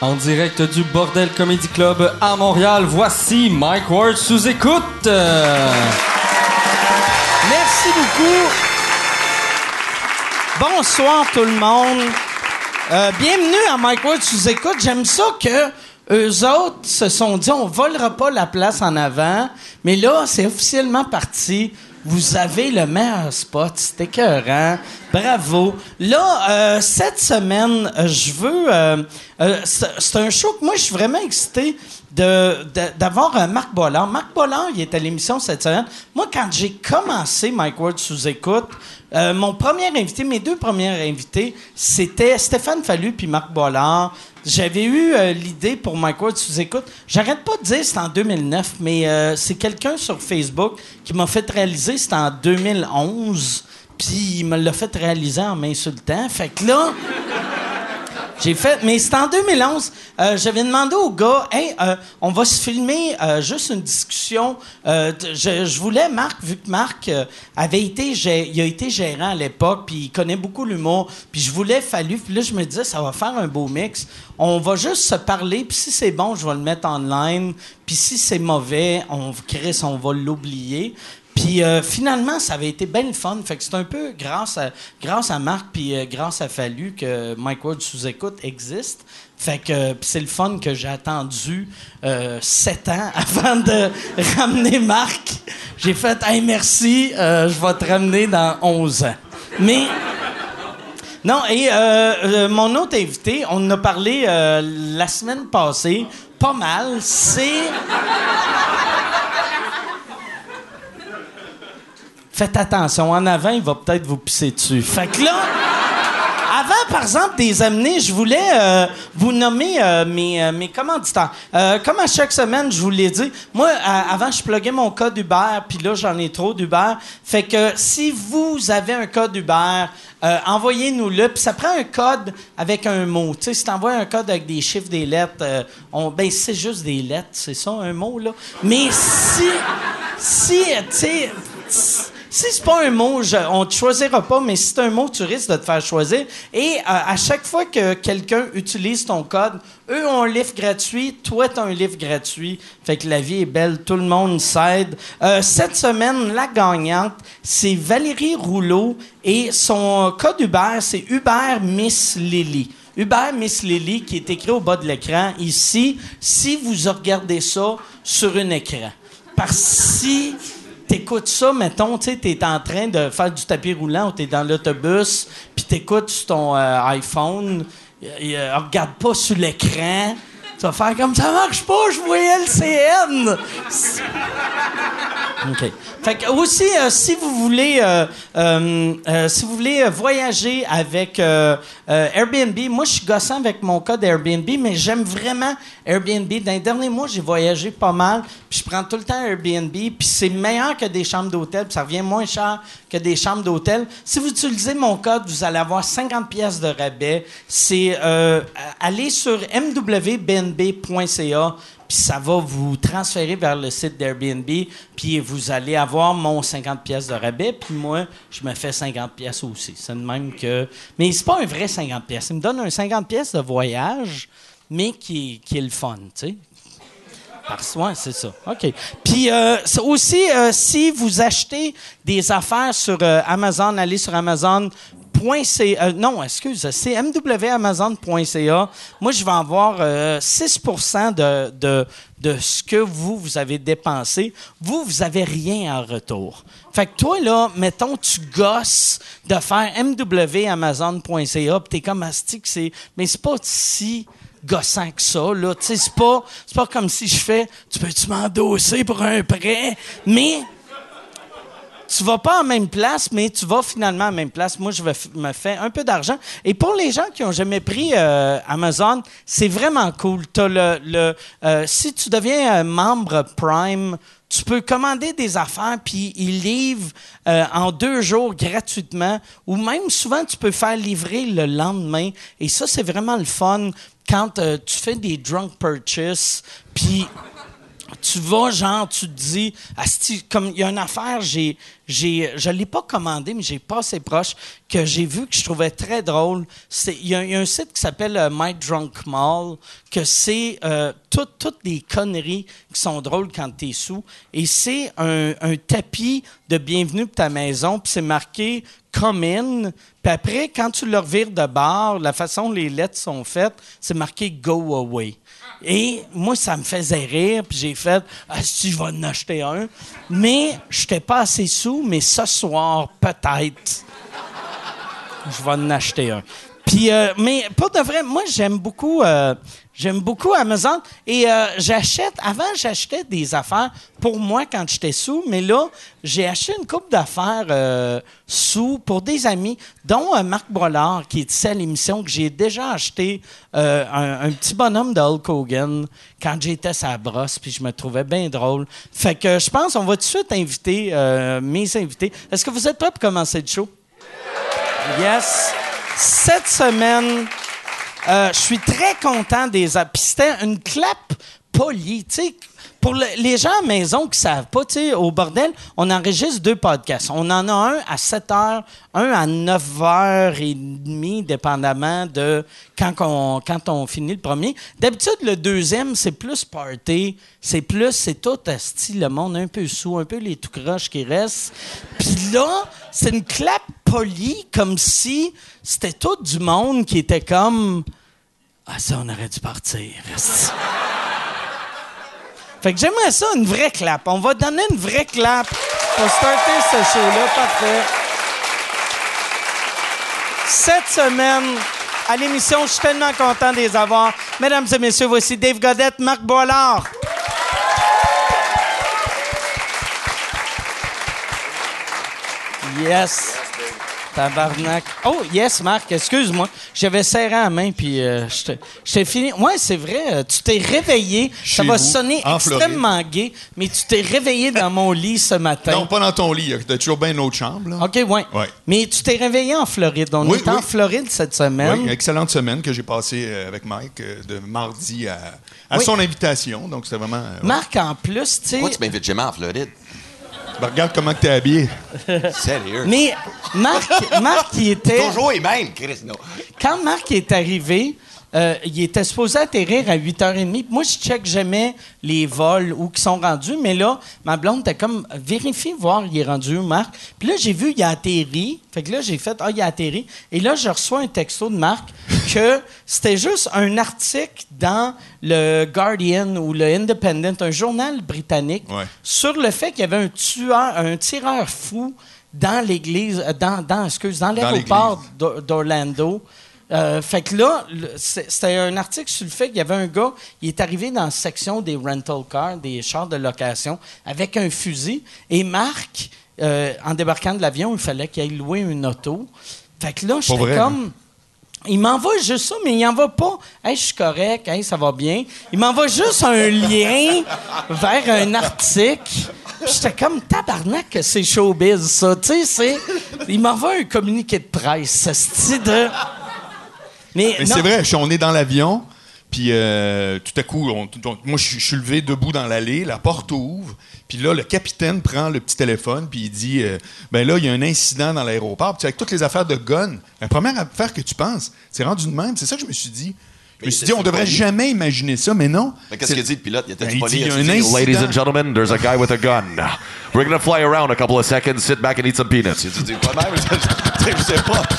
En direct du Bordel Comedy Club à Montréal, voici Mike Ward sous écoute. Merci beaucoup. Bonsoir tout le monde. Euh, bienvenue à Mike Ward sous écoute. J'aime ça que eux autres se sont dit on volera pas la place en avant, mais là c'est officiellement parti. Vous avez le meilleur spot, c'est écœurant. Bravo. Là, euh, cette semaine, euh, je veux. euh, c'est un show que moi, je suis vraiment excité de- de- d'avoir euh, Marc Bollard. Marc Bollard, il est à l'émission cette semaine. Moi, quand j'ai commencé Mike Ward sous écoute, mon premier invité, mes deux premiers invités, c'était Stéphane Fallu puis Marc Bollard. J'avais eu euh, l'idée pour Mike Ward sous écoute. J'arrête pas de dire c'est en 2009, mais euh, c'est quelqu'un sur Facebook qui m'a fait réaliser c'était en 2011. Puis il me l'a fait réaliser en m'insultant. Fait que là, j'ai fait, mais c'était en 2011. Euh, J'avais demandé au gars, hey, euh, on va se filmer euh, juste une discussion. Je, voulais Marc, vu que Marc avait été, il a été gérant à l'époque, puis il connaît beaucoup l'humour. Puis je voulais fallu, puis là je me disais, ça va faire un beau mix. On va juste se parler, puis si c'est bon, je vais le mettre online. Puis si c'est mauvais, on Chris, on va l'oublier. Puis euh, finalement, ça avait été bien fun. Fait que c'est un peu grâce à, grâce à Marc puis euh, grâce à Fallu que Mike Ward sous-écoute existe. Fait que euh, c'est le fun que j'ai attendu sept ans avant de ramener Marc. J'ai fait « Hey, merci, je vais te ramener dans 11 ans. » Mais... Non, et mon autre invité, on en a parlé la semaine passée, pas mal, c'est... Faites attention, en avant, il va peut-être vous pisser dessus. Fait que là, avant, par exemple, des amener, je voulais euh, vous nommer euh, mes, euh, mes commanditaires. Comme à chaque semaine, je vous l'ai dit, moi, avant, je pluguais mon code Uber, puis là, j'en ai trop d'Uber. Fait que si vous avez un code Uber, envoyez-nous-le. Puis ça prend un code avec un mot. Tu sais, si t'envoies un code avec des chiffres, des lettres, ben c'est juste des lettres, c'est ça, un mot, là. Mais si, si, tu sais... Si c'est pas un mot, je- on te choisira pas, mais si c'est un mot, tu risques de te faire choisir. Et euh, à chaque fois que quelqu'un utilise ton code, eux ont un livre gratuit, toi, tu as un livre gratuit. Fait que la vie est belle, tout le monde s'aide. Euh, cette semaine, la gagnante, c'est Valérie Rouleau et son code Uber, c'est Uber Miss Lily. Uber Miss Lily qui est écrit au bas de l'écran ici, si vous regardez ça sur un écran. Parce si t'écoutes ça, mettons, tu sais, t'es en train de faire du tapis roulant ou t'es dans l'autobus, puis t'écoutes sur ton euh, iPhone, regarde pas sur l'écran. Tu vas faire comme ça marche pas, je voyais le CN. OK. Fait que aussi, euh, si vous voulez, euh, euh, si vous voulez voyager avec Airbnb, moi je suis gossant avec mon code Airbnb, mais j'aime vraiment Airbnb. Dans les derniers mois, j'ai voyagé pas mal, puis je prends tout le temps Airbnb, puis c'est meilleur que des chambres d'hôtel, ça revient moins cher que des chambres d'hôtel. Si vous utilisez mon code, vous allez avoir 50 pièces de rabais. C'est aller sur mwbnb.ca puis ça va vous transférer vers le site d'Airbnb, puis vous allez avoir mon 50 pièces de rabais, puis moi, je me fais 50 pièces aussi. C'est de même que... Mais c'est pas un vrai 50 pièces. Il me donne un 50 pièces de voyage, mais qui, qui est le fun, tu sais. Parce ouais, c'est ça. OK. Puis euh, aussi, euh, si vous achetez des affaires sur euh, Amazon, allez sur Amazon. Euh, non, excuse, c'est mwamazon.ca. Moi, je vais avoir euh, 6 de, de, de ce que vous, vous avez dépensé. Vous, vous avez rien en retour. Fait que toi, là, mettons, tu gosses de faire mwamazon.ca, puis t'es comme astique, c'est... Mais c'est pas si gossant que ça, là. Tu sais, c'est pas, pas comme si je fais, tu peux-tu m'endosser pour un prêt? Mais, tu vas pas en même place, mais tu vas finalement en même place. Moi, je me faire un peu d'argent. Et pour les gens qui ont jamais pris euh, Amazon, c'est vraiment cool. T'as le, le, euh, si tu deviens un membre Prime, tu peux commander des affaires, puis ils livrent euh, en deux jours gratuitement, ou même souvent tu peux faire livrer le lendemain. Et ça, c'est vraiment le fun quand euh, tu fais des drunk purchases, puis tu vas, genre, tu te dis, comme il y a une affaire, j'ai, j'ai, je l'ai pas commandé, mais j'ai passé proche, que j'ai vu que je trouvais très drôle. Il y, a- un site qui s'appelle euh, My Drunk Mall, que c'est euh, tout- toutes des conneries qui sont drôles quand t'es sous. Et c'est un, un tapis de bienvenue pour ta maison, puis c'est marqué come in. Puis après, quand tu le revires de bord, la façon dont les lettres sont faites, c'est marqué go away. Et moi, ça me faisait rire, puis j'ai fait Ah, si, je vais en acheter un. Mais je n'étais pas assez sous, mais ce soir, peut-être, je vais en acheter un. Puis, euh, mais pas de vrai, moi, j'aime beaucoup, euh, j'aime beaucoup Amazon. Et euh, j'achète, avant, j'achetais des affaires pour moi quand j'étais sous, mais là, j'ai acheté une coupe d'affaires euh, sous pour des amis, dont euh, Marc Brollard, qui est ici à l'émission, que j'ai déjà acheté euh, un, un petit bonhomme de Hulk Hogan quand j'étais sa brosse, puis je me trouvais bien drôle. Fait que je pense qu'on va tout de suite inviter mes invités. Est-ce que vous êtes prêts pour commencer le show? Yes. Cette semaine, euh, je suis très content des. a- Puis c'était une clap polie. Pour le- les gens à maison qui savent pas, tu au bordel, on enregistre deux podcasts. On en a un à 7 h, un à 9 h et demie, dépendamment de quand on, quand on finit le premier. D'habitude, le deuxième, c'est plus party. C'est plus, c'est tout style le monde un peu sous, un peu les tout croches qui restent. Puis là, c'est une clap polie, comme si c'était tout du monde qui était comme. Ah, ça, on aurait dû partir. Fait que j'aimerais ça, une vraie clap. On va donner une vraie clap pour starter ce show-là. Parfait. Cette semaine, à l'émission, je suis tellement content de les avoir. Mesdames et messieurs, voici Dave Godette, Marc Boilard. Yes. Tabarnak. Oh, yes, Marc, excuse-moi. J'avais serré la main, puis euh, je t'ai- je t'ai fini. Ouais, c'est vrai, euh, tu t'es réveillé. Ça va vous, sonner en extrêmement gay, mais tu t'es réveillé dans mon lit ce matin. Non, pas dans ton lit. T'as toujours bien une autre chambre. Là. OK, ouais. Ouais. Mais tu t'es réveillé en Floride. On Oui, est en. Floride cette semaine. Oui, excellente semaine que j'ai passée euh, avec Mike euh, de mardi à, à Oui. son invitation. Donc, c'était vraiment. euh, Marc, en plus, tu sais. Pourquoi tu m'invites jamais en Floride? Ben, regarde comment tu es habillé. Sérieux? Mais Marc, Marc, il était. Toujours les mêmes, Chris, non. Quand Marc est arrivé, euh, il était supposé atterrir à 8h30. Puis Moi, je check jamais les vols où ils sont rendus, mais là, ma blonde était comme vérifie voir il est rendu où, Marc. Puis là, j'ai vu il a atterri. Fait que là, j'ai fait ah il a atterri. Et là, je reçois un texto de Marc que c'était juste un article dans le Guardian ou le Independent, un journal britannique, Ouais. sur le fait qu'il y avait un tueur, un tireur fou dans l'église, euh, dans, dans, excuse, dans l'aéroport d'O- d'Orlando. Euh, fait que là, c'était un article sur le fait qu'il y avait un gars, il est arrivé dans la section des rental cars, des chars de location, avec un fusil. Et Marc, euh, en débarquant de l'avion, il fallait qu'il aille louer une auto. Fait que là, j'étais vrai, comme. Il m'envoie juste ça, mais il n'envoie pas Hey, je suis correct, hey, ça va bien. Il m'envoie juste un lien vers un article. J'étais comme tabarnak que c'est showbiz, ça. Tu sais, c'est. Il m'envoie un communiqué de presse, ce style de. Mais, c'est vrai, on est dans l'avion, puis euh, tout à coup, on- on- moi, je, je suis levé debout dans l'allée, la porte ouvre, puis là, le capitaine prend le petit téléphone, puis il dit euh, Ben là, il y a un incident dans l'aéroport. Puis avec toutes les affaires de gun, la première affaire que tu penses, c'est rendu de même. C'est ça que je me suis dit. Je me suis c'est dit, on devrait jamais imaginer ça, mais non. Mais qu'est-ce C'est- qu'il dit le pilote? Il était Ben, il poli, dit, il y a a-tu un dit, incident. Ladies and gentlemen, there's a guy with a gun. We're gonna fly around a couple of seconds, sit back and eat some peanuts. Tu dis pas même, je sais pas.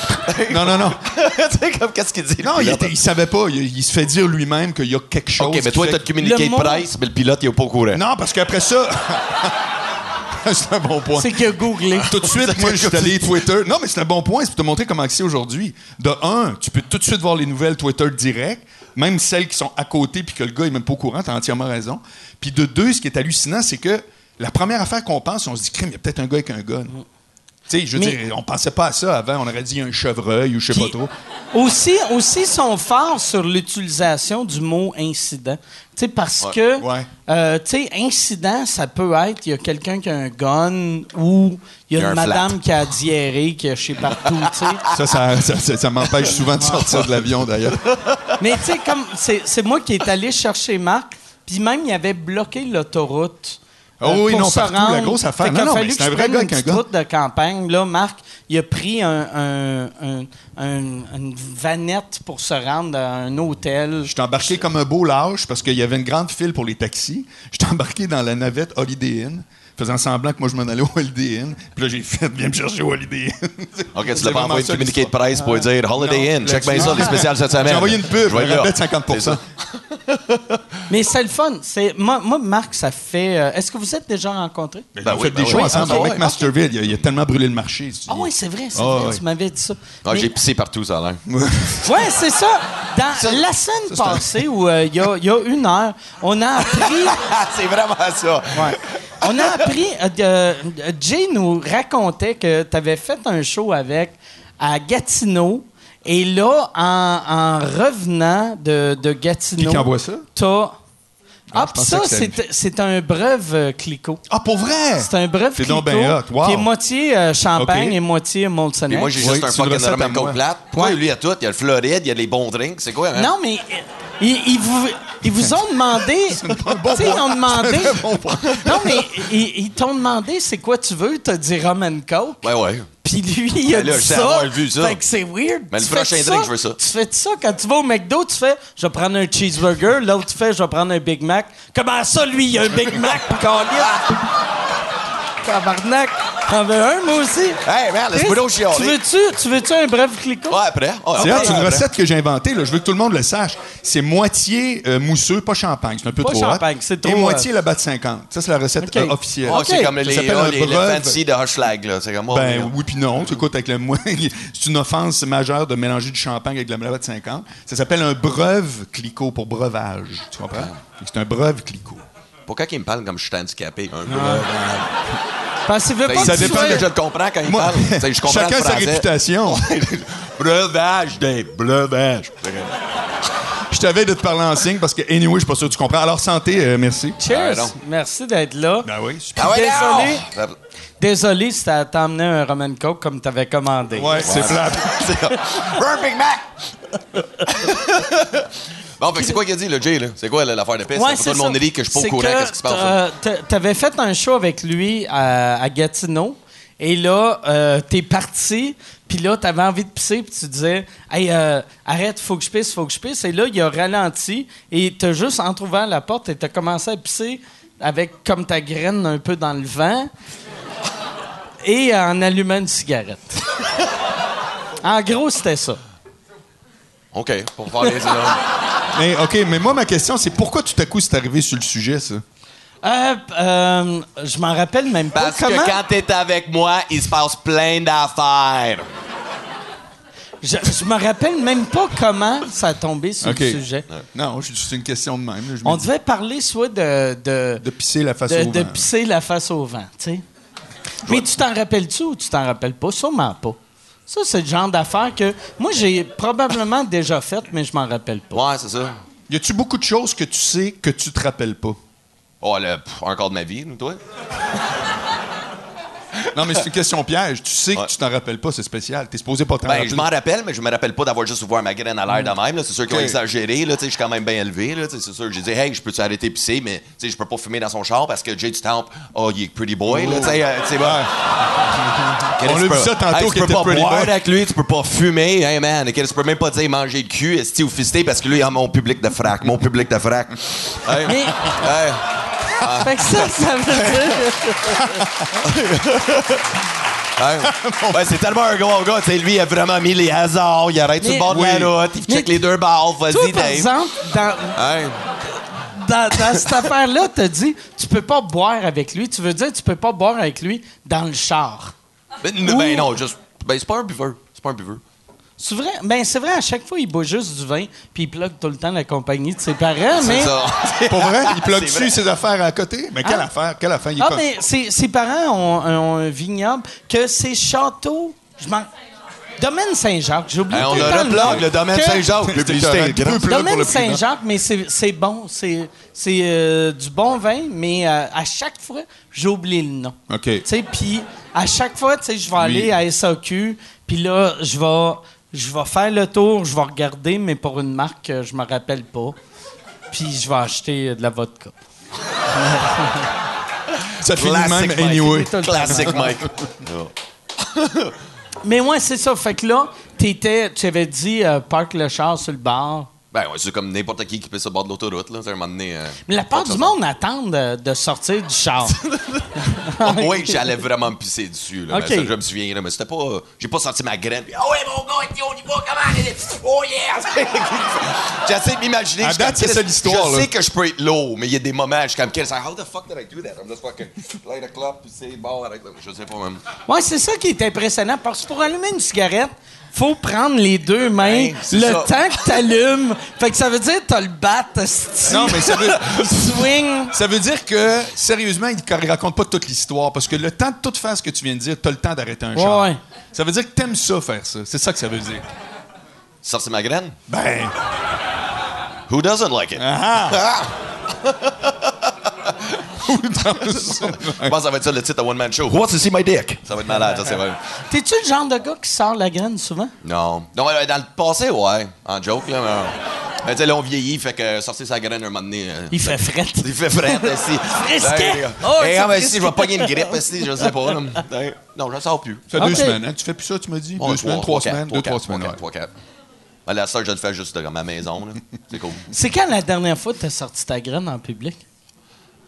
Non, non, non. tu sais, comme, qu'est-ce qu'il dit? Non, il, pilote? était- il savait pas. Il, il se fait dire lui-même qu'il y a quelque chose. OK, mais toi, t'as communiqué de presse, mais le pilote, il est pas au courant. Non, parce qu'après ça. c'est un bon point. c'est qu'il a googlé. Tout de suite, moi, je suis allé Twitter. Non, mais c'est un bon point. C'est pour te montrer comment c'est aujourd'hui. De un, tu peux tout de suite voir les nouvelles Twitter direct, même celles qui sont à côté puis que le gars est même pas au courant. T'as entièrement raison. Puis de deux, ce qui est hallucinant, c'est que la première affaire qu'on pense, on se dit, crime, il y a peut-être un gars avec un gun. Tu sais, je veux Mais- dire, on pensait pas à ça avant. On aurait dit un chevreuil ou je sais pas trop. Aussi, aussi sont forts sur l'utilisation du mot incident. Sais, parce Ouais. que, Ouais. euh, tu sais, incident, ça peut être, il y a quelqu'un qui a un gun ou il y a Il y a une un madame flat. qui a diarrhée, qui a chez partout, tu sais. Ça, ça, ça, ça- ça m'empêche souvent de sortir de l'avion, d'ailleurs. Mais tu sais, comme c'est c'est moi qui est allé chercher Marc, puis même il avait bloqué l'autoroute Oh oui, pour non, se partout, la rendre. grosse affaire. Fait Non, non, mais c'est un vrai gars qu'un gars. route de campagne. Là, Marc, il a pris un, un- un- un- une vanette pour se rendre à un hôtel. Je suis embarqué comme un beau lâche parce qu'il y avait une grande file pour les taxis. Je suis embarqué dans la navette Holiday Inn, faisant semblant que moi je m'en allais au Holiday Inn. Puis là, j'ai fait, viens me chercher au Holiday Inn. OK, tu l'as pas envoyé une communiqué de presse pour dire Holiday Non, Inn. Check bien ça, les spéciales cette semaine. J'ai envoyé une pub, Je vais là. rabais de 50 C'est ça. Mais c'est le fun. C'est, moi, moi, Marc, ça fait. euh, est-ce que vous êtes déjà rencontrés? Ben, Ben oui, fait ben des shows oui. ensemble Ah, avec Masterville. Il a, il a tellement brûlé le marché. Ah oui, c'est vrai, c'est Ah, vrai. ouais. Tu m'avais dit ça. Ah, Mais- J'ai pissé partout, ça a l'air. Ouais, c'est ça. Dans la semaine passée, où euh, il y, a, il y a une heure, on a appris. c'est vraiment ça. Ouais. On a appris. euh, euh, Jay nous racontait que tu avais fait un show avec à Gatineau. Et là, en, en revenant de, de Gatineau. Qui envoie ça? T'as. Ah, ça, c'est un breuve euh, Clicquot. Ah, pour vrai? C'est un breuve C'est Clicquot donc ben hot. Wow. qui est moitié euh, champagne et moitié Puis Molsonex. moi, j'ai Oui, juste un fucking ramen moi. coke plate. Pourquoi Ouais. lui, il y a tout? Il y a le Floride, il y a les bons drinks. C'est quoi, hein? Non, mais ils vous, ils vous ont demandé. Tu sais, ils ont demandé. non, mais ils, ils t'ont demandé c'est quoi tu veux? T'as dit rum and coke. Ouais, ouais. Puis lui, il a Ben là, dit ça. vu ça. Fait que c'est weird. Mais le Tu prochain fais drink, je veux ça. Tu fais ça quand tu vas au McDo, tu fais je vais prendre un cheeseburger. L'autre, tu fais je vais prendre un Big Mac. Comment ça, lui, il a un Big Mac, câlisse? Tabarnak. T'en veux un, moi aussi? Hey, man, laisse-moi donc chialer. Tu veux-tu, tu veux-tu un bref clico? Ouais, après. Ouais, C'est une après. recette que j'ai inventée. là. Je veux que tout le monde le sache. C'est moitié euh, mousseux, pas champagne. C'est un peu Pas trop hot. champagne, c'est trop, Et moitié euh, la batte 50. Ça, c'est la recette euh, officielle. Ah, c'est Ok. comme Ça les, s'appelle ah, un les, les breuve. fancy de Hushlag, là. C'est comme moi. Ben oui puis non. Tu écoutes avec le c'est une offense majeure de mélanger du champagne avec de la batte 50. Ça s'appelle un breuve clico pour breuvage. Tu comprends? Que C'est un breuve clico. Pourquoi qu'il me parle comme je suis handicapé? Un Parce qu'il veut Ben, pas ça que dépend que je le comprends quand il Moi, parle. Je comprends chacun sa réputation. breuvage, des breuvages. Je t'avais de te parler en signe parce que, anyway, je suis pas sûr que tu comprends. Alors, santé, euh, merci. Cheers. Ah, non. Merci d'être là. Ben oui, super. Ah ouais, Désolé. non! Désolé si t'as emmené un Roman Coke comme t'avais commandé. Ouais, c'est plate. C'est Un Big Mac! bon, fait c'est quoi qu'il a dit, le Jay, là? C'est quoi l'affaire de piste? Ouais, c'est tout le monde ça. dit que je suis pas au courant, qu'est-ce qui se passe? euh, T'avais fait un show avec lui à, à Gatineau. Et là, euh, t'es parti, puis là, t'avais envie de pisser, puis tu disais, hey, euh, arrête, faut que je pisse, faut que je pisse. Et là, il a ralenti, et t'as juste entrouvert la porte, et t'as commencé à pisser avec comme ta graine un peu dans le vent, et en allumant une cigarette. en gros, c'était ça. OK, pour faire les là. Mais, OK, mais moi, ma question, c'est pourquoi tout à coup c'est arrivé sur le sujet, ça? Euh, euh, je m'en rappelle même pas. Parce Comment? que quand t'es avec moi, il se passe plein d'affaires. Je, je me rappelle même pas comment ça a tombé sur OK. le sujet. Non, je- c'est une question de même. là. Je me On dis devait parler soit de, de, de pisser la face de, au de vent. pisser la face au vent, tu sais. Mais tu t'en rappelles-tu ou tu t'en rappelles pas? Sûrement pas. Ça, c'est le genre d'affaire que moi, j'ai probablement déjà fait, mais je m'en rappelle pas. Ouais, c'est ça. Y a-tu beaucoup de choses que tu sais que tu te rappelles pas? Oh, le, pff, encore de ma vie, nous, toi? Non, mais c'est une question piège. Tu sais que tu t'en rappelles pas, c'est spécial. T'es supposé pas t'en Ben, rappeler. je m'en rappelle, mais je me rappelle pas d'avoir juste ouvert ma graine à l'air de même. C'est sûr qu'ils ont exagéré. Je suis quand même bien élevé. C'est sûr. J'ai dit, hey, je peux-tu arrêter de pisser, mais je peux pas fumer dans son char parce que Jay du Temple, oh, il est pretty boy. Là, euh, On a vu ça tantôt qu'il tu peux était pas pretty boire boy. avec lui, tu peux pas fumer. Hey, man, tu peux même pas dire manger le cul, esti ou fister parce que lui, il a mon public de frac. Mon public de frac. Hey, Mais- hey. Fait que ça, ça veut dire... Ouais, c'est tellement un gros gars. Tu sais, lui, il a vraiment mis les hasards. Il arrête sur le bord de Oui. la route. Il check les deux barres. Toi, Vas-y, par Dave. exemple, dans, dans cette affaire-là, t'as dit, tu peux pas boire avec lui. Tu veux dire, tu peux pas boire avec lui dans le char. Ben, ben non, juste. Ben, c'est pas un buveur. C'est pas un buveur. C'est vrai? Ben, c'est vrai, à chaque fois, il boit juste du vin, puis il plug tout le temps la compagnie de ses parents, mais... C'est ça. Pour vrai? Il plug vrai. dessus ses affaires à côté? Mais quelle Ah. affaire? Quelle affaire? Il Ah, mais ses, ses parents ont, ont un vignoble que ses châteaux... Je m'en... Domaine Saint-Jacques, j'ai oublié Hey, on a le nom. plug, le domaine Que- Saint-Jacques. Publicité. Domaine? Saint-Jacques, mais c'est c'est bon. C'est c'est, euh, du bon vin, mais euh, à chaque fois, j'ai oublié le nom. OK. Tu sais, puis à chaque fois, tu sais, je vais aller à SAQ, puis là, je vais, je vais faire le tour, je vais regarder, mais pour une marque que je me rappelle pas. Puis je vais acheter euh, de la vodka. Ça finit Classic même Mike. anyway. Classic Mike. Mais ouais, c'est ça. Fait que là, t'étais, tu avais dit euh, parque le char sur le bar. Ben ouais, c'est comme n'importe qui qui peut se bord de l'autoroute, là. C'est un moment donné. euh, Mais la part du monde attend de, de sortir du char. sorte. Oui, j'allais vraiment me pisser dessus, là. Ok. Mais ça, je me souviens, là. Mais c'était pas. J'ai pas senti ma graine. Puis, ah ouais, mon gars, on y va, comment? Oh yeah! J'essaie de m'imaginer. À je suis date, c'est ça l'histoire, Je sais que je peux être lourd, mais il y a des moments, je suis comme, how the fuck did I do that? I'm just fucking light a puis c'est bon avec Je sais pas, même. Ouais, c'est ça qui est impressionnant. Parce que pour allumer une cigarette, faut prendre les deux mains le ça. temps que t'allumes. Fait que ça veut dire que t'as le bat. Non, mais ça veut, swing. ça veut dire que, sérieusement, il ne raconte pas toute l'histoire. Parce que le temps de tout faire ce que tu viens de dire, tu as le temps d'arrêter un char. Ouais. Ça veut dire que t'aimes ça, faire ça. C'est ça que ça veut dire. Sortir ma graine? Ben, Who doesn't like it? ah, Je pense que ça va être ça le titre de One Man Show. Who wants to see my dick? Ça va être malade, ça, c'est vrai. T'es-tu le genre de gars qui sort la graine souvent? Non. Non, dans le passé, ouais. En joke, là. Mais, mais tu sais, là, on vieillit, fait que sortir sa graine un moment donné. euh, Il fait fret. Il fait frais, si. Frisquet. Oh, Oh, c'est ah, ben, si, je vais pogner une grippe, si, je sais pas. Non, je ne sors plus. ça fait deux semaines. Hein? Tu fais plus ça, tu m'as dit? Bon, deux semaines, trois, semaines, deux, trois semaines. quatre, ouais. trois, quatre. Ben, la soeur, je le fais juste à ma maison. là. C'est cool. C'est quand la dernière fois que t'as sorti ta graine en public?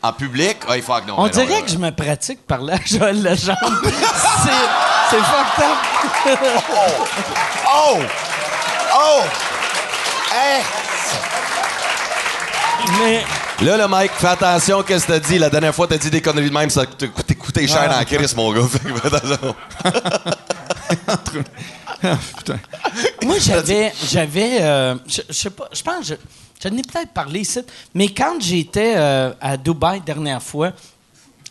En public, ah, il faut que non. On non, dirait là. que je me pratique par là, Joël Legendre. c'est, c'est fucked up. Oh! Oh! Hey! Mais Là, le Mike, fais attention, qu'est-ce que t'as dit? La dernière fois, t'as dit des conneries de même, ça t'a coûté, coûté cher dans la crise, mon gars. Fait que fais attention. Ah, putain. moi, j'avais. j'avais euh, je, je sais pas, je pense, je, je n'ai peut-être parlé ici, mais quand j'étais euh, à Dubaï dernière fois,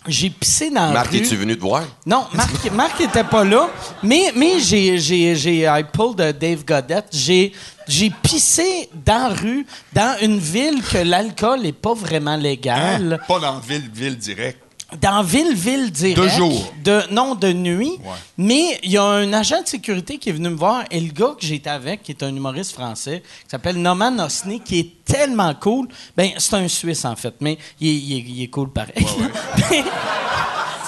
j'ai pissé dans la Marc, rue. es-tu venu te voir? Non, Marc, Marc était pas là, mais, mais j'ai, j'ai, j'ai, I pulled a Dave Godette. J'ai, j'ai pissé dans la rue, dans une ville que l'alcool est pas vraiment légal. Hein? Pas dans ville, ville direct. Dans ville, ville direct. De jour. De, non, de nuit. Ouais. Mais il y a un agent de sécurité qui est venu me voir et le gars que j'étais avec, qui est un humoriste français, qui s'appelle Norman Osni, qui est tellement cool. Ben, c'est un Suisse, en fait, mais il est, il est- il est cool pareil.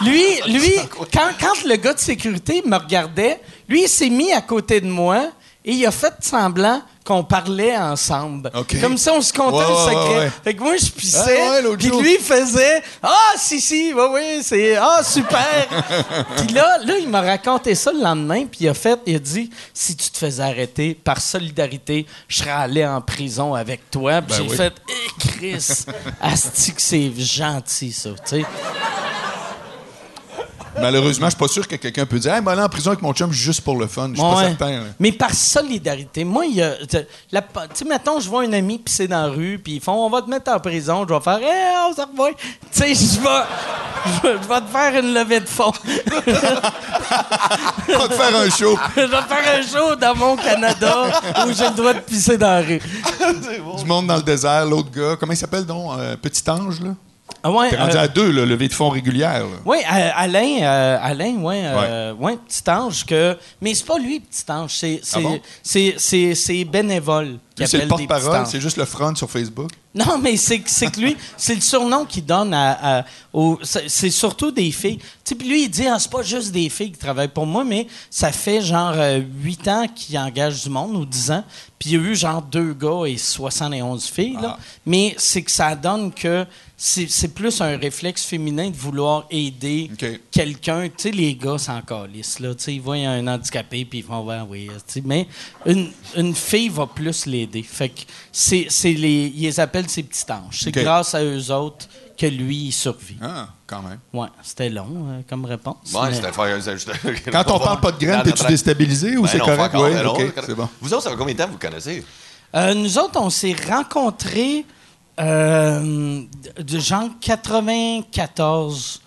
Lui, lui quand, quand le gars de sécurité me regardait, lui, il s'est mis à côté de moi et il a fait semblant qu'on parlait ensemble. Comme ça, on se comptait Ouais, le secret. ouais, ouais. Fait que moi, je pissais, Ah puis lui, il faisait « Ah, si, si, oui, oui, c'est... Ah, super! » Puis là, là, il m'a raconté ça le lendemain, puis il a fait, il a dit « Si tu te faisais arrêter, par solidarité, je serais allé en prison avec toi. Puis Ben j'ai oui. fait « Eh, Chris, asti que c'est gentil, ça, tu sais. Malheureusement, je suis pas sûr que quelqu'un peut dire Hey, ben, aller en prison avec mon chum juste pour le fun. Je suis pas certain. là. Mais par solidarité. Moi, il y a. Tu sais, mettons, je vois un ami pisser dans la rue, puis ils font on va te mettre en prison. Je vais faire Hey, on se revoit. Tu sais, je vais. Je vais je vais te faire une levée de fonds. On va te faire un show. je vais te faire un show dans mon Canada où j'ai le droit de pisser dans la rue. Du monde dans le désert, l'autre gars. Comment il s'appelle donc Euh, Petit Ange, là? Ah ouais, T'es rendu euh, à deux, là, levée de fonds régulière. Oui, euh, Alain, euh, Alain, ouais, euh, ouais, petit ange que, mais c'est pas lui, petit ange, c'est c'est Ah bon? c'est bénévole qui Lui, c'est le porte-parole, c'est juste le front sur Facebook. Non, mais c'est que- c'est que lui, c'est le surnom qu'il donne à, à- aux- c'est surtout des filles. Tu sais, puis lui, il dit, ah, c'est pas juste des filles qui travaillent pour moi, mais ça fait genre 8 ans qu'il engage du monde, ou 10 ans. Puis il y a eu genre deux gars et 71 filles, là. Ah. Mais c'est que ça donne que c'est c'est plus un réflexe féminin de vouloir aider quelqu'un. Tu sais, les gars s'en calissent, là. Tu sais, ils voient un handicapé, puis ils font, ouais, oui. tu sais. Mais une, une fille va plus l'aider. Fait que c'est c'est les... Ils les appellent ses petits anges. C'est grâce à eux autres que lui, il survit. Ah, quand même. Ouais, c'était long euh, comme réponse. Ouais, mais- c'était faire. Quand on parle pas de graines, t'es-tu déstabilisé ou Ben c'est correct? Oui, ben ok, correct. c'est bon. Vous autres, ça fait combien de temps que vous connaissez? Euh, nous autres, on s'est rencontrés euh, de genre 94,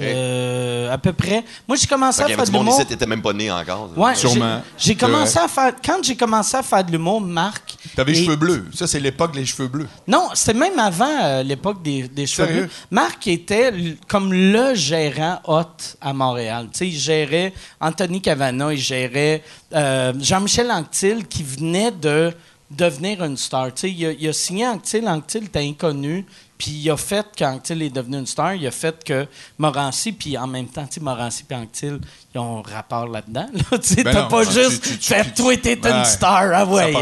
euh, à peu près. Moi, j'ai commencé Fait qu'il y à faire du de l'humour. t'étais même pas né encore. Ouais, Sûrement. j'ai- commencé à faire. Quand j'ai commencé à faire de l'humour, Marc. T'avais les cheveux bleus. Ça, c'est l'époque des cheveux bleus. Non, c'était même avant euh, l'époque des, des cheveux Sérieux? bleus. Marc était comme le gérant hot à Montréal. Tu sais, il gérait Anthony Cavana, il gérait euh, Jean-Michel Anctil qui venait de devenir une star. Tu sais, il, a, il a signé Anctil, Anctil était inconnu. Puis il a fait, quand Anctil est devenu une star, il a fait que Morancy, puis en même temps, tu sais, Morancy et Anctil, ils ont un rapport là-dedans. Là, tu sais, Ben t'as pas juste tu- tu- fait, tu- toi, t'es une star. Ah ouais.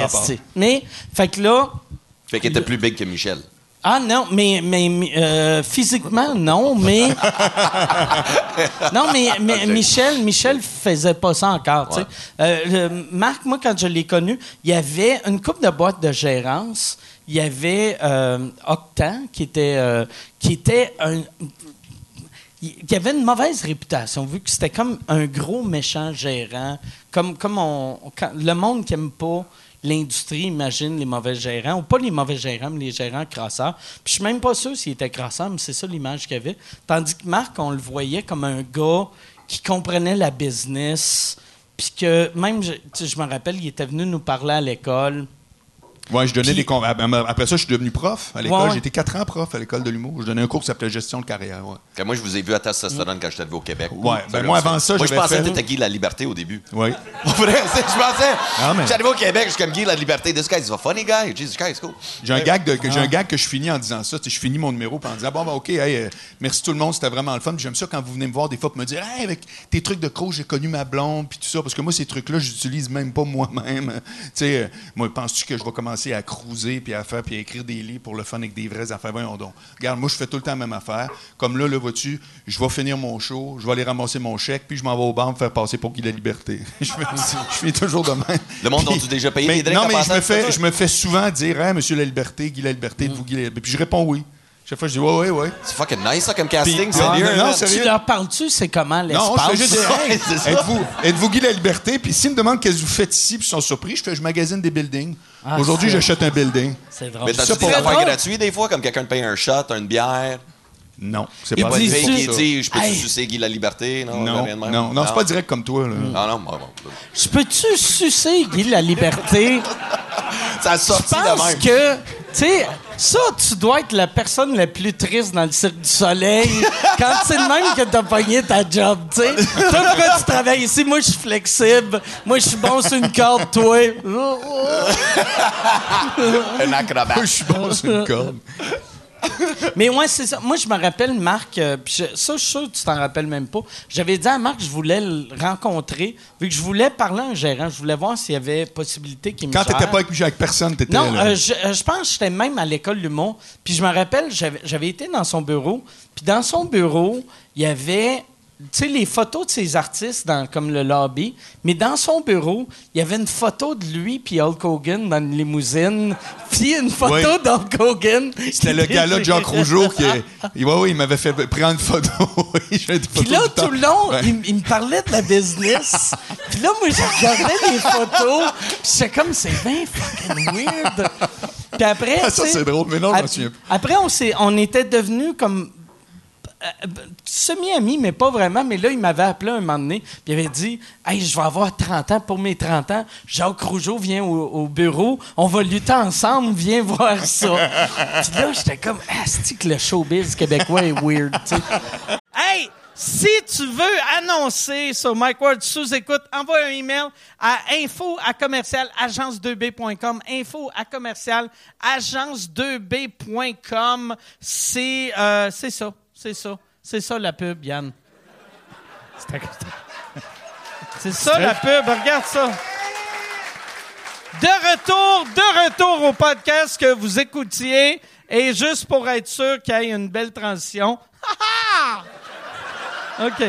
Mais, fait que là, Fait qu'il était plus big que Michel. Ah non, mais, mais euh, physiquement, non, mais. non, mais, mais Michel, Michel faisait pas ça encore. tu sais. Euh, le- Marc, moi, quand je l'ai connu, il y avait une coupe de boîtes de gérance. Il y avait euh, Octan, qui était, euh, qui était un. Il avait une mauvaise réputation, vu que c'était comme un gros méchant gérant. Comme, comme on, le monde qui aime pas l'industrie imagine les mauvais gérants, ou pas les mauvais gérants, mais les gérants crasseurs. Puis je suis même pas sûr s'il était crasseur, mais c'est ça l'image qu'il avait. Tandis que Marc, on le voyait comme un gars qui comprenait la business, puis que même, je, je me rappelle, il était venu nous parler à l'école. Ouais, je donnais Puis- des con- ah, Après ça, je suis devenu prof à l'école. Ouais, ouais. J'ai été quatre ans prof à l'école de l'humour. Je donnais un cours qui s'appelait Gestion de carrière. Ouais. Moi, je vous ai vu à Testostérone quand j'étais arrivé au Québec. Ouais, ben moi, avant ça, Moi, je pensais fait- que t'étais Guy de la Liberté au début. C'est- je pensais. Ah, mais- J'étais arrivé au Québec, je suis comme Guy de la Liberté. This guy's a funny guy. Jesus Christ, cool. J'ai un, gag de- que- j'ai un gag que je finis en disant ça. Tu sais, Je finis mon numéro en disant Bon, ben, OK, hey, euh, merci tout le monde, c'était vraiment le fun. J'aime ça quand vous venez me voir des fois pour me dire Hey, avec tes trucs de coach, j'ai connu ma blonde, puis tout ça. Parce que moi, ces trucs-là, j'utilise même pas moi-même. tu sais, euh, moi, penses-tu que je vais commencer à cruiser, puis à faire, puis à écrire des livres pour le fun avec des vraies affaires Voyons donc. Regarde, moi, je fais tout le temps la même affaire. Comme là, là, vois-tu, je vais finir mon show, je vais aller ramasser mon chèque, puis je m'en vais au bar me faire passer pour Guy la Liberté. je fais, je fais toujours de même. Le monde Puis- ont-tu déjà payé mais- des drinks Non, mais je me, fais, je me fais souvent dire Hey, Monsieur la Liberté, Guy la Liberté, de vous Guy la Liberté. Puis je réponds oui. Chaque fois, je dis ouais, ouais, ouais. C'est fucking nice, ça, comme casting. Puis- sérieux, Ah, non, non, man. sérieux. Tu leur parles-tu, c'est comment l'espace? Non, je fais juste Hey, Ouais, c'est ça. êtes-vous êtes Guy la Liberté? Puis s'ils me demandent qu'est-ce que vous faites ici, puis ils sont surpris, je fais je magasine des buildings. Ah, Aujourd'hui, j'achète un building. C'est drôle. Mais Ça, t'as-tu pour des la affaires gratuites des fois, comme quelqu'un te paye un shot, une bière? Non, c'est Il pas Pas une dit- dit Je peux-tu Hey. sucer Guy de la Liberté? Non, Non, non, non, c'est pas direct comme toi. Là. Non, non, bon, bon. Je peux-tu sucer, Guy, la liberté? Ça a Je sorti de pense même. que, tu sais, ça, tu dois être la personne la plus triste dans le Cirque du Soleil quand c'est le même que t'as pogné ta job, tu sais. Toi, pourquoi tu travailles ici? Moi, je suis flexible. Moi, je suis bon sur une corde, toi. Un acrobate. Je suis bon sur une corde. Mais ouais, c'est ça. Moi, je me rappelle, Marc, euh, puis je- ça, je suis sûr que tu t'en rappelles même pas. J'avais dit à Marc que je voulais le rencontrer, vu que je voulais parler à un gérant. Je voulais voir s'il y avait possibilité qu'il me Quand t'étais gère. pas avec, avec personne, t'étais Non, là. euh, je, euh, je pense que j'étais même à l'école du Mont. Puis je me rappelle, j'avais j'avais été dans son bureau. Puis dans son bureau, il y avait, sais, les photos de ses artistes dans comme le lobby. Mais dans son bureau, il y avait une photo de lui puis Hulk Hogan dans une limousine. Puis une photo Oui. d'Hulk Hogan. C'était le gars-là de Jacques Rougeau qui. Il, ouais, ouais, il m'avait fait prendre une photo. Oui, Puis là, tout le long, Ouais. il, il me parlait de la business. Puis là, moi, je regardais les photos. Puis j'étais comme, c'est bien fucking weird. Puis après, Ah, ça, tu c'est drôle, mais non, je m'en souviens. Après, on, on était devenus comme euh, semi-amis, mais pas vraiment. Mais là, il m'avait appelé un moment donné, puis il avait dit Hey, je vais avoir 30 ans. Pour mes 30 ans, Jacques Rougeau vient au, au bureau, on va lutter ensemble, viens voir ça. puis là, j'étais comme Ah, c'est que le showbiz québécois est weird, tu. Hey! Si tu veux annoncer sur Mike Ward sous écoute, envoie un email à info à commercial agence2b.com. Info à commercial agence2b.com. C'est euh, c'est ça, c'est ça, c'est ça la pub, Yann. C'est ça la pub, regarde ça. De retour, de retour au podcast que vous écoutiez. Et juste pour être sûr qu'il y ait une belle transition. Ha, ha! OK.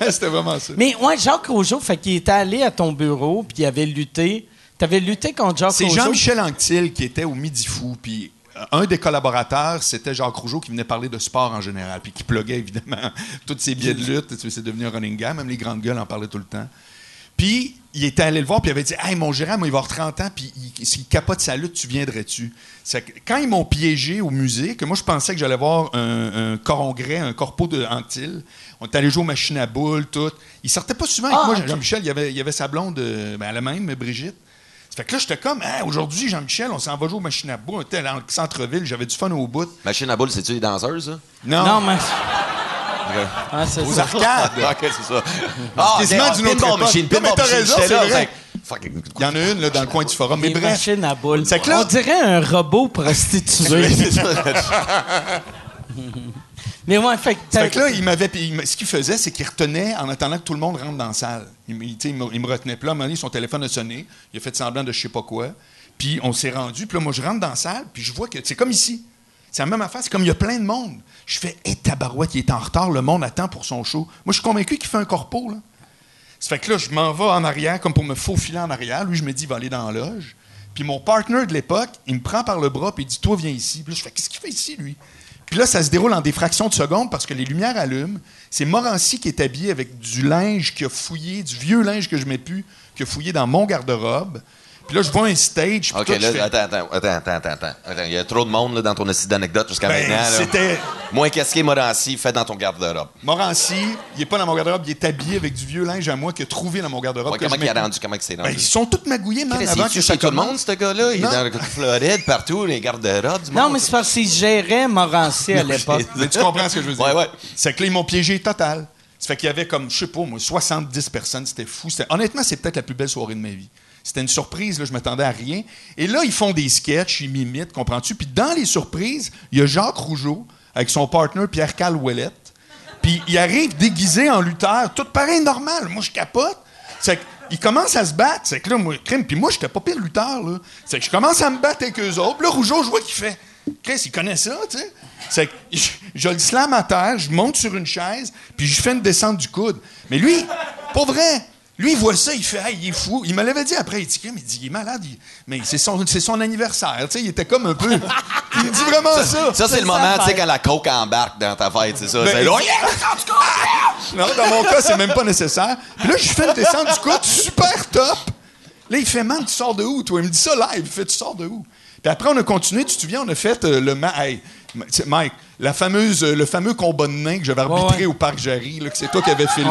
C'était vraiment ça. Mais ouais, Jacques Rougeau, fait qu'il était allé à ton bureau, puis il avait lutté. T'avais lutté contre Jacques C'est Rougeau. Jean-Michel Anctil qui était au Midi Fou. Puis un des collaborateurs, c'était Jacques Rougeau qui venait parler de sport en général. Puis qui pluguait évidemment tous ses billets de lutte. C'est devenu un running gag. Même les grandes gueules en parlaient tout le temps. Puis il était allé le voir, puis il avait dit Hey, mon gérant, moi, il va avoir 30 ans, puis il- s'il capote sa lutte, tu viendrais-tu Quand ils m'ont piégé au musée, que moi, je pensais que j'allais voir un, un corongrais, un corpo de Antil, on est allé jouer aux machines à boules, tout. Il sortait pas souvent avec Ah, moi. Jean-Michel. Il y avait, il y avait sa blonde, euh, ben, elle même, Brigitte. Fait que là, j'étais comme, Hey, aujourd'hui, Jean-Michel, on s'en va jouer aux machines à boules. On était le centre-ville, j'avais du fun au bout. Machine à boules, c'est-tu les danseuses, ça? Non, Non, mais. Ah, c'est aux ça. arcades. ok, c'est ça. Ah, Quasiment ah, d'une autre machine, Non, mais t'as raison, c'est là, vrai. Il y en a une là, dans le coin du forum. Mais bref. machines à boules. C'est que là- On dirait un robot prostitué. Mais ouais, fait que t'as- Fait que là, il m'avait, ce qu'il faisait, c'est qu'il retenait en attendant que tout le monde rentre dans la salle. Il, il me, il me retenait. Puis là, à un moment donné, son téléphone a sonné. Il a fait semblant de je sais pas quoi. Puis on s'est rendu. Puis là, moi, je rentre dans la salle. Puis je vois que c'est comme ici. C'est la même affaire. C'est comme il y a plein de monde. Je fais, hé, tabarouette, il est en retard. Le monde attend pour son show. Moi, je suis convaincu qu'il fait un corpo, là. Ça fait que là, je m'en vais en arrière, comme pour me faufiler en arrière. Lui, je me dis, il va aller dans la loge. Puis mon partner de l'époque, il me prend par le bras, puis il dit, toi, viens ici. Puis là, je fais, qu'est-ce qu'il fait ici, lui? Puis là, ça se déroule en des fractions de secondes parce que les lumières allument. C'est Morancy qui est habillé avec du linge qui a fouillé, du vieux linge que je mets plus, qui a fouillé dans mon garde-robe. Puis là, je vois un stage. OK, je là, fais- attends, attends, attends, attends, attends, attends. Attends, Il y a trop de monde là, dans ton essai d'anecdote jusqu'à Ben, maintenant. c'était- Moins qu'est-ce qu'est Morancy fait dans ton garde-robe. Morancy, il n'est pas dans mon garde-robe, il est habillé avec du vieux linge à moi qu'il a trouvé dans mon garde-robe. Ouais, que comment il a rendu? Comment il s'est rendu? Ben, ils sont tous magouillés, man, avant il que chez tout le monde, ce gars-là? Il est dans la Floride, partout, les garde-robes Non, monde. mais c'est parce qu'il gérait Morancy à l'époque. Mais tu comprends ce que je veux dire? Ouais, ouais. C'est que là, ils m'ont piégé total. Ça fait qu'il y avait comme, je sais pas, moi, 70 personnes. C'était fou. Honnêtement, c'est peut-être la plus belle soirée de ma vie. C'était une surprise, là, je m'attendais à rien. Et là, ils font des sketchs, ils m'imitent, comprends-tu? Puis dans les surprises, il y a Jacques Rougeau avec son partner Pierre Calouellette. Puis il arrive déguisé en lutteur, tout pareil normal. Moi, je capote. C'est qu'ils commencent à se battre. C'est que là, moi, crime. Puis moi, j'étais pas pire lutteur. C'est que je commence à me battre avec eux autres. Puis là, Rougeau, je vois qu'il fait. Chris, il connaît ça, tu sais. C'est que je, je le slam à terre, je monte sur une chaise, puis je fais une descente du coude. Mais lui, pour vrai, lui, il voit ça, il fait, ah, il est fou. Il me l'avait dit après, il dit, Crime, il dit, il est malade, il- mais c'est son, c'est son anniversaire, tu sais, il était comme un peu. Il me dit vraiment ça. Ça, c'est le moment, tu sais, quand la coke embarque dans ta fête, c'est ça. Ben, c'est là, il-! Non, dans mon cas, c'est même pas nécessaire. Puis là, je fais une descente du coude super top. Là, il fait, man, tu sors de où, toi? Il me dit ça live. Il fait, tu sors de où? Puis après, on a continué. Tu te souviens, on a fait euh, le. ma- hey, Mike, la fameuse, euh, le fameux combat de nains que j'avais arbitré ouais. au Parc Jarry, là, que c'est toi qui avais filmé.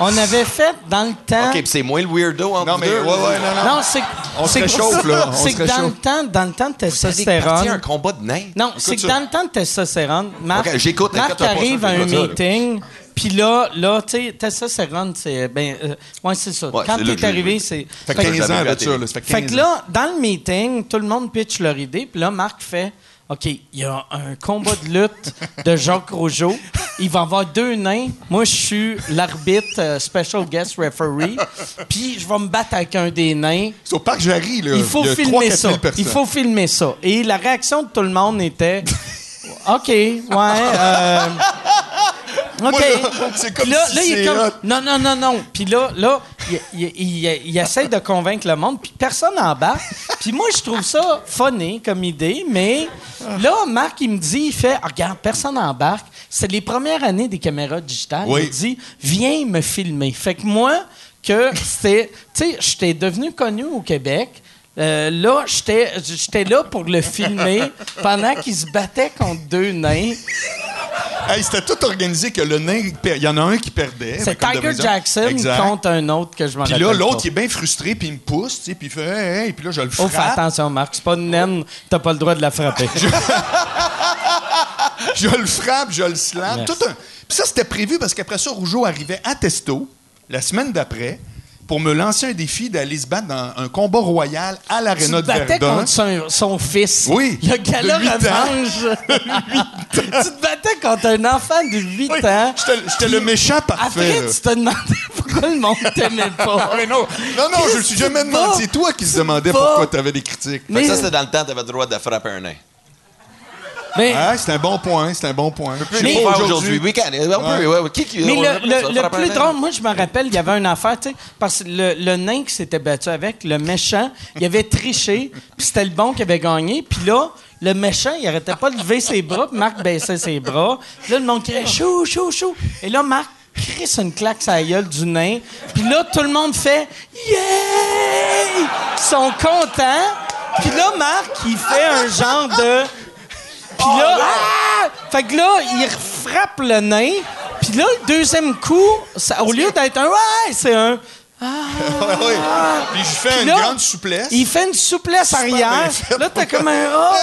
On avait fait dans le temps. OK, puis c'est moi le weirdo entre Non, mais, deux. ouais, ouais, non, non. Non, c'est On se c'est- réchauffe, là. On C'est que dans le temps, dans le temps de testostérone. un combat de nains. Non, c'est que dans le temps de testostérone, Marc, Ok, j'écoute, Marc arrive à un meeting, puis là, là, tu sais, testostérone, c'est ben, euh, ouais, c'est ça. Ouais, Quand c'est t'es arrivé, c'est. Ça fait Fait que- 15 ans de ça, là. Ça fait 15 Fait que là, dans le meeting, tout le monde pitch leur idée, puis là, Marc fait OK, il y a un combat de lutte de Jacques Rougeau. Il va avoir deux nains. Moi, je suis l'arbitre, euh, special guest referee. Puis, je vais me battre avec un des nains. C'est au Parc Jarry, là. Il faut y a filmer 3-4 ça. 000 personnes. Il faut filmer ça. Et la réaction de tout le monde était OK, ouais. euh, OK. Moi, là, c'est comme là, si là, il est comme. Non, non, non, non. Puis là, là, il, il, il- il essaie de convaincre le monde, puis personne n'embarque. Puis moi, je trouve ça funny comme idée, mais là, Marc, il me dit, il fait, Ah, regarde, personne n'embarque. C'est les premières années des caméras digitales. Oui. Il dit, viens me filmer. Fait que moi, que c'était. Tu sais, j'étais devenu connu au Québec. Euh, là, j'étais j'étais là pour le filmer pendant qu'il se battait contre deux nains. Hey, c'était tout organisé que le nain, il y en a un qui perdait. C'est Tiger. Jackson Exact. contre un autre que je me Puis rappelle là, l'autre, il est bien frustré, puis il me pousse, tu sais, puis il fait hey, hey, puis là, je le Oh, fais frappe. attention, Marc. C'est pas une naine. T'as pas le droit de la frapper. je le frappe, je le slam. Tout un... Puis ça, c'était prévu parce qu'après ça, Rougeau arrivait à Testo, la semaine d'après, pour me lancer un défi d'aller se battre dans un combat royal à tu l'Arena te de battais Verdun. contre son, son fils. Oui, Le gala de huit ans. revanche. tu te battais contre un enfant de 8 Oui, ans. J'étais le méchant parfait. Après, là. tu te demandais pourquoi le monde t'aimait pas. Ah, mais non, non, non, je me suis jamais tu demandé. C'est toi qui se demandais pourquoi tu avais des critiques. Mais, ça, c'était dans le temps, t'avais le droit de frapper un nain. Mais, Ah, c'est un bon point, c'est un bon point. Mais Mais- faire aujourd'hui, oui, quand- on peut, ouais, ouais, qui qui- mais on le, le- plus drôle, moi, je me rappelle, il y avait une affaire, tu sais, parce que le, le nain qui s'était battu avec, le méchant, il avait triché, puis c'était le bon qui avait gagné, puis là, le méchant, il arrêtait pas de lever ses bras, puis Marc baissait ses bras. Puis là, le monde criait chou, chou, chou. Et là, Marc crisse une claque la gueule du nain, puis là, tout le monde fait Yeah! Ils sont contents. Puis là, Marc, il fait un genre de. Puis là, ah! Fait que là, il frappe le nain. Puis là, le deuxième coup, ça- au lieu d'être un ouais, c'est un oui. Puis je fais une Là, grande souplesse. Il fait une souplesse arrière. Là, t'as comme un. Oh!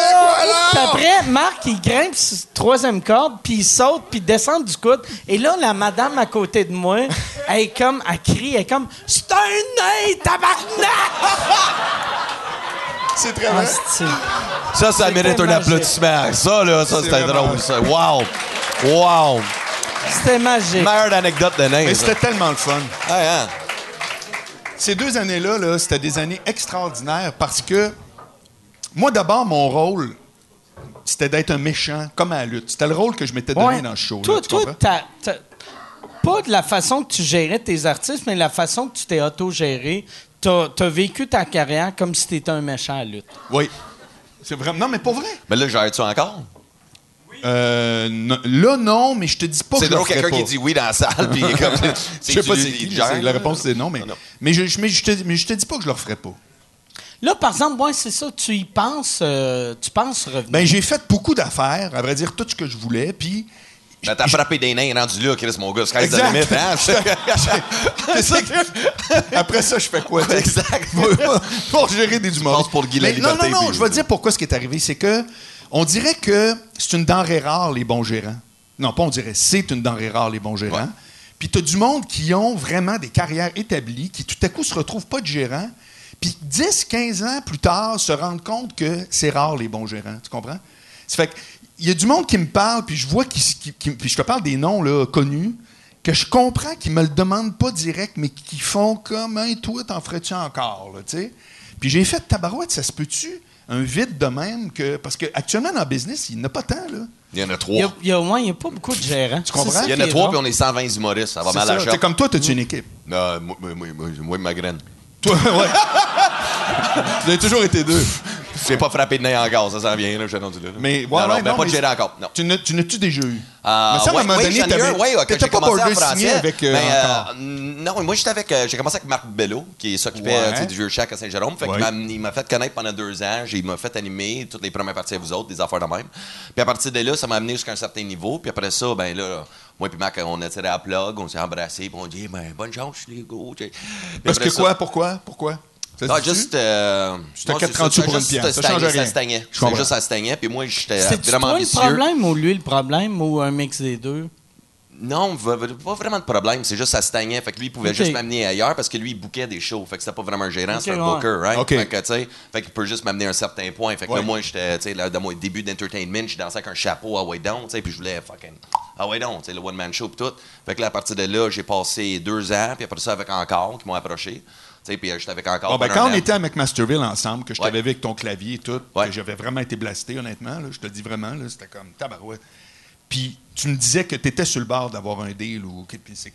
Puis après, Marc, il grimpe sur la troisième corde, puis il saute, puis il descend du coude. Et là, la madame à côté de moi, elle est comme, elle crie, elle est comme C'est un nez, tabarnak! C'est très vrai. Asti. Ça, ça mérite un applaudissement. Ça, là, ça, c'était drôle, ça. Wow! Wow! C'était magique. Meilleure anecdote de nain, Mais c'était tellement le fun. Hein? Ces deux années-là, là, c'était des années extraordinaires parce que moi, d'abord, mon rôle, c'était d'être un méchant, comme à la lutte. C'était le rôle que je m'étais donné Ouais. dans le show. Toi, là, tu toi, comprends? t'as- t'as- pas de la façon que tu gérais tes artistes, mais la façon que tu t'es auto-géré. T'as as vécu ta carrière comme si t'étais un méchant à lutte. Oui. C'est vraiment. Non, mais pas vrai. Mais là, j'arrête-tu encore? Euh, non- là, non, mais je te dis pas que C'est je le drôle, ferais quelqu'un pas. qui dit oui dans la salle, puis il est comme. Je sais pas c'est qui. gère, c'est- La réponse c'est non, mais, Non, non. mais, je, je- mais, je te, mais je te dis pas que je le referais pas. Là, par exemple, ouais, c'est ça, tu y penses, euh, tu penses revenir. Ben, j'ai fait beaucoup d'affaires, à vrai dire, tout ce que je voulais, puis. Ben, t'as frappé des nains rendu là, Chris, mon gars. Sky's the limit, hein? Que- Après ça, je fais quoi? Exact. pour gérer des humoristes. pour Guy Mais Non, non, non, puis- je vais te dire pourquoi ce qui est arrivé. C'est que on dirait que c'est une denrée rare, les bons gérants. Non, pas on dirait, c'est une denrée rare, les bons gérants. Ouais. Puis tu as du monde qui ont vraiment des carrières établies, qui tout à coup se retrouvent pas de gérants, puis 10, 15 ans plus tard se rendent compte que c'est rare, les bons gérants. Tu comprends? Ça fait que, il y a du monde qui me parle, puis je vois qui, qui- qui- puis je te parle des noms là, connus, que je comprends qu'ils me le demandent pas direct, mais qui font comme, hein, toi, t'en ferais-tu encore, là, tu sais? Puis j'ai fait, tabarouette, ça se peut-tu? Un vide de même que. Parce qu'actuellement, dans le business, il n'y en a pas tant, là. Il y en a Il y a, trois. il y a, ouais, il y a pas beaucoup de gérants. Tu comprends? Il y en a trois, puis on est 120 humoristes. Ça va C'est mal à ça. la shop. comme toi, t'as-tu une équipe? Non, moi, moi, moi, moi, moi, ma graine. Toi, ouais. Vous avez toujours été deux. J'ai pas frappé de nain encore, ça s'en vient, là, j'ai rendu là. Mais, ouais, non, ouais, non, pas de mais- encore, non. Tu n'as- tu n'as-tu déjà eu? Ah, Mais ça, à un moment donné, j'en ai t'avais- un, ouais, quand t'étais j'ai pas commencé border en signé français. avec, euh, Ben, euh, encore. non, moi, j'étais avec, euh, j'ai commencé avec Marc Bello, qui s'occupait Ouais. euh, tu sais, du vieux à Saint-Jérôme. Fait Ouais. qu'il m'a- il m'a fait connaître pendant deux ans. J'ai- Il m'a fait animer toutes les premières parties à vous autres, des affaires de même. Puis à partir de là, ça m'a amené jusqu'à un certain niveau. Puis après ça, ben là, moi et Marc, on a tiré à la plug, on s'est embrassés, puis on dit, ben, bonne chance, les gars. tu sais. Puis Parce après que ça- quoi? Pourquoi? Pourquoi? Se Ah, juste. Euh, C'était non, 4,30 c'est ça, pour une pièce. Ça change rien. Ça stagnait. Comprends. juste ça stagnait. Puis moi, j'étais C'est vraiment toi le problème ou lui le problème ou un mix des deux? Non, pas vraiment de problème. C'est juste ça stagnait. Fait que lui, il pouvait juste m'amener ailleurs parce que lui, il bouquait des shows. Fait que c'était pas vraiment un gérant, Ok, c'était un ouais. booker, right? Ok. Fait que, tu sais, fait qu'il peut juste m'amener à un certain point. Fait que Ouais. là, moi, j'étais, tu sais, là, dans mon début d'entertainment, je dansais avec un chapeau à Way Down, tu sais, puis je voulais fucking. Ah ouais, donc, tu sais, le one-man show, pis tout. Fait que là, à partir de là, j'ai passé deux ans, puis après ça, avec Encore, qui m'ont approché. Puis euh, j'étais avec Encore. Bon, ben, quand un on était à McMasterville ensemble, que je t'avais vu avec ton clavier et tout, que j'avais vraiment été blasté, honnêtement, là, je te le dis vraiment, c'était comme tabarouette. Puis tu me disais que tu étais sur le bord d'avoir un deal ou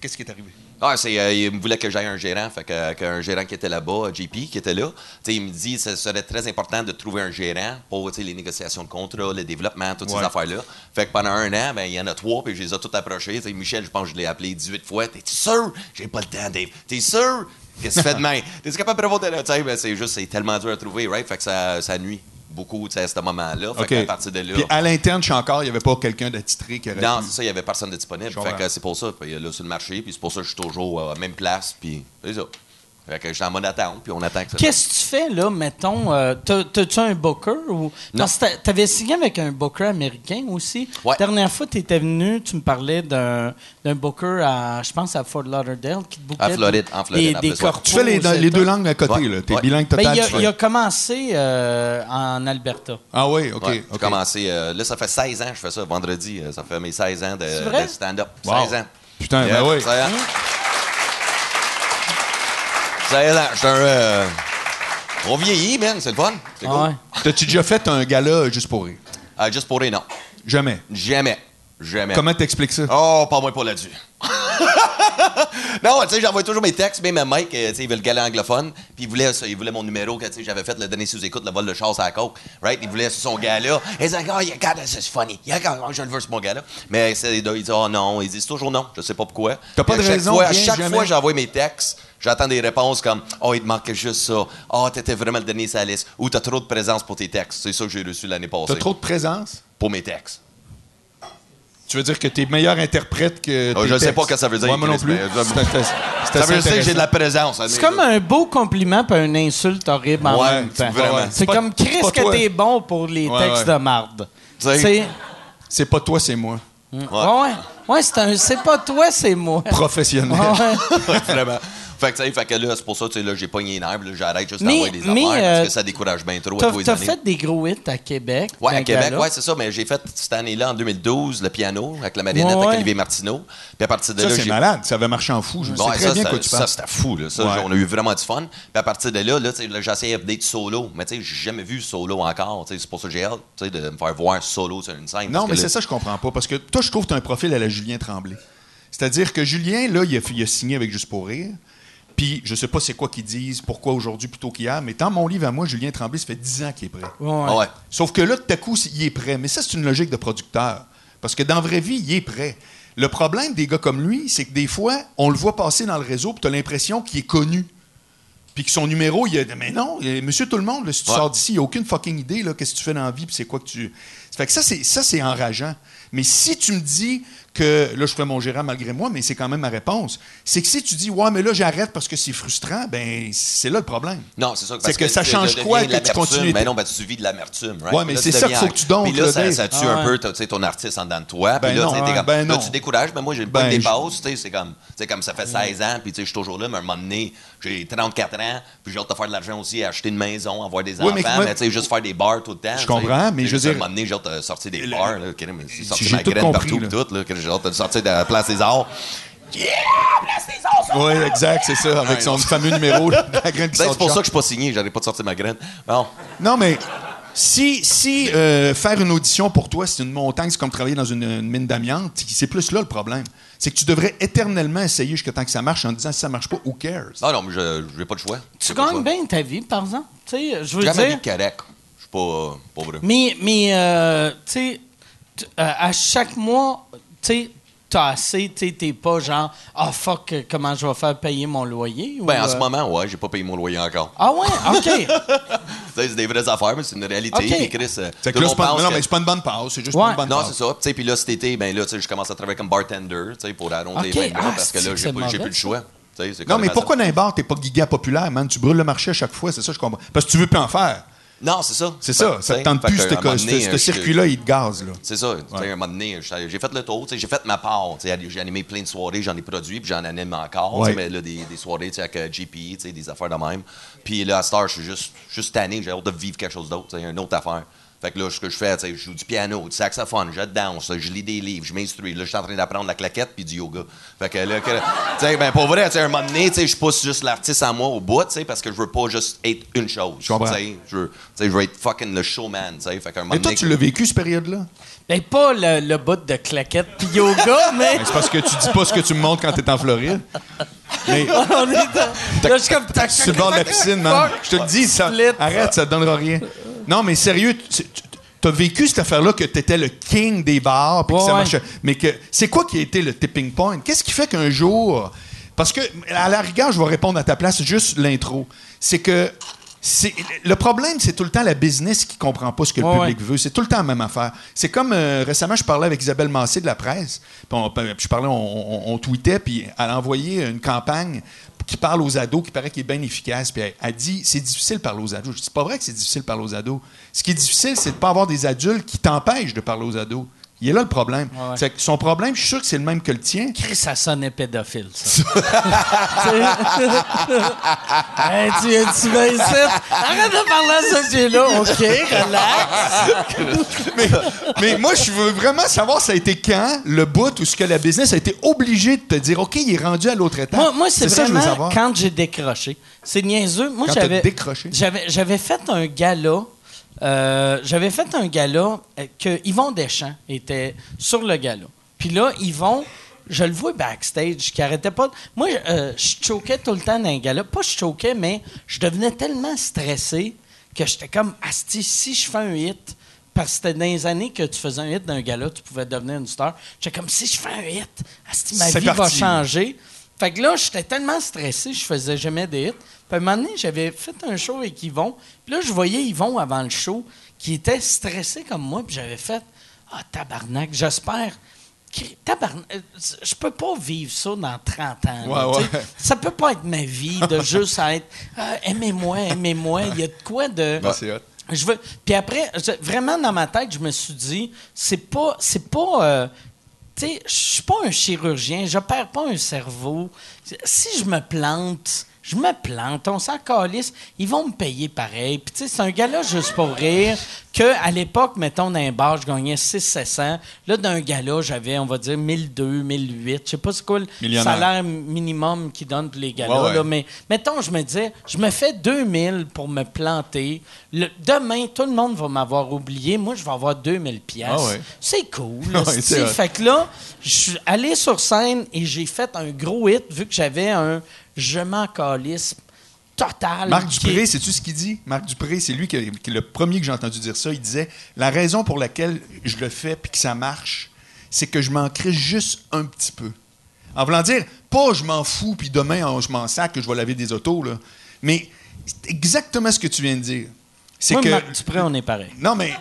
qu'est-ce qui est arrivé? Ah, c'est, euh, il me voulait que j'aille un gérant, fait que, qu'un gérant qui était là-bas, JP, qui était là. Tu sais, il me dit que ce serait très important de trouver un gérant pour les négociations de contrat, le développement, toutes Ouais. ces affaires-là. Fait que pendant un an, ben, il y en a trois, puis je les ai tous approchés. Michel, je pense que je l'ai appelé 18 fois. T'es-tu sûr? J'ai pas le temps, Dave. T'es sûr? Qu'est-ce que tu fais demain? T'es-tu capable de prévoir? Sais, ben, c'est juste, c'est tellement dur à trouver, right? Fait que ça, ça nuit beaucoup à ce moment-là. Fait OK. qu'à partir de là. Puis à l'interne, chez encore, il n'y avait pas quelqu'un d'attitré qui aurait Non, c'est ça, il n'y avait personne de disponible. Je Fait que c'est pour ça. Puis là, sur le marché, puis c'est pour ça que je suis toujours euh, à la même place, puis c'est ça. Fait que je suis en mode attente, puis on attend que ça. Qu'est-ce que tu fais, là, mettons? euh, t'as- T'as-tu un booker? Ou... Parce que t'a- t'avais signé avec un booker américain aussi. Ouais. Dernière fois, tu étais venu, tu me parlais d'un booker à, je pense, à Fort Lauderdale qui te bookait À Floride, des- en Floride, des, en des plus, ouais. corpos Tu fais les, deux langues à côté, Ouais. là. T'es Ouais. bilingue Ben, total. il, a, tu fais. il a commencé euh, en Alberta. Ah oui, OK. Ouais, J'ai OK. commencé, euh, là, ça fait 16 ans que je fais ça, vendredi. euh, Ça fait mes 16 ans de, stand-up. Wow. 16 ans. Putain, Yeah, ben oui. 16 ans. 16 ans, je suis un. Euh, on vieillit, man, c'est le fun. C'est Ah cool. ouais. T'as-tu déjà fait un gala juste pour rire? Euh, juste pour les non. Jamais. Jamais. Jamais. Comment t'expliques ça? Oh, pas moi pas là-dessus. non, tu sais, j'envoie toujours mes textes, même à Mike, euh, tu sais, il veut le galet anglophone, puis il voulait, ça, il voulait mon numéro que, tu sais, j'avais fait le dernier sous-écoute, le vol de chasse à la coke, right? Il voulait son gala. Il disait, oh, yeah, God, this is funny. Yeah, God, oh, je le veux sur mon gala. Mais c'est, il dit, oh non, il dit, c'est toujours non, je sais pas pourquoi. T'as pas de à chaque raison, fois- à chaque jamais? fois que j'envoie mes textes, j'attends des réponses comme, oh, il te manquait juste ça. Oh, t'étais vraiment le dernier sur la liste. Ou t'as trop de présence pour tes textes. C'est ça que j'ai reçu l'année passée. T'as trop de présence? Pour mes textes. Tu veux dire que t'es meilleur interprète que. Oh, tes je sais textes? pas ce que ça veut dire, Ouais, moi non plus. c'est Ça veut dire que j'ai de la présence. C'est comme un beau compliment puis une insulte horrible en même temps. vraiment. C'est comme Chris que t'es bon pour les Ouais, textes ouais. de marde. Sais? C'est C'est pas toi, c'est moi. ouais, ouais, ouais, c'est un c'est pas toi, c'est moi. Professionnel. Ouais, vraiment. Fait que, tu sais, fait que là, c'est pour ça, tu sais, là, j'ai pogné les nerfs, là, j'arrête juste d'envoyer des mais, affaires euh, parce que ça décourage bien trop à T'as tous les t'as années. fait des gros hits à Québec. Ouais, à Québec, ouais, c'est ça, mais j'ai fait cette année-là, en 2012, le piano avec la marionnette Ouais, ouais. avec Olivier Martineau. Puis à partir de Ça, là, c'est malade. Ça avait marché en fou. Je sais Ouais, très ça, bien ça, quoi tu ça, parles. c'était fou. Là. Ça, Ouais. On a eu vraiment du fun. Puis à partir de là, là là, j'ai essayé d'être solo. Mais tu sais, j'ai jamais vu solo encore. Tu sais, C'est pour ça que j'ai hâte tu sais, de me faire voir solo sur une scène. Non, mais c'est ça, je comprends pas. Parce que toi, je trouve que tu as un profil à la Julien Tremblay. C'est-à-dire que Julien, là, il a, il a signé avec Juste pour rire. Puis, je sais pas c'est quoi qu'ils disent, pourquoi aujourd'hui plutôt qu'hier, mais dans mon livre à moi, Julien Tremblay, ça fait 10 ans qu'il est prêt. Ouais. Ah ouais. Sauf que là, tout à coup, il est prêt. Mais ça, c'est une logique de producteur. Parce que dans la vraie vie, il est prêt. Le problème des gars comme lui, c'est que des fois, on le voit passer dans le réseau, puis tu as l'impression qu'il est connu. Puis que son numéro, il a Mais non, monsieur tout le monde, là, si tu Ouais. sors d'ici, il n'y a aucune fucking idée, là, qu'est-ce que tu fais dans la vie, puis c'est quoi que tu. Ça fait que ça, c'est, ça, c'est enrageant. Mais si tu me dis que. Là, je fais mon gérant malgré moi, mais c'est quand même ma réponse. C'est que si tu dis, ouais, mais là, j'arrête parce que c'est frustrant, ben, c'est là le problème. Non, c'est ça. C'est que ça tu change quoi de que tu continues? Mais non, ben, tu vis de l'amertume. Right? Ouais, mais c'est ça qu'il faut que tu donnes, Puis là, là, ça, ça tue Ah un ouais. peu tu sais, ton artiste en dedans de toi. Ben Puis là, non, comme, ben là, non. tu décourages. Mais moi, j'ai le Ben, pas des je- pauses. tu sais, C'est comme, tu sais, comme ça fait 16 ans. Puis tu sais, je suis toujours là. Mais à un moment donné, j'ai 34 ans. Puis j'ai hâte de faire de l'argent aussi, acheter une maison, avoir des Oui, enfants. mais tu sais, juste faire des bars tout le temps. sais. comprends, mais je veux juste À un dire- moment donné, j'ai hâte de sortir des bars. Là, Ok, mais c'est sorti J'ai ma graine partout. tout, là, que J'ai hâte de sortir de la place des arts. Oui, exact, c'est ça, avec son non. fameux numéro, la graine qui Ben, sort C'est pour ça que je suis pas signé. J'arrive pas de sortir ma graine. Bon. Non, mais si, si euh, faire une audition pour toi, c'est une montagne, c'est comme travailler dans une, une mine d'amiante, c'est plus là le problème. C'est que tu devrais éternellement essayer jusqu'à temps que ça marche en disant si ça marche pas, who cares? Non, non, mais je n'ai pas de choix. Tu J'ai pas de gagnes choix. bien ta vie, par exemple. Tu sais, je veux J'ai dire. Je suis pas euh, pauvre. Mais, mais euh, tu sais, t- euh, à chaque mois, sais, t'as assez, t'es pas genre, ah fuck, comment je vais faire payer mon loyer? ou, Ben, en ce euh, moment, ouais, j'ai pas payé mon loyer encore. Ah ouais, OK. C'est des vraies affaires, mais c'est une réalité. Puis Chris, euh, C'est tout que le là, pas, non, que- mais c'est pas une bonne passe, c'est juste Ouais. pas une bonne Non, passe. c'est ça. Tu sais, puis là, cet été, ben là, tu sais, je commence à travailler comme bartender, tu sais, pour arrondir Ok. les fins de mois, Ah, parce que là, j'ai plus le choix. Tu sais, c'est Non, mais pourquoi dans les bars, t'es pas giga populaire, man? Tu brûles le marché à chaque fois, c'est ça, je comprends. Parce que tu veux plus en faire. Non, c'est ça. C'est ça, ça tu te tente plus, ce euh, circuit-là, il te gaze, là. C'est ça. À un moment donné, j'ai fait le tour. J'ai fait ma part. J'ai animé plein de soirées, j'en ai produit, puis j'en anime encore. Ouais. Mais là, des, des soirées avec euh, JP, des affaires de même. Puis là, à Star, je suis juste, juste tanné. J'ai hâte de vivre quelque chose d'autre, une autre affaire. Fait que là, ce que je fais, tu sais, je joue du piano, du saxophone, je danse, je lis des livres, je m'instruis. Là, je suis en train d'apprendre la claquette puis du yoga. Fait que là, que- tu sais, ben pour vrai, tu sais, à un moment donné, tu sais, je pousse juste l'artiste en moi au bout, tu sais, parce que je veux pas juste être une chose. Je comprends. Tu sais, je veux, tu sais, je veux être fucking le showman, tu sais. Fait qu'à un moment Mais toi, donné, tu l'as vécu, cette période-là? ben, pas le, le bout de claquette puis yoga, mais. Ben, C'est parce que tu dis pas ce que tu me montres quand t'es en Floride. Mais on est dans- Là, je suis comme. sur le bord de la piscine, man. Je te le dis, ça, arrête, ça te donnera rien. Non, mais sérieux, tu as vécu cette affaire-là que tu étais le king des bars, puis que ça ouais. marchait. Mais que c'est quoi qui a été le tipping point? Qu'est-ce qui fait qu'un jour. Parce que, à la rigueur, je vais répondre à ta place, juste l'intro. C'est que. C'est- Le problème, c'est tout le temps la business qui comprend pas ce que le Ouais, public veut. C'est tout le temps la même affaire. C'est comme euh, récemment, je parlais avec Isabelle Massé de la presse. On- puis je parlais, on, on- on tweetait, puis elle a envoyé une campagne qui parle aux ados, qui paraît qu'il est bien efficace. Puis elle, elle dit c'est difficile de parler aux ados. Je dis c'est pas vrai que c'est difficile de parler aux ados. Ce qui est difficile, c'est de pas avoir des adultes qui t'empêchent de parler aux ados. Il est là le problème. Ouais, ouais. C'est que son problème, je suis sûr que c'est le même que le tien. Chris, ça sonnait pédophile, ça. hey, tu tu vas ici. Arrête de parler à ce sujet-là. OK, relax. mais, mais moi, je veux vraiment savoir ça a été quand le bout où ce que la business a été obligé de te dire OK, il est rendu à l'autre étape. Moi, moi c'est ça que je veux vraiment savoir. quand j'ai décroché. C'est niaiseux. Moi, décroché? J'avais, j'avais fait un gala. Euh, j'avais fait un gala euh, que Yvon Deschamps était sur le gala. Puis là, Yvon, je le vois backstage, qui arrêtait pas. de- Moi, je- euh, je choquais tout le temps dans un gala. Pas je choquais, mais je devenais tellement stressé que j'étais comme, Asti, si je fais un hit, parce que c'était dans les années que tu faisais un hit d'un gala, tu pouvais devenir une star. J'étais comme, si je fais un hit, Asti, ma vie va changer. Fait que là, j'étais tellement stressé, je faisais jamais des hits. Puis à un moment donné, j'avais fait un show avec Yvon. Puis là, je voyais Yvon avant le show qui était stressé comme moi. Puis j'avais fait Ah, tabarnak, j'espère. Cri- tabarn- euh, je peux pas vivre ça dans 30 ans. Ouais, là, tu sais. ouais. Ça peut pas être ma vie de juste être Ah, aimez-moi, aimez-moi. Il y a de quoi de. Ah, c'est hot. Je veux. Puis après, je- vraiment dans ma tête, je me suis dit, c'est pas, c'est pas. euh, tu sais, je suis pas un chirurgien, j'opère pas un cerveau. Si je me plante, je me plante, on s'en calisse, ils vont me payer pareil. Puis tu sais, c'est un gars-là juste pour rire que à l'époque, mettons, dans un bar, je gagnais 6 700. Là, d'un gala, j'avais, on va dire, 1002, 1008. Je sais pas c'est quoi le salaire minimum qu'ils donnent pour les galas, Ouais, ouais. là, mais mettons, je me disais, je me fais 2000 pour me planter. Le- demain, tout le monde va m'avoir oublié. Moi, je vais avoir 2000 pièces. Ah ouais. C'est cool. Fait que là, je suis allé sur scène et j'ai fait un gros hit vu que j'avais un je m'en calisse total. Marc Dupré, sais-tu ce qu'il dit? Marc Dupré, c'est lui qui, est le premier que j'ai entendu dire ça. Il disait La raison pour laquelle je le fais puis que ça marche, c'est que je m'en crée juste un petit peu. En voulant dire, pas je m'en fous puis demain je m'en sac que je vais laver des autos, là. Mais c'est exactement ce que tu viens de dire. C'est que. Marc Dupré, on est pareil. Non, mais.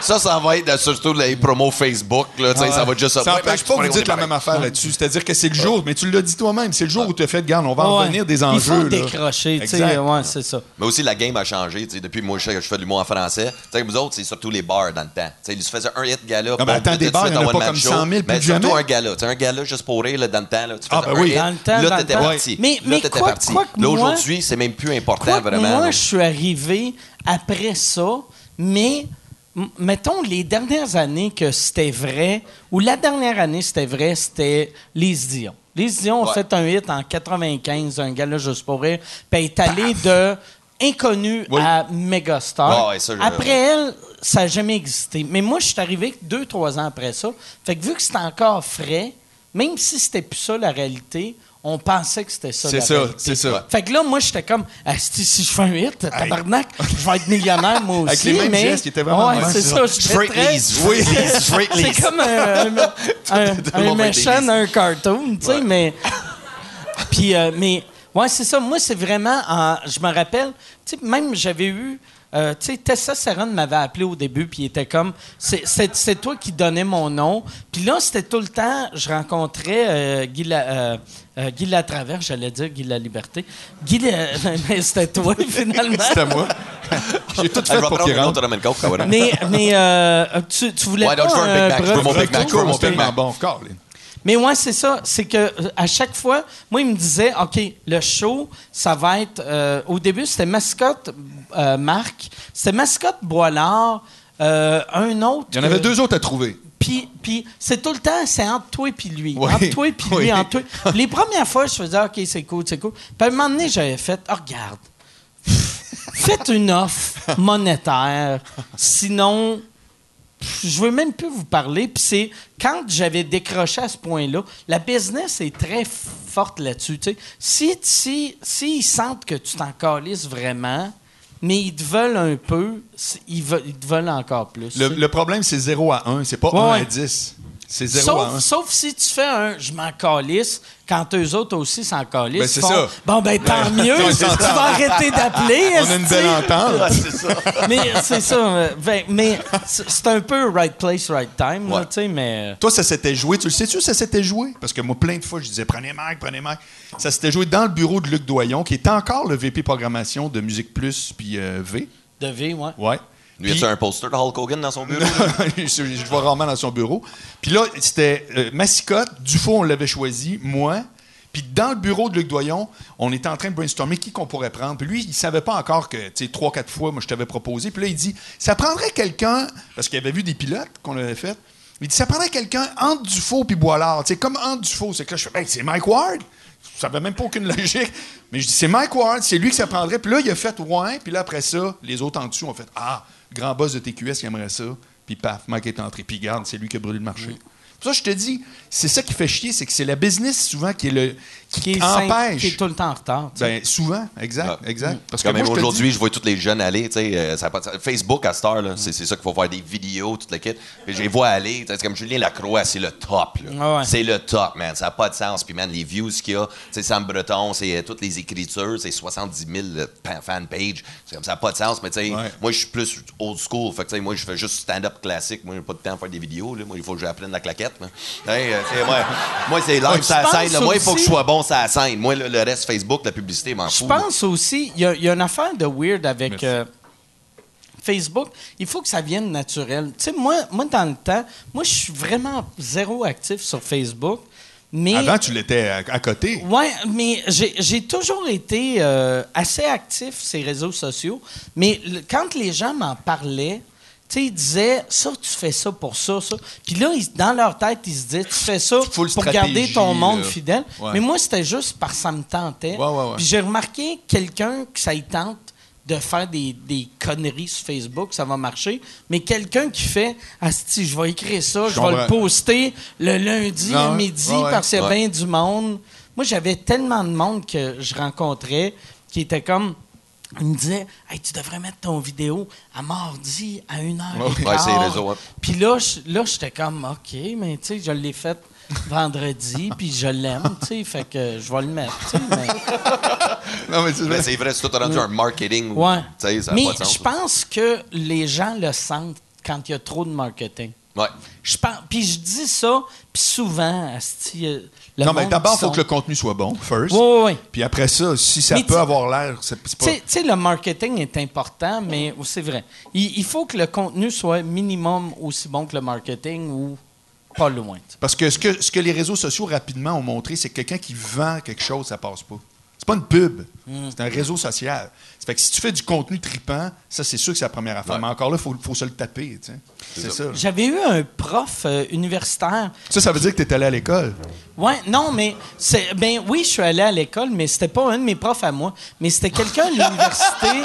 Ça, ça va être surtout les promos Facebook. Là, sais, Ça va juste Ça n'empêche pas que vous dites la même affaire là-dessus. C'est-à-dire que c'est le jour, mais tu l'as dit toi-même, c'est le jour où tu as fait, garde, on va en revenir des enjeux. Il faut décrocher, tu sais. Exact. Ouais, c'est ça. Mais aussi, la game a changé. Depuis moi, je sais que je fais de l'humour en français. Vous autres, c'est surtout les bars dans le temps. Ils se faisaient un hit gala. mais attends, des bars, il y en a pas comme 100 000 plus Mais que surtout un gala. Un gala juste pour rire là, dans le temps. Là. Tu Ah, faisais ben oui. Dans le temps, Là, t'étais parti. Mais- mais là, t'étais parti. aujourd'hui, c'est même plus important, vraiment. moi, je suis arrivé après ça, mais mettons les dernières années que c'était vrai, ou la dernière année c'était vrai, c'était les Dion. Les Dion ont fait un hit en 95, un gars-là juste pour rire, puis elle est allée de inconnu Oui. à mégastar. Ouais, après elle, ça n'a jamais existé. Mais moi, je suis arrivé deux, trois ans après ça. Fait que vu que c'était encore frais, même si c'était plus ça la réalité, on pensait que c'était ça C'est ça, c'est ça. Fait que là, moi, j'étais comme, Asti, si je fais un hit, tabarnak, je vais être millionnaire, moi aussi. Avec les mêmes mais... gestes, il était vraiment Ouais, c'est ça. je Straight. Oui, straight C'est comme un, un, un, un méchant d'un cartoon, tu sais, mais... Puis, euh, mais, ouais, c'est ça. Moi, c'est vraiment, en- je me rappelle, tu sais, même j'avais eu, euh, tu sais, Tessa Serron m'avait appelé au début, puis il était comme, c'est- toi qui donnais mon nom. Puis là, c'était tout le temps, je rencontrais euh, Guy, La- euh, euh, Guy Latraverse, j'allais dire Guy La Liberté. Guy, La- mais c'était toi, finalement. C'était moi. J'ai tout Ah, Je fait pour prendre qu'il rentre. va, là. Mais, mais euh, tu, tu voulais Ouais, pas donc, je veux un Big un Mac, je veux mon Big Mac, je veux mon Big tellement Mac. bon. Colin. Mais ouais, c'est ça. C'est que euh, à chaque fois, moi, il me disait, OK, le show, ça va être. euh, au début, c'était mascotte euh, Marc, c'était mascotte Boilard, euh, un autre. Il y en avait deux autres à trouver. Puis, puis c'est tout le temps, c'est entre toi et puis lui. Oui. Entre toi et puis lui, entre toi. Les premières fois, je faisais, OK, c'est cool, c'est cool. Puis à un moment donné, j'avais fait, oh, regarde, faites une offre monétaire. Sinon, je veux même plus vous parler. Puis c'est quand j'avais décroché à ce point-là, la business est très forte là-dessus. tu sais. Si, si, s'ils sentent que tu t'en calisses vraiment, mais ils te veulent un peu, ils, veulent, ils te veulent encore plus. Le, problème, c'est 0 à 1. C'est pas Ouais, 1 ouais. à 10. C'est 0 à 1. Sauf, si tu fais un je m'en calisse quand eux autres aussi s'en calissent. Ben, c'est ils font, ça. Bon, ben tant mieux. on tu vas arrêter d'appeler. On a une belle entente. Mais c'est ça. euh, ben, mais c'est c'est un peu right place, right time. Ouais. mais. Toi, ça s'était joué. Tu le sais-tu, ça s'était joué? Parce que moi, plein de fois, je disais prenez Mike, prenez Mike. Ça s'était joué dans le bureau de Luc Doyon, qui est encore le VP programmation de Musique Plus puis euh, V. De V, ouais. Ouais. Lui, Puis- y a un poster de Hulk Hogan dans son bureau? je, je le vois rarement dans son bureau. Puis là, c'était euh, Massicotte, Dufault, on l'avait choisi, moi. Puis dans le bureau de Luc Doyon, on était en train de brainstormer qui qu'on pourrait prendre. Puis lui, il savait pas encore que, tu sais, trois, quatre fois, moi, je t'avais proposé. Puis là, il dit, ça prendrait quelqu'un, parce qu'il avait vu des pilotes qu'on avait fait. Il dit, ça prendrait quelqu'un entre Dufault puis Boilard. Tu sais, comme entre Dufault. C'est que là, je fais, Hey, c'est Mike Ward? Ça n'avait même pas aucune logique. Mais je dis, c'est Mike Ward, c'est lui que ça prendrait. Puis là, il a fait ouais. Puis là, après ça, les autres en dessous ont fait, ah, grand boss de TQS qui aimerait ça. Puis paf, Mike est entré. Puis garde, c'est lui qui a brûlé le marché. Pour ça, je te dis, c'est ça qui fait chier, c'est que c'est la business souvent qui est le, qui est, empêche. qui est tout le temps en retard. tu sais. Ben, souvent, exact, Ah. exact. Parce Quand même aujourd'hui, dis- je vois tous les jeunes aller. tu sais, euh, ça a pas de sens. Facebook à cette heure, là, c'est c'est ça qu'il faut faire des vidéos, tout le kit. Je les vois aller. C'est comme Julien Lacroix, c'est le top. là. Ah ouais. C'est le top, man. Ça n'a pas de sens. Puis, man, les views qu'il y a, tu sais, Sam Breton, c'est euh, toutes les écritures, c'est 70 000 euh, pa- fanpages. C'est comme ça n'a pas de sens. Mais, tu sais, Ouais. moi, je suis plus old school. Fait que, tu sais, moi, je fais juste stand-up classique. Moi, j'ai pas de temps à faire des vidéos. Là. Moi, il faut que j'apprenne la claquette. là. Euh, c'est- moi, moi, c'est live la pense scène. là. Moi, il faut que je sois bon sur la scène. Moi, le, le reste, Facebook, la publicité, m'en Je fous. là. pense aussi, il y, a- il y a une affaire de weird avec euh, Facebook. Il faut que ça vienne naturel. Tu sais, moi, moi, dans le temps, moi, je suis vraiment zéro actif sur Facebook. Mais, Avant, tu l'étais à, à côté. Ouais, mais j'ai j'ai toujours été euh, assez actif sur les réseaux sociaux. Mais le- quand les gens m'en parlaient, tu sais, ils disaient ça, tu fais ça pour ça, ça. Puis là, ils- dans leur tête, ils se disaient, tu fais ça Full pour garder ton monde là. fidèle. Ouais. Mais moi, c'était juste parce que ça me tentait. Ouais, ouais, ouais. Puis j'ai remarqué quelqu'un que ça y tente de faire des, des conneries sur Facebook, ça va marcher. Mais quelqu'un qui fait Asti, je vais écrire ça, je, vais le poster le lundi à midi parce qu'il y a bien du monde. Moi, j'avais tellement de monde que je rencontrais qui était comme. Il me disait, hey, tu devrais mettre ton vidéo à mardi à une heure. et Ouais. Puis là, je- là, j'étais comme, OK, mais tu sais, je l'ai fait vendredi, puis je l'aime, tu sais, fait que je vais le mettre, tu sais, mais- Non, mais c'est Mais vrai. c'est vrai, c'est tout rendu un marketing. Ouais. Ça Mais je pense que les gens le sentent quand il y a trop de marketing. Ouais. Je pense, puis je dis ça, puis souvent, euh, le Non, mais d'abord, il faut sont- que le contenu soit bon, first. Oui, oui, oui. Puis après ça, si ça Mais peut avoir l'air, c'est pas. Tu sais- le marketing est important, mais c'est vrai. Il, il faut que le contenu soit minimum aussi bon que le marketing ou pas loin. tu sais. Parce que ce, que ce que les réseaux sociaux rapidement ont montré, c'est que quelqu'un qui vend quelque chose, ça passe pas. C'est pas une pub. Mm. C'est un réseau social. Fait que si tu fais du contenu tripant, ça, c'est sûr que c'est la première affaire. Ouais. Mais encore là, il faut, faut se le taper. tu sais. C'est ça. J'avais eu un prof euh, universitaire. Ça, ça veut dire que tu es allé à l'école. Ouais, non, mais c'est ben oui, je suis allé à l'école, mais c'était pas un de mes profs à moi, mais c'était quelqu'un à l'université.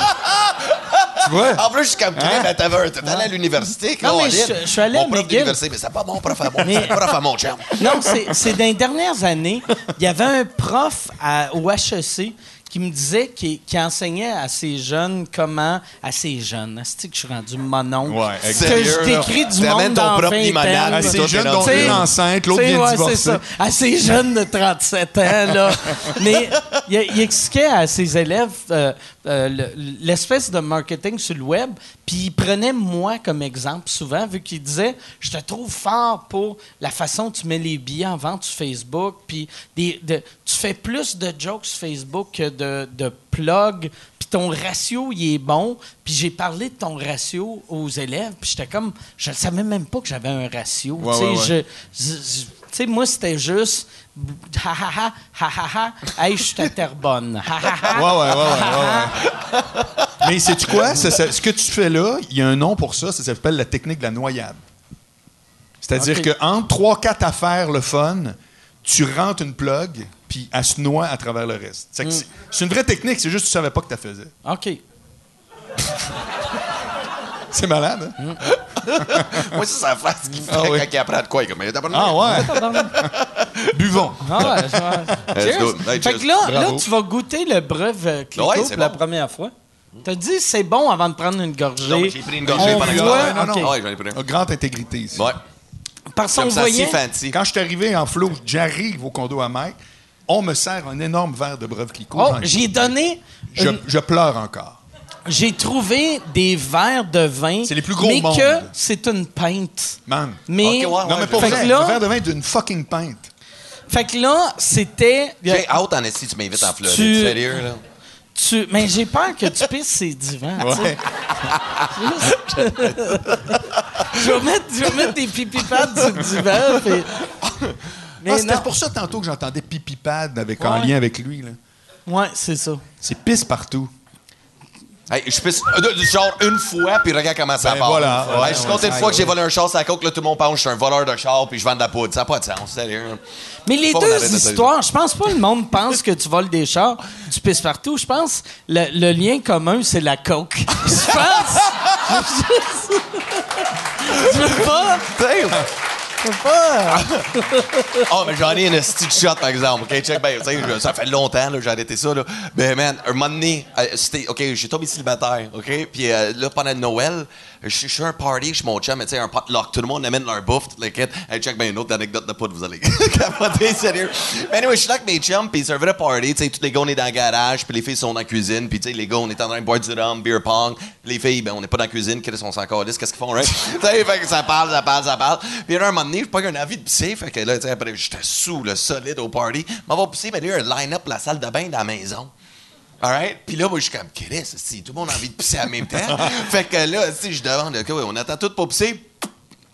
Tu vois? En plus, je suis comme mais t'avais un- t'es allé à l'université. Non, mais je- je suis allé à Mon prof McGill. d'université, mais c'est pas mon prof à moi, Mais- c'est prof à mon chum. Non, c'est c'est dans les dernières années, il y avait un prof à- au HEC qui me disait qu'il qui enseignait à ces jeunes comment à ces jeunes, c'est que je suis rendu mon oncle. Ouais, que je décris du monde ton dans propre vingtaine. limonade, À ces jeunes dont une enceinte, l'autre vient de ouais, ça. À ces jeunes de 37 ans, là. Mais il, il expliquait à ses élèves euh, euh, le- l'espèce de marketing sur le web, puis il prenait moi comme exemple souvent, vu qu'il disait Je te trouve fort pour la façon dont tu mets les billets en vente sur Facebook, puis de- tu fais plus de jokes sur Facebook que de, de plugs, puis ton ratio, il est bon. Puis j'ai parlé de ton ratio aux élèves, puis j'étais comme Je ne savais même pas que j'avais un ratio. Ouais, Tu sais, ouais, ouais. je- je- je- tu sais, moi, c'était juste ha ha ha, ha ha ha, hey, je suis à Terrebonne. Ha ha ha. Ouais, ouais, ouais, ouais, ouais. Mais sais-tu quoi? Ça, ça- ce que tu fais là, il y a un nom pour ça, ça s'appelle la technique de la noyade. C'est-à-dire Ok. que entre trois, quatre affaires, le fun, tu rentres une plug, puis elle se noie à travers le reste. C'est que c'est- c'est une vraie technique, c'est juste que tu savais pas que tu la faisais. OK. C'est malade, hein? Moi, c'est sa face qui fait Ah oui. quand il apprend de quoi. il est Comme, mais t'as pas de- Ah ouais? Buvons. Ah ouais, ouais. Let's Cheers. Hey, Fait cheers. que là, là, tu vas goûter le breuve euh, Clico Ouais, pour c'est la bon. première fois. T'as dit c'est bon avant de prendre une gorgée. Non, j'ai pris une gorgée On pendant voit- non, non. OK. Ah ouais, j'en ai pris. Ah, Grande intégrité ici. Ouais. Parce qu'on si voyait... fancy. Quand je suis arrivé en flow, j'arrive au condo à Mike, on me sert un énorme verre de breuve Clicquot. Oh, j'ai donné... je, une- je pleure encore. J'ai trouvé des verres de vin. C'est les plus gros mais que c'est une pinte. Man. Mais, Ok, ouais, Non, mais pour fait vrai, que là, un verre de vin d'une fucking pinte. fait que là, c'était. J'ai hâte en esti, tu m'invites en Floride. Tu- Sérieux, là? Tu, mais j'ai peur que tu pisses ces divans. tu sais. Ouais. Je vais mettre, je vais mettre des pipi-pads sur le divan. puis- Mais Ah, C'était pour ça tantôt que j'entendais pipi pad avec, en lien avec lui. là. Ouais, c'est ça. C'est pisse partout. Hey, je pisse euh, char une fois, puis regarde comment ça Ben part. voilà, ouais, Hey, je suis ouais, content une ouais, fois que j'ai volé un char sur la coke, là, tout le monde pense que je suis un voleur de char, puis je vends de la poudre. Ça n'a pas de sens, sérieux. Mais les deux histoires, je pense pas que le monde pense que tu voles des chars, tu pisses partout. Je pense le, le lien commun, c'est la coke. Je pense. je veux pas. Oh, mais j'en ai une petite shot, par exemple. OK, check, ben, ça fait longtemps, là, j'ai arrêté ça, là. Mais, man, un moment donné, euh, c'était, OK, j'ai tombé célibataire, OK? Puis euh, là, pendant Noël, je suis je suis un party chez mon chum, mais tu sais, un potluck. Tout le monde amène leur bouffe, toute l'équipe. Hey, check, ben, une autre anecdote de poudre, vous allez capoter, sérieux. Mais anyway, je suis là avec mes chums, puis c'est un vrai party, tu tous les gars, on est dans le garage, puis les filles sont dans la cuisine, puis tu sais, les gars, on est en train de boire du rhum, beer pong. Les filles, ben, on n'est pas dans la cuisine, qu'est-ce qu'on s'en qu'est-ce qu'ils font, right? tu fait que ça parle, ça parle, ça parle. Puis là, un moment donné, j'ai pas un avis de pisser, fait que là, tu sais, après, j'étais sous, le solide au party. M'en va pisser, mais là, un line-up, la salle de bain dans la maison. Alright? Puis là, moi, je suis comme, Chris, si tout le monde a envie de pisser en même temps. fait que là, si je demande, OK, ouais, on attend tout pour pisser.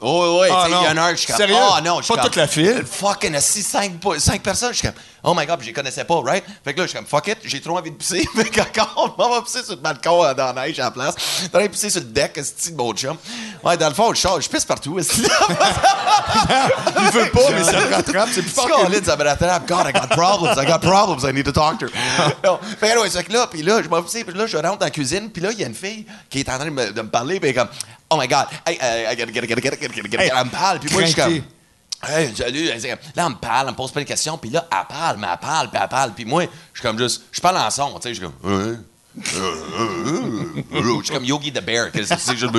Oh, ouais, Ah, tu sais, il y en a un, je suis comme, Sérieux? oh non, je suis Pas comme, toute la file? Fucking, si cinq, cinq personnes, je suis comme, oh my god, je les connaissais pas, right? Fait que là, je suis comme, fuck it, j'ai trop envie de pisser. Fait qu'encore, on va pisser sur le balcon euh, dans la neige à la place. T'as envie pisser sur le deck, c'est de mon chum. Ouais, dans le fond, je je pisse partout. Il veut pas, mais ça le rattrape. C'est plus fort que lui. Ça me rattrape. God, I got problems. I got problems. I need her. non. Fait que, que là, puis là, je m'en puis là, je rentre dans la cuisine, puis là, il y a une fille qui est en train de me, de me parler, puis comme, oh my God, hey, uh, I gotta get, get, get, get, get, get, Hey, elle me parle, puis moi, je suis comme, craqué. Hey, salut. Là, elle me parle, elle me pose plein de questions, puis là, elle parle, mais elle parle, puis elle parle, puis moi, je suis comme juste, je parle en son, tu sais, je suis comme? Je suis comme Yogi the Bear. que c'est- juste,